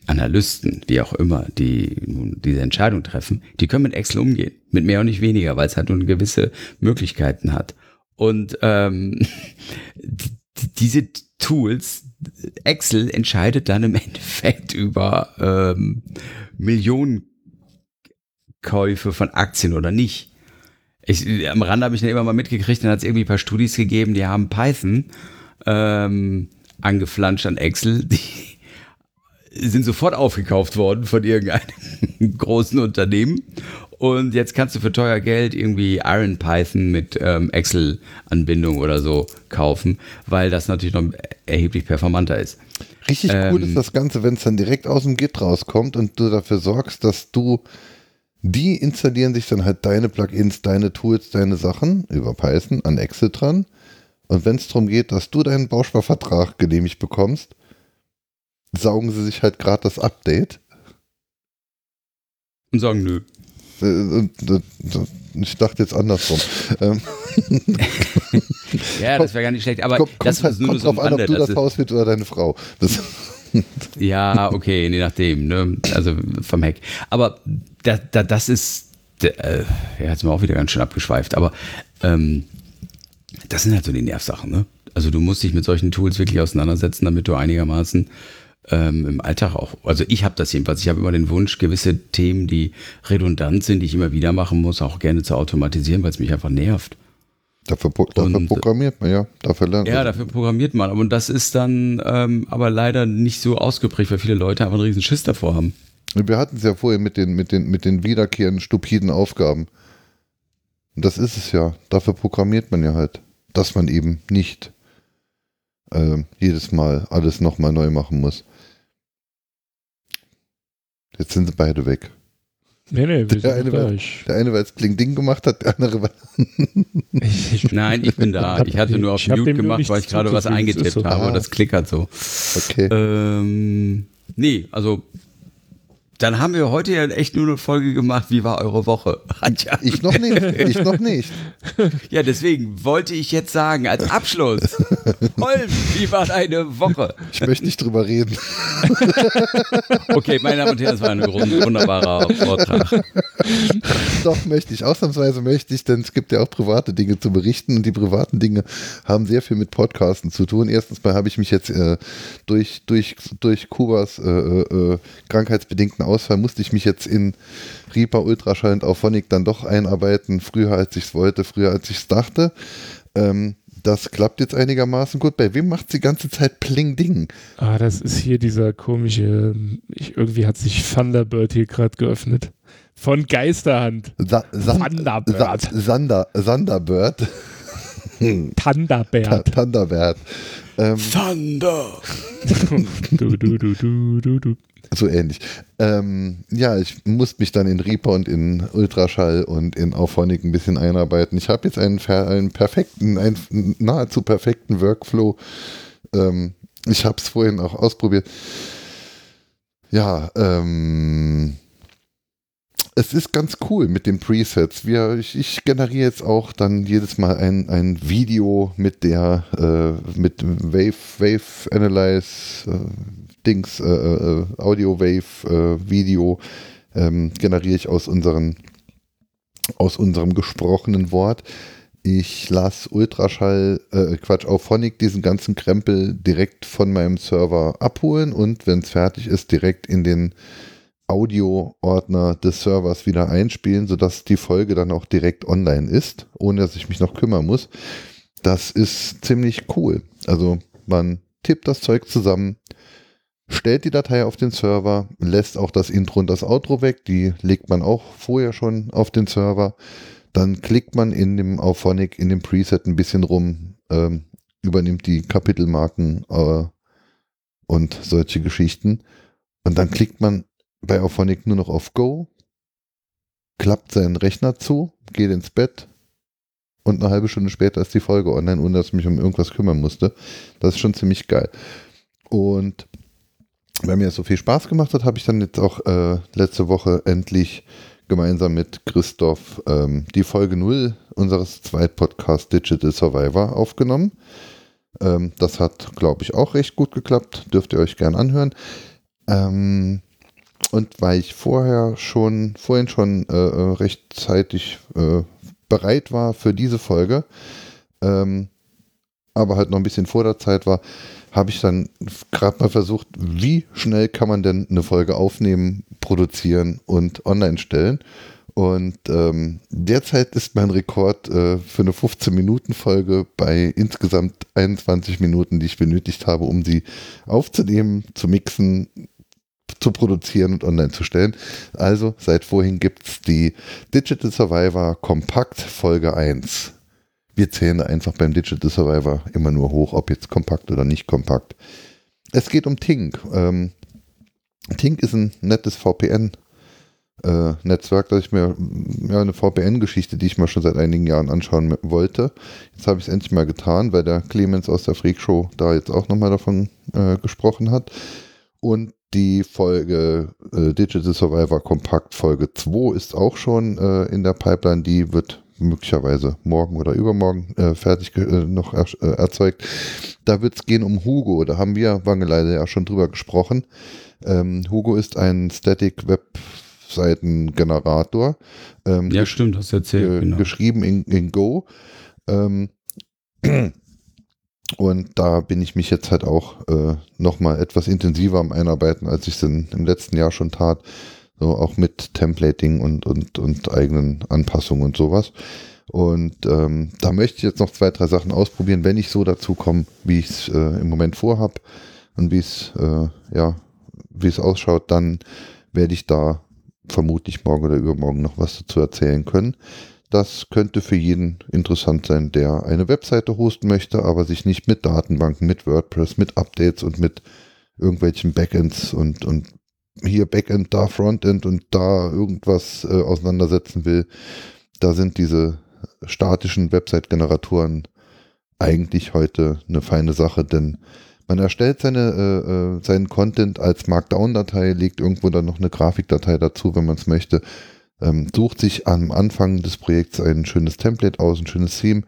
Analysten, wie auch immer, die nun diese Entscheidung treffen, die können mit Excel umgehen. Mit mehr und nicht weniger, weil es halt nun gewisse Möglichkeiten hat. Und ähm, diese Tools, Excel entscheidet dann im Endeffekt über ähm, Millionenkäufe von Aktien oder nicht. Ich, am Rande habe ich dann immer mal mitgekriegt, dann hat es irgendwie ein paar Studis gegeben, die haben Python ähm, angeflanscht an Excel, die sind sofort aufgekauft worden von irgendeinem großen Unternehmen Und jetzt kannst du für teuer Geld irgendwie Iron Python mit ähm, Excel-Anbindung oder so kaufen, weil das natürlich noch erheblich performanter ist. Richtig ähm, cool ist das Ganze, wenn es dann direkt aus dem Git rauskommt und du dafür sorgst, dass du die installieren sich dann halt deine Plugins, deine Tools, deine Sachen über Python an Excel dran. Und wenn es darum geht, dass du deinen Bausparvertrag genehmigt bekommst, saugen sie sich halt gerade das Update. Und sagen nö. Äh, äh, ich dachte jetzt andersrum. Ähm. ja, das wäre gar nicht schlecht. Aber kommt, das ist nur kommt so drauf an, ob du das, das Haus wird oder deine Frau. Das ja, okay, je nachdem. Ne? Also vom Heck. Aber da, da, das ist, äh, ja, jetzt sind wir auch wieder ganz schön abgeschweift. Aber ähm, das sind halt so die Nervsachen. Ne? Also du musst dich mit solchen Tools wirklich auseinandersetzen, damit du einigermaßen ähm, im Alltag auch. Also ich habe das jedenfalls. Ich habe immer den Wunsch, gewisse Themen, die redundant sind, die ich immer wieder machen muss, auch gerne zu automatisieren, weil es mich einfach nervt. Dafür, dafür und, programmiert man, ja. Dafür lernt Ja, dafür programmiert man. Und das ist dann ähm, aber leider nicht so ausgeprägt, weil viele Leute einfach einen riesen Schiss davor haben. Wir hatten es ja vorher mit den, mit, den, mit den wiederkehrenden, stupiden Aufgaben. Und das ist es ja. Dafür programmiert man ja halt. Dass man eben nicht äh, jedes Mal alles nochmal neu machen muss. Jetzt sind sie beide weg. Nee, nee, wir der, eine, weil, der eine, weil es Kling Ding gemacht hat, der andere, weil. Nein, ich bin da. Ich hatte nur auf Mute gemacht, weil ich gerade was eingetippt so. habe. Ah. Das klickert so. Okay. Ähm, nee, also dann haben wir heute ja echt nur eine Folge gemacht. Wie war eure Woche? Anja. Ich noch nicht. Ich noch nicht. Ja, deswegen wollte ich jetzt sagen, als Abschluss. Holm, wie war deine Woche? Ich möchte nicht drüber reden. Okay, meine Damen und Herren, das war ein wunderbarer Vortrag. Doch, möchte ich. Ausnahmsweise möchte ich, denn es gibt ja auch private Dinge zu berichten und die privaten Dinge haben sehr viel mit Podcasten zu tun. Erstens mal habe ich mich jetzt äh, durch, durch, durch Kubas äh, äh, krankheitsbedingten Ausfall musste ich mich jetzt in Reaper Ultraschall und Auphonic dann doch einarbeiten, früher als ich es wollte, früher als ich es dachte. Ähm, das klappt jetzt einigermaßen gut. Bei wem macht die ganze Zeit Pling-Ding? Ah, das ist hier dieser komische, ich, irgendwie hat sich Thunderbird hier gerade geöffnet. Von Geisterhand. Sa Thunderbird. Sa Sander Sanderbird. Thunderbird. Thunderbird. Ähm, Thunder. du, du, du, du, du, du. So ähnlich. Ähm, ja, ich muss mich dann in Reaper und in Ultraschall und in Auphonic ein bisschen einarbeiten. Ich habe jetzt einen, einen, perfekten, einen nahezu perfekten Workflow. Ähm, ich habe es vorhin auch ausprobiert. Ja, ähm, es ist ganz cool mit den Presets. Wir, ich, ich, generiere jetzt auch dann jedes Mal ein, ein Video mit der, äh, mit Wave, Wave Analyze, äh, Dings, äh, äh, Audio Wave äh, Video ähm, generiere ich aus unseren, aus unserem gesprochenen Wort. Ich lasse Ultraschall, äh, Quatsch, auf Phonic diesen ganzen Krempel direkt von meinem Server abholen und wenn es fertig ist, direkt in den Audio-Ordner des Servers wieder einspielen, sodass die Folge dann auch direkt online ist, ohne dass ich mich noch kümmern muss. Das ist ziemlich cool. Also man tippt das Zeug zusammen, stellt die Datei auf den Server, lässt auch das Intro und das Outro weg, die legt man auch vorher schon auf den Server. Dann klickt man in dem Auphonic, in dem Preset ein bisschen rum, ähm, übernimmt die Kapitelmarken äh, und solche Geschichten. Und dann klickt man bei Auphonic nur noch auf Go, klappt seinen Rechner zu, geht ins Bett und eine halbe Stunde später ist die Folge online, ohne dass ich mich um irgendwas kümmern musste. Das ist schon ziemlich geil. Und weil mir das so viel Spaß gemacht hat, habe ich dann jetzt auch äh, letzte Woche endlich gemeinsam mit Christoph ähm, die Folge 0 unseres Zweitpodcasts Digital Survivor aufgenommen. Ähm, das hat, glaube ich, auch recht gut geklappt. Dürft ihr euch gern anhören. Ähm, und weil ich vorher schon, vorhin schon äh, äh, rechtzeitig äh, bereit war für diese Folge, ähm, aber halt noch ein bisschen vor der Zeit war, habe ich dann gerade mal versucht, wie schnell kann man denn eine Folge aufnehmen, produzieren und online stellen. Und ähm, derzeit ist mein Rekord äh, für eine 15-Minuten-Folge bei insgesamt 21 Minuten, die ich benötigt habe, um sie aufzunehmen, zu mixen, zu produzieren und online zu stellen. Also seit vorhin gibt es die Digital Survivor Kompakt Folge 1. Wir zählen einfach beim Digital Survivor immer nur hoch, ob jetzt kompakt oder nicht kompakt. Es geht um Tink. Ähm, Tink ist ein nettes VPN. Äh, Netzwerk, dass ich mir ja, eine VPN-Geschichte, die ich mal schon seit einigen Jahren anschauen wollte. Jetzt habe ich es endlich mal getan, weil der Clemens aus der Freak Show da jetzt auch nochmal davon äh, gesprochen hat. Und die Folge äh, Digital Survivor Kompakt Folge 2 ist auch schon äh, in der Pipeline. Die wird möglicherweise morgen oder übermorgen äh, fertig äh, noch er, äh, erzeugt. Da wird es gehen um Hugo. Da haben wir Wangeleide ja schon drüber gesprochen. Ähm, Hugo ist ein Static Webseitengenerator. Ähm, ja, stimmt, hast du erzählt. Genau. Geschrieben in, in Go. Ähm, und da bin ich mich jetzt halt auch äh, nochmal etwas intensiver am Einarbeiten, als ich es im letzten Jahr schon tat. So auch mit Templating und, und, und eigenen Anpassungen und sowas. Und ähm, da möchte ich jetzt noch zwei, drei Sachen ausprobieren, wenn ich so dazu komme, wie ich es äh, im Moment vorhab und wie es äh, ja, wie es ausschaut, dann werde ich da vermutlich morgen oder übermorgen noch was dazu erzählen können. Das könnte für jeden interessant sein, der eine Webseite hosten möchte, aber sich nicht mit Datenbanken, mit WordPress, mit Updates und mit irgendwelchen Backends und, und hier Backend, da Frontend und da irgendwas äh, auseinandersetzen will. Da sind diese statischen Website-Generatoren eigentlich heute eine feine Sache, denn man erstellt seine, äh, äh seinen Content als Markdown-Datei, legt irgendwo dann noch eine Grafikdatei dazu, wenn man es möchte ähm, sucht sich am Anfang des Projekts ein schönes Template aus, ein schönes Theme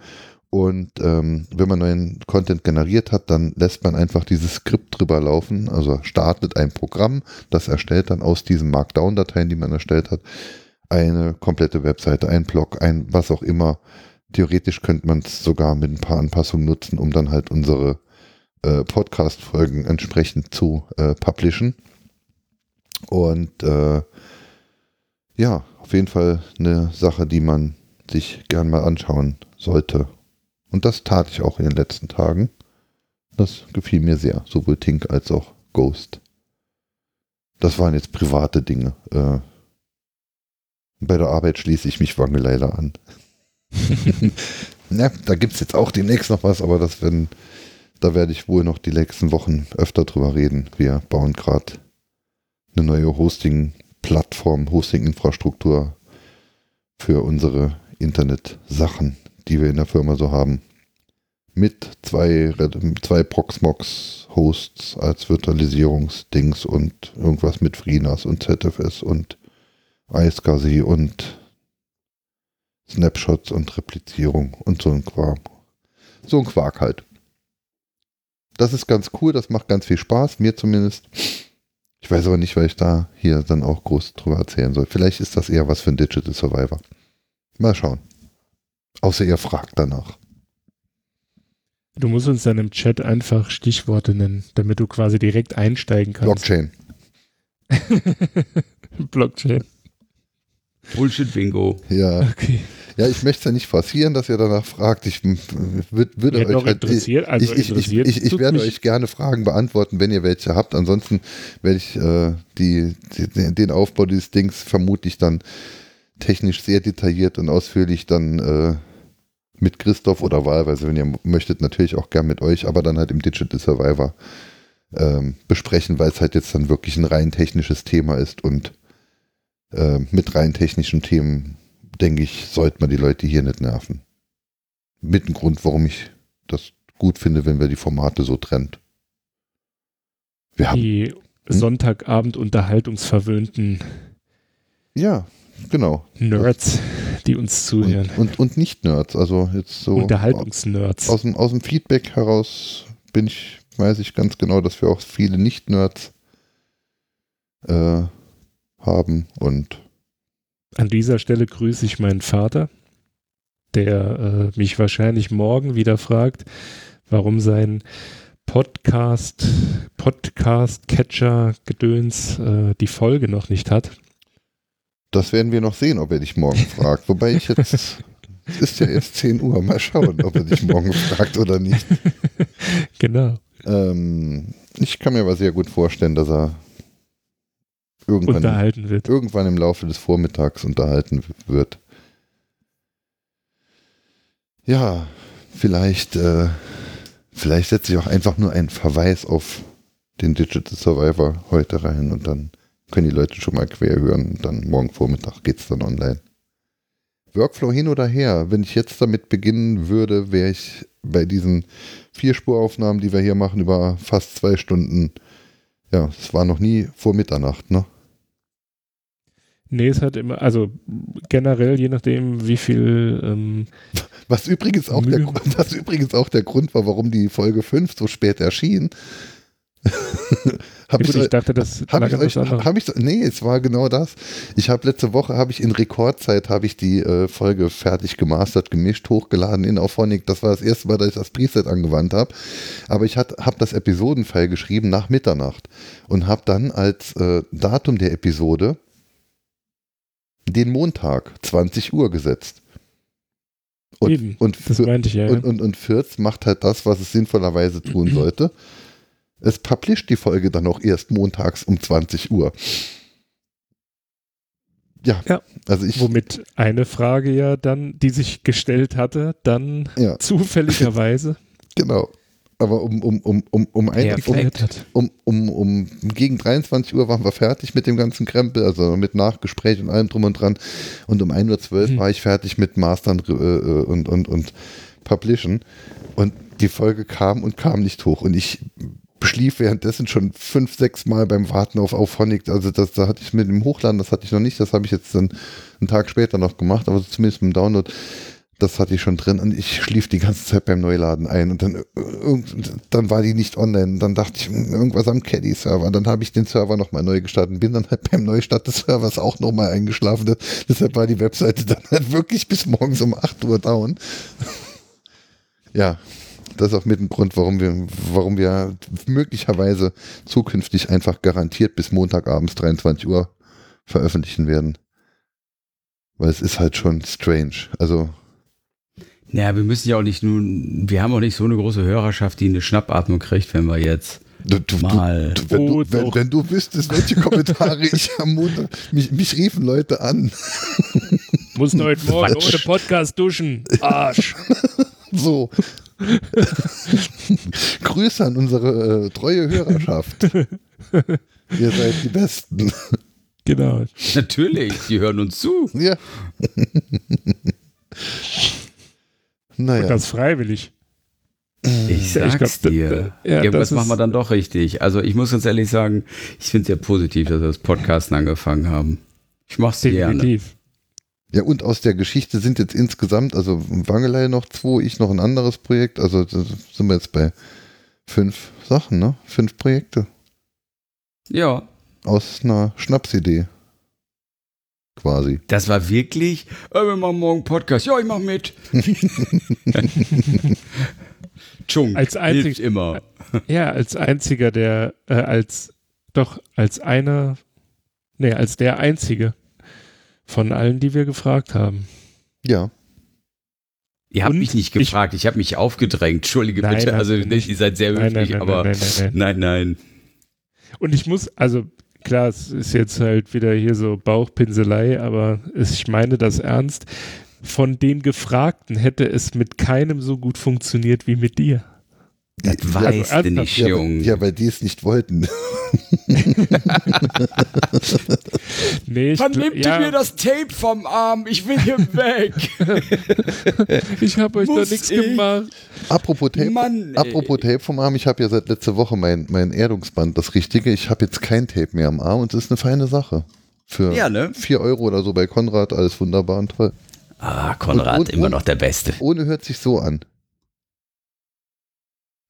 und ähm, wenn man neuen Content generiert hat, dann lässt man einfach dieses Skript drüber laufen, also startet ein Programm, das erstellt dann aus diesen Markdown-Dateien, die man erstellt hat, eine komplette Webseite, ein Blog, ein was auch immer. Theoretisch könnte man es sogar mit ein paar Anpassungen nutzen, um dann halt unsere äh, Podcast-Folgen entsprechend zu äh, publishen. Und äh, ja, auf jeden Fall eine Sache, die man sich gern mal anschauen sollte. Und das tat ich auch in den letzten Tagen. Das gefiel mir sehr, sowohl Tink als auch Ghost. Das waren jetzt private Dinge. Äh, bei der Arbeit schließe ich mich Wangeleider an. ja, da gibt es jetzt auch demnächst noch was, aber das werden, da werde ich wohl noch die nächsten Wochen öfter drüber reden. Wir bauen gerade eine neue Hosting- Plattform, Hosting-Infrastruktur für unsere Internet-Sachen, die wir in der Firma so haben. Mit zwei, zwei Proxmox-Hosts als Virtualisierungsdings und irgendwas mit FreeNAS und ZFS und iSCSI und Snapshots und Replizierung und so ein Quark. So ein Quark halt. Das ist ganz cool, das macht ganz viel Spaß, mir zumindest. Ich weiß aber nicht, weil ich da hier dann auch groß drüber erzählen soll. Vielleicht ist das eher was für ein Digital Survivor. Mal schauen. Außer ihr fragt danach. Du musst uns dann im Chat einfach Stichworte nennen, damit du quasi direkt einsteigen kannst. Blockchain. Blockchain. Bullshit-Bingo. Ja. Okay. Ja, ich möchte es ja nicht forcieren, dass ihr danach fragt. Ich würde euch halt, interessiert, also ich, ich, ich, ich, ich werde euch gerne Fragen beantworten, wenn ihr welche habt. Ansonsten werde ich äh, die, die, den Aufbau dieses Dings vermutlich dann technisch sehr detailliert und ausführlich dann äh, mit Christoph oder wahlweise, wenn ihr möchtet, natürlich auch gern mit euch, aber dann halt im Digital Survivor ähm, besprechen, weil es halt jetzt dann wirklich ein rein technisches Thema ist und äh, mit rein technischen Themen, denke ich, sollte man die Leute hier nicht nerven. Mit dem Grund, warum ich das gut finde, wenn wir die Formate so trennt. Wir haben, die hm? Sonntagabend unterhaltungsverwöhnten ja, genau. Nerds, die uns zuhören. Und, und, und Nicht-Nerds, also jetzt so. Unterhaltungsnerds. Aus dem, aus dem Feedback heraus bin ich, weiß ich ganz genau, dass wir auch viele Nicht-Nerds äh, haben und an dieser Stelle grüße ich meinen Vater, der äh, mich wahrscheinlich morgen wieder fragt, warum sein Podcast, Podcast-Catcher Gedöns äh, die Folge noch nicht hat. Das werden wir noch sehen, ob er dich morgen fragt. Wobei ich jetzt, es ist ja jetzt 10 Uhr, mal schauen, ob er dich morgen fragt oder nicht. Genau. Ähm, ich kann mir aber sehr gut vorstellen, dass er irgendwann, unterhalten wird. Irgendwann im Laufe des Vormittags unterhalten wird. Ja, vielleicht, äh, vielleicht setze ich auch einfach nur einen Verweis auf den Digital Survivor heute rein und dann können die Leute schon mal quer hören. Und dann morgen Vormittag geht es dann online. Workflow hin oder her. Wenn ich jetzt damit beginnen würde, wäre ich bei diesen Vierspuraufnahmen, die wir hier machen, über fast zwei Stunden. Ja, es war noch nie vor Mitternacht, ne? Nee, es hat immer, also generell, je nachdem, wie viel. Ähm, was, übrigens auch der, was übrigens auch der Grund war, warum die Folge 5 so spät erschien. hab ich, ich, dachte, das habe ich euch, hab ich, nee, es war genau das. Ich habe letzte Woche habe ich in Rekordzeit habe ich die äh, Folge fertig gemastert, gemischt, hochgeladen in Auphonic. Das war das erste Mal, dass ich das Preset angewandt habe. Aber ich habe das Episodenfile geschrieben nach Mitternacht und habe dann als äh, Datum der Episode den Montag 20 Uhr gesetzt. Und, Eben, und, das meinte ich ja. Und, und, und Fürth macht halt das, was es sinnvollerweise tun sollte. Es publisht die Folge dann auch erst montags um 20 Uhr. Ja, ja, also ich. Womit eine Frage ja dann, die sich gestellt hatte, dann ja. zufälligerweise. genau. Aber um, um, um, um, um, ein, um, um, um, um, gegen 23 Uhr waren wir fertig mit dem ganzen Krempel, also mit Nachgespräch und allem drum und dran. Und um 1.12 Uhr hm. war ich fertig mit Mastern äh, und, und, und Publishen. Und die Folge kam und kam nicht hoch. Und ich schlief währenddessen schon fünf, sechs Mal beim Warten auf Auphonic. Also das, da hatte ich mit dem Hochladen, das hatte ich noch nicht, das habe ich jetzt dann einen Tag später noch gemacht, aber zumindest mit dem Download, das hatte ich schon drin und ich schlief die ganze Zeit beim Neuladen ein und dann, dann war die nicht online. Dann dachte ich, hm, irgendwas am Caddy-Server. Dann habe ich den Server nochmal neu gestartet und bin dann halt beim Neustart des Servers auch nochmal eingeschlafen. Deshalb war die Webseite dann halt wirklich bis morgens um 8 Uhr down. ja, das ist auch mit dem Grund, warum wir, warum wir möglicherweise zukünftig einfach garantiert bis Montagabends 23 Uhr veröffentlichen werden. Weil es ist halt schon strange. Also. Naja, wir müssen ja auch nicht nun, wir haben auch nicht so eine große Hörerschaft, die eine Schnappatmung kriegt, wenn wir jetzt Du, du, mal. Du, wenn, oh, wenn, wenn, du wüsstest, welche Kommentare ich am Montag. Mich, mich riefen Leute an. Mussten heute Morgen ohne Podcast duschen. Arsch. So. Grüße an unsere äh, treue Hörerschaft. Ihr seid die Besten. Genau. Natürlich, die hören uns zu. Ja. Naja. Und das freiwillig. Ich sag's ich glaub, dir. Ja, Irgendwas machen wir dann doch richtig. Also ich muss ganz ehrlich sagen, ich finde es ja positiv, dass wir das Podcasten angefangen haben. Ich mach's Definitiv. gerne. Ja, und aus der Geschichte sind jetzt insgesamt, also Wangelei noch zwei, ich noch ein anderes Projekt, also sind wir jetzt bei fünf Sachen, ne? Fünf Projekte. Ja. Aus einer Schnapsidee. Quasi. Das war wirklich, äh, wir machen morgen Podcast. Ja, ich mach mit. Chung, als einzig, immer. Ja, als einziger, der, äh, als, doch, als einer, nee, als der einzige, von allen, die wir gefragt haben. Ja. Ihr habt Und mich nicht gefragt, ich, ich habe mich aufgedrängt. Entschuldige nein, bitte, also nicht, ihr seid sehr nein, höflich, nein, aber nein, nein. Und ich muss, also klar, es ist jetzt halt wieder hier so Bauchpinselei, aber ich meine das ernst. Von den Gefragten hätte es mit keinem so gut funktioniert wie mit dir. Das ja, weißt du nicht, ja, Jung. Ja, weil die es nicht wollten. nee, Dann nehmt ja. ihr mir das Tape vom Arm, ich will hier weg. ich habe euch Muss da nichts gemacht. Apropos Tape, Mann, apropos Tape vom Arm, ich habe ja seit letzter Woche mein, mein Erdungsband, das richtige. Ich habe jetzt kein Tape mehr am Arm und es ist eine feine Sache. Für ja, ne? 4 Euro oder so bei Konrad, alles wunderbar und toll. Ah, Konrad, und, und, immer noch der Beste. Ohne hört sich so an.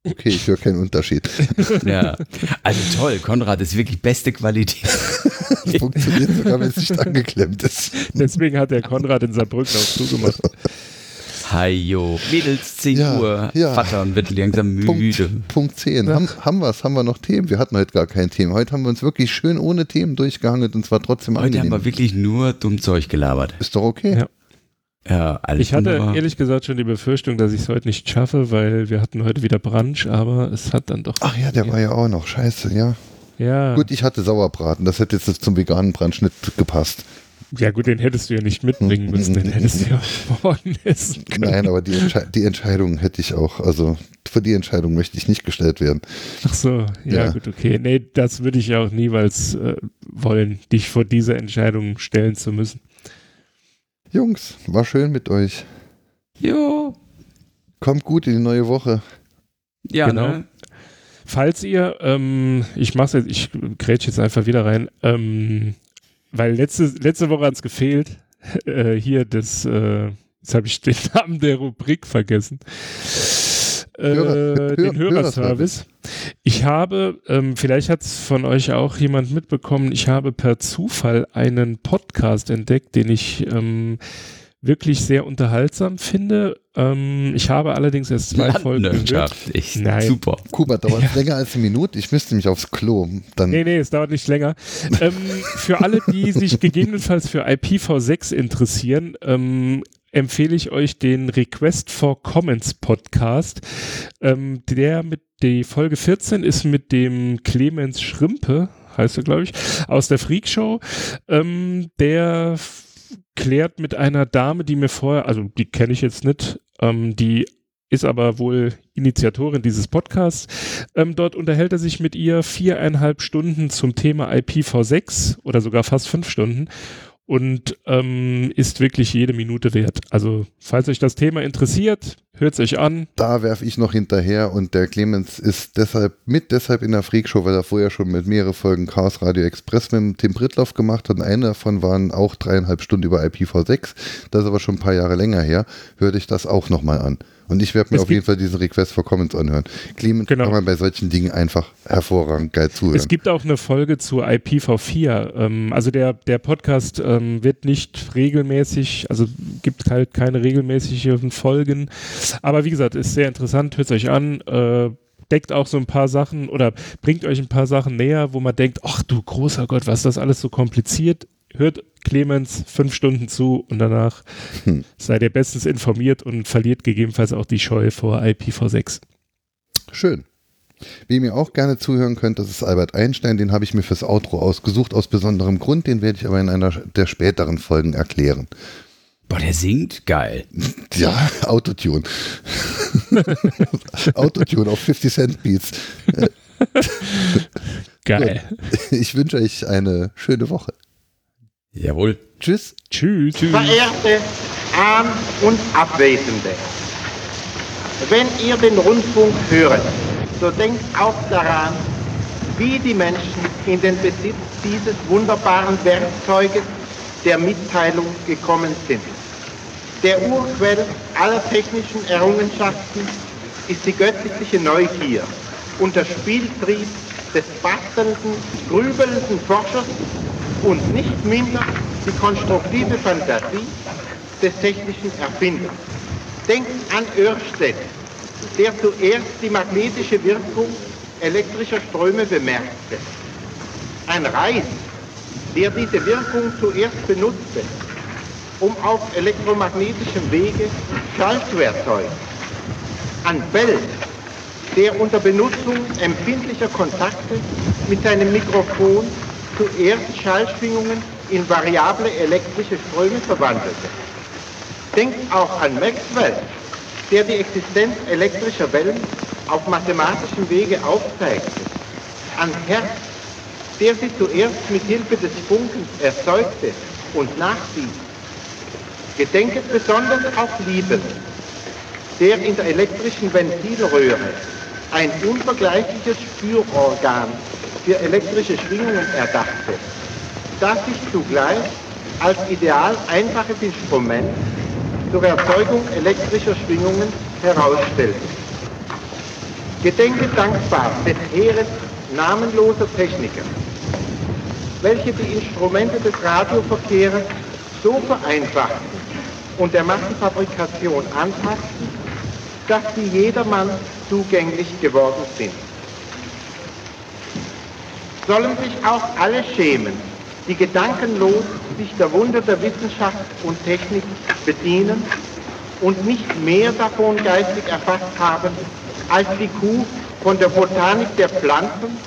Okay, ich höre keinen Unterschied. Ja, also toll, Konrad ist wirklich beste Qualität. das funktioniert sogar, wenn es nicht angeklemmt ist. Deswegen hat der Konrad in Saarbrücken auch zugemacht. Hajo, Mädels, 10 ja, Uhr, ja. Vater wird langsam müde. Punkt, Punkt 10. Ja. Haben, haben wir es? Haben wir noch Themen? Wir hatten heute gar kein Thema. Heute haben wir uns wirklich schön ohne Themen durchgehangelt und zwar trotzdem Heute angenehm. haben wir wirklich nur dumm Zeug gelabert. Ist doch okay. Ja. Ja, alles ich hatte wunderbar. ehrlich gesagt schon die Befürchtung, dass ich es heute nicht schaffe, weil wir hatten heute wieder Brunch, aber es hat dann doch. Ach ja, der war ja auch noch. Scheiße, ja. Ja. Gut, ich hatte Sauerbraten, das hätte jetzt zum veganen Brunch nicht gepasst. Ja gut, den hättest du ja nicht mitbringen müssen, den hättest du ja morgen essen können. Nein, aber die, Entsche die, Entscheidung hätte ich auch, also für die Entscheidung möchte ich nicht gestellt werden. Ach so, ja, ja. gut, okay. Nee, das würde ich auch niemals äh, wollen, dich vor diese Entscheidung stellen zu müssen. Jungs, war schön mit euch. Jo. Kommt gut in die neue Woche. Ja, genau. Ne? Falls ihr, ähm, ich mach's jetzt, ich grätsch jetzt einfach wieder rein, ähm, weil letzte, letzte Woche hat es gefehlt. Äh, hier das, äh, jetzt habe ich den Namen der Rubrik vergessen. Äh, Hörer, den Hörerservice. Ich habe, ähm, vielleicht hat es von euch auch jemand mitbekommen, ich habe per Zufall einen Podcast entdeckt, den ich ähm, wirklich sehr unterhaltsam finde. Ähm, ich habe allerdings erst zwei Folgen gehört. Ich, Nein. Super. Kuba, dauert ja. länger als eine Minute. Ich müsste mich aufs Klo. Dann nee, nee, es dauert nicht länger. ähm, für alle, die sich gegebenenfalls für IPv6 interessieren, ähm, empfehle ich euch den Request for Comments Podcast. Ähm, der mit die Folge 14 ist mit dem Clemens Schrimpe, heißt er, glaube ich, aus der Freak Show. Ähm, der klärt mit einer Dame, die mir vorher, also die kenne ich jetzt nicht, ähm, die ist aber wohl Initiatorin dieses Podcasts. Ähm, dort unterhält er sich mit ihr viereinhalb Stunden zum Thema IPv6 oder sogar fast fünf Stunden und ähm, ist wirklich jede Minute wert. Also, falls euch das Thema interessiert, hört es euch an. Da werfe ich noch hinterher und der Clemens ist deshalb mit deshalb in der Freakshow, weil er vorher schon mit mehreren Folgen Chaos Radio Express mit Tim Brittloff gemacht hat und eine davon waren auch dreieinhalb Stunden über IPv6. Das ist aber schon ein paar Jahre länger her. Hörte ich das auch nochmal an. Und ich werde mir es auf jeden Fall diesen Request for Comments anhören. Clemens genau. kann man bei solchen Dingen einfach hervorragend geil zuhören. Es gibt auch eine Folge zu IPv4. Ähm, also der, der Podcast ähm, wird nicht regelmäßig, also gibt halt keine regelmäßigen Folgen. Aber wie gesagt, ist sehr interessant, hört es euch an. Äh, deckt auch so ein paar Sachen oder bringt euch ein paar Sachen näher, wo man denkt, ach du großer Gott, was ist das alles so kompliziert? Hört Clemens fünf Stunden zu und danach hm. seid ihr bestens informiert und verliert gegebenenfalls auch die Scheu vor IPv6. Schön. Wem ihr auch gerne zuhören könnt, das ist Albert Einstein, den habe ich mir fürs Outro ausgesucht, aus besonderem Grund, den werde ich aber in einer der späteren Folgen erklären. Boah, der singt geil. Ja, Autotune. Autotune auf 50 Cent Beats. Geil. Ich wünsche euch eine schöne Woche. Jawohl. Tschüss. Tschüss. Tschüss. Verehrte Ahn- und Abwesende, wenn ihr den Rundfunk hört, so denkt auch daran, wie die Menschen in den Besitz dieses wunderbaren Werkzeuges der Mitteilung gekommen sind. Der Urquell aller technischen Errungenschaften ist die göttliche Neugier und der Spieltrieb des bastelnden, grübelnden Forschers und nicht minder die konstruktive Fantasie des technischen Erfinders. Denkt an Ørsted, der zuerst die magnetische Wirkung elektrischer Ströme bemerkte. Ein Reis, der diese Wirkung zuerst benutzte, um auf elektromagnetischem Wege Schall zu erzeugen. An Bell, der unter Benutzung empfindlicher Kontakte mit seinem Mikrofon zuerst Schallschwingungen in variable elektrische Ströme verwandelte. Denkt auch an Maxwell, der die Existenz elektrischer Wellen auf mathematischem Wege aufzeigte. An Hertz, der sie zuerst mit Hilfe des Funkens erzeugte und nachwies. Gedenket besonders auf Lieben, der in der elektrischen Ventilröhre ein unvergleichliches Spürorgan für elektrische Schwingungen erdachte, das sich zugleich als ideal einfaches Instrument zur Erzeugung elektrischer Schwingungen herausstellte. Gedenke dankbar des Heeres namenloser Techniker, welche die Instrumente des Radioverkehrs so vereinfachten und der Massenfabrikation anpassten, dass sie jedermann zugänglich geworden sind. Sollen sich auch alle schämen, die gedankenlos sich der Wunder der Wissenschaft und Technik bedienen und nicht mehr davon geistig erfasst haben, als die Kuh von der Botanik der Pflanzen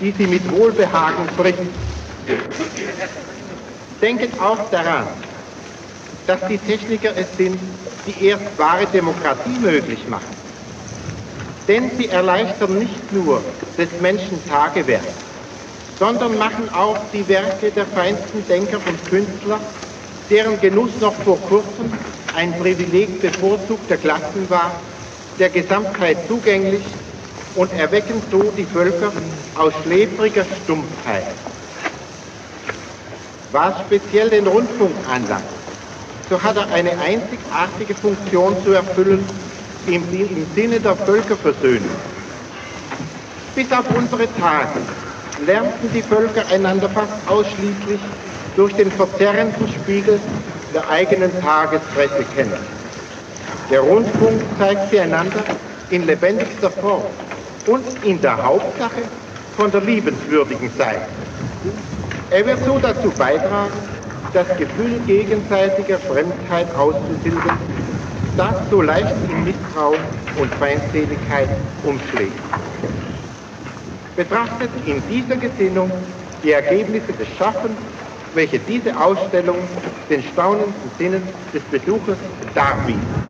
die sie mit Wohlbehagen frisst. Denken auch daran, dass die Techniker es sind, die erst wahre Demokratie möglich machen. Denn sie erleichtern nicht nur des Menschen Tagewerk, sondern machen auch die Werke der feinsten Denker und Künstler, deren Genuss noch vor kurzem ein Privileg bevorzugter Klassen war, der Gesamtheit zugänglich und erwecken so die Völker aus schläfriger Stumpfheit. Was speziell den Rundfunk anlangt, so hat er eine einzigartige Funktion zu erfüllen im, im Sinne der Völkerversöhnung. Bis auf unsere Tage lernten die Völker einander fast ausschließlich durch den verzerrenden Spiegel der eigenen Tagespresse kennen. Der Rundfunk zeigt sie einander in lebendigster Form und in der Hauptsache von der liebenswürdigen Seite. Er wird so dazu beitragen, das Gefühl gegenseitiger Fremdheit auszutilgen, das so leicht in Misstrauen und Feindseligkeit umschlägt. Betrachtet in dieser Gesinnung die Ergebnisse des Schaffens, welche diese Ausstellung den staunenden Sinnen des Besuchers darbietet.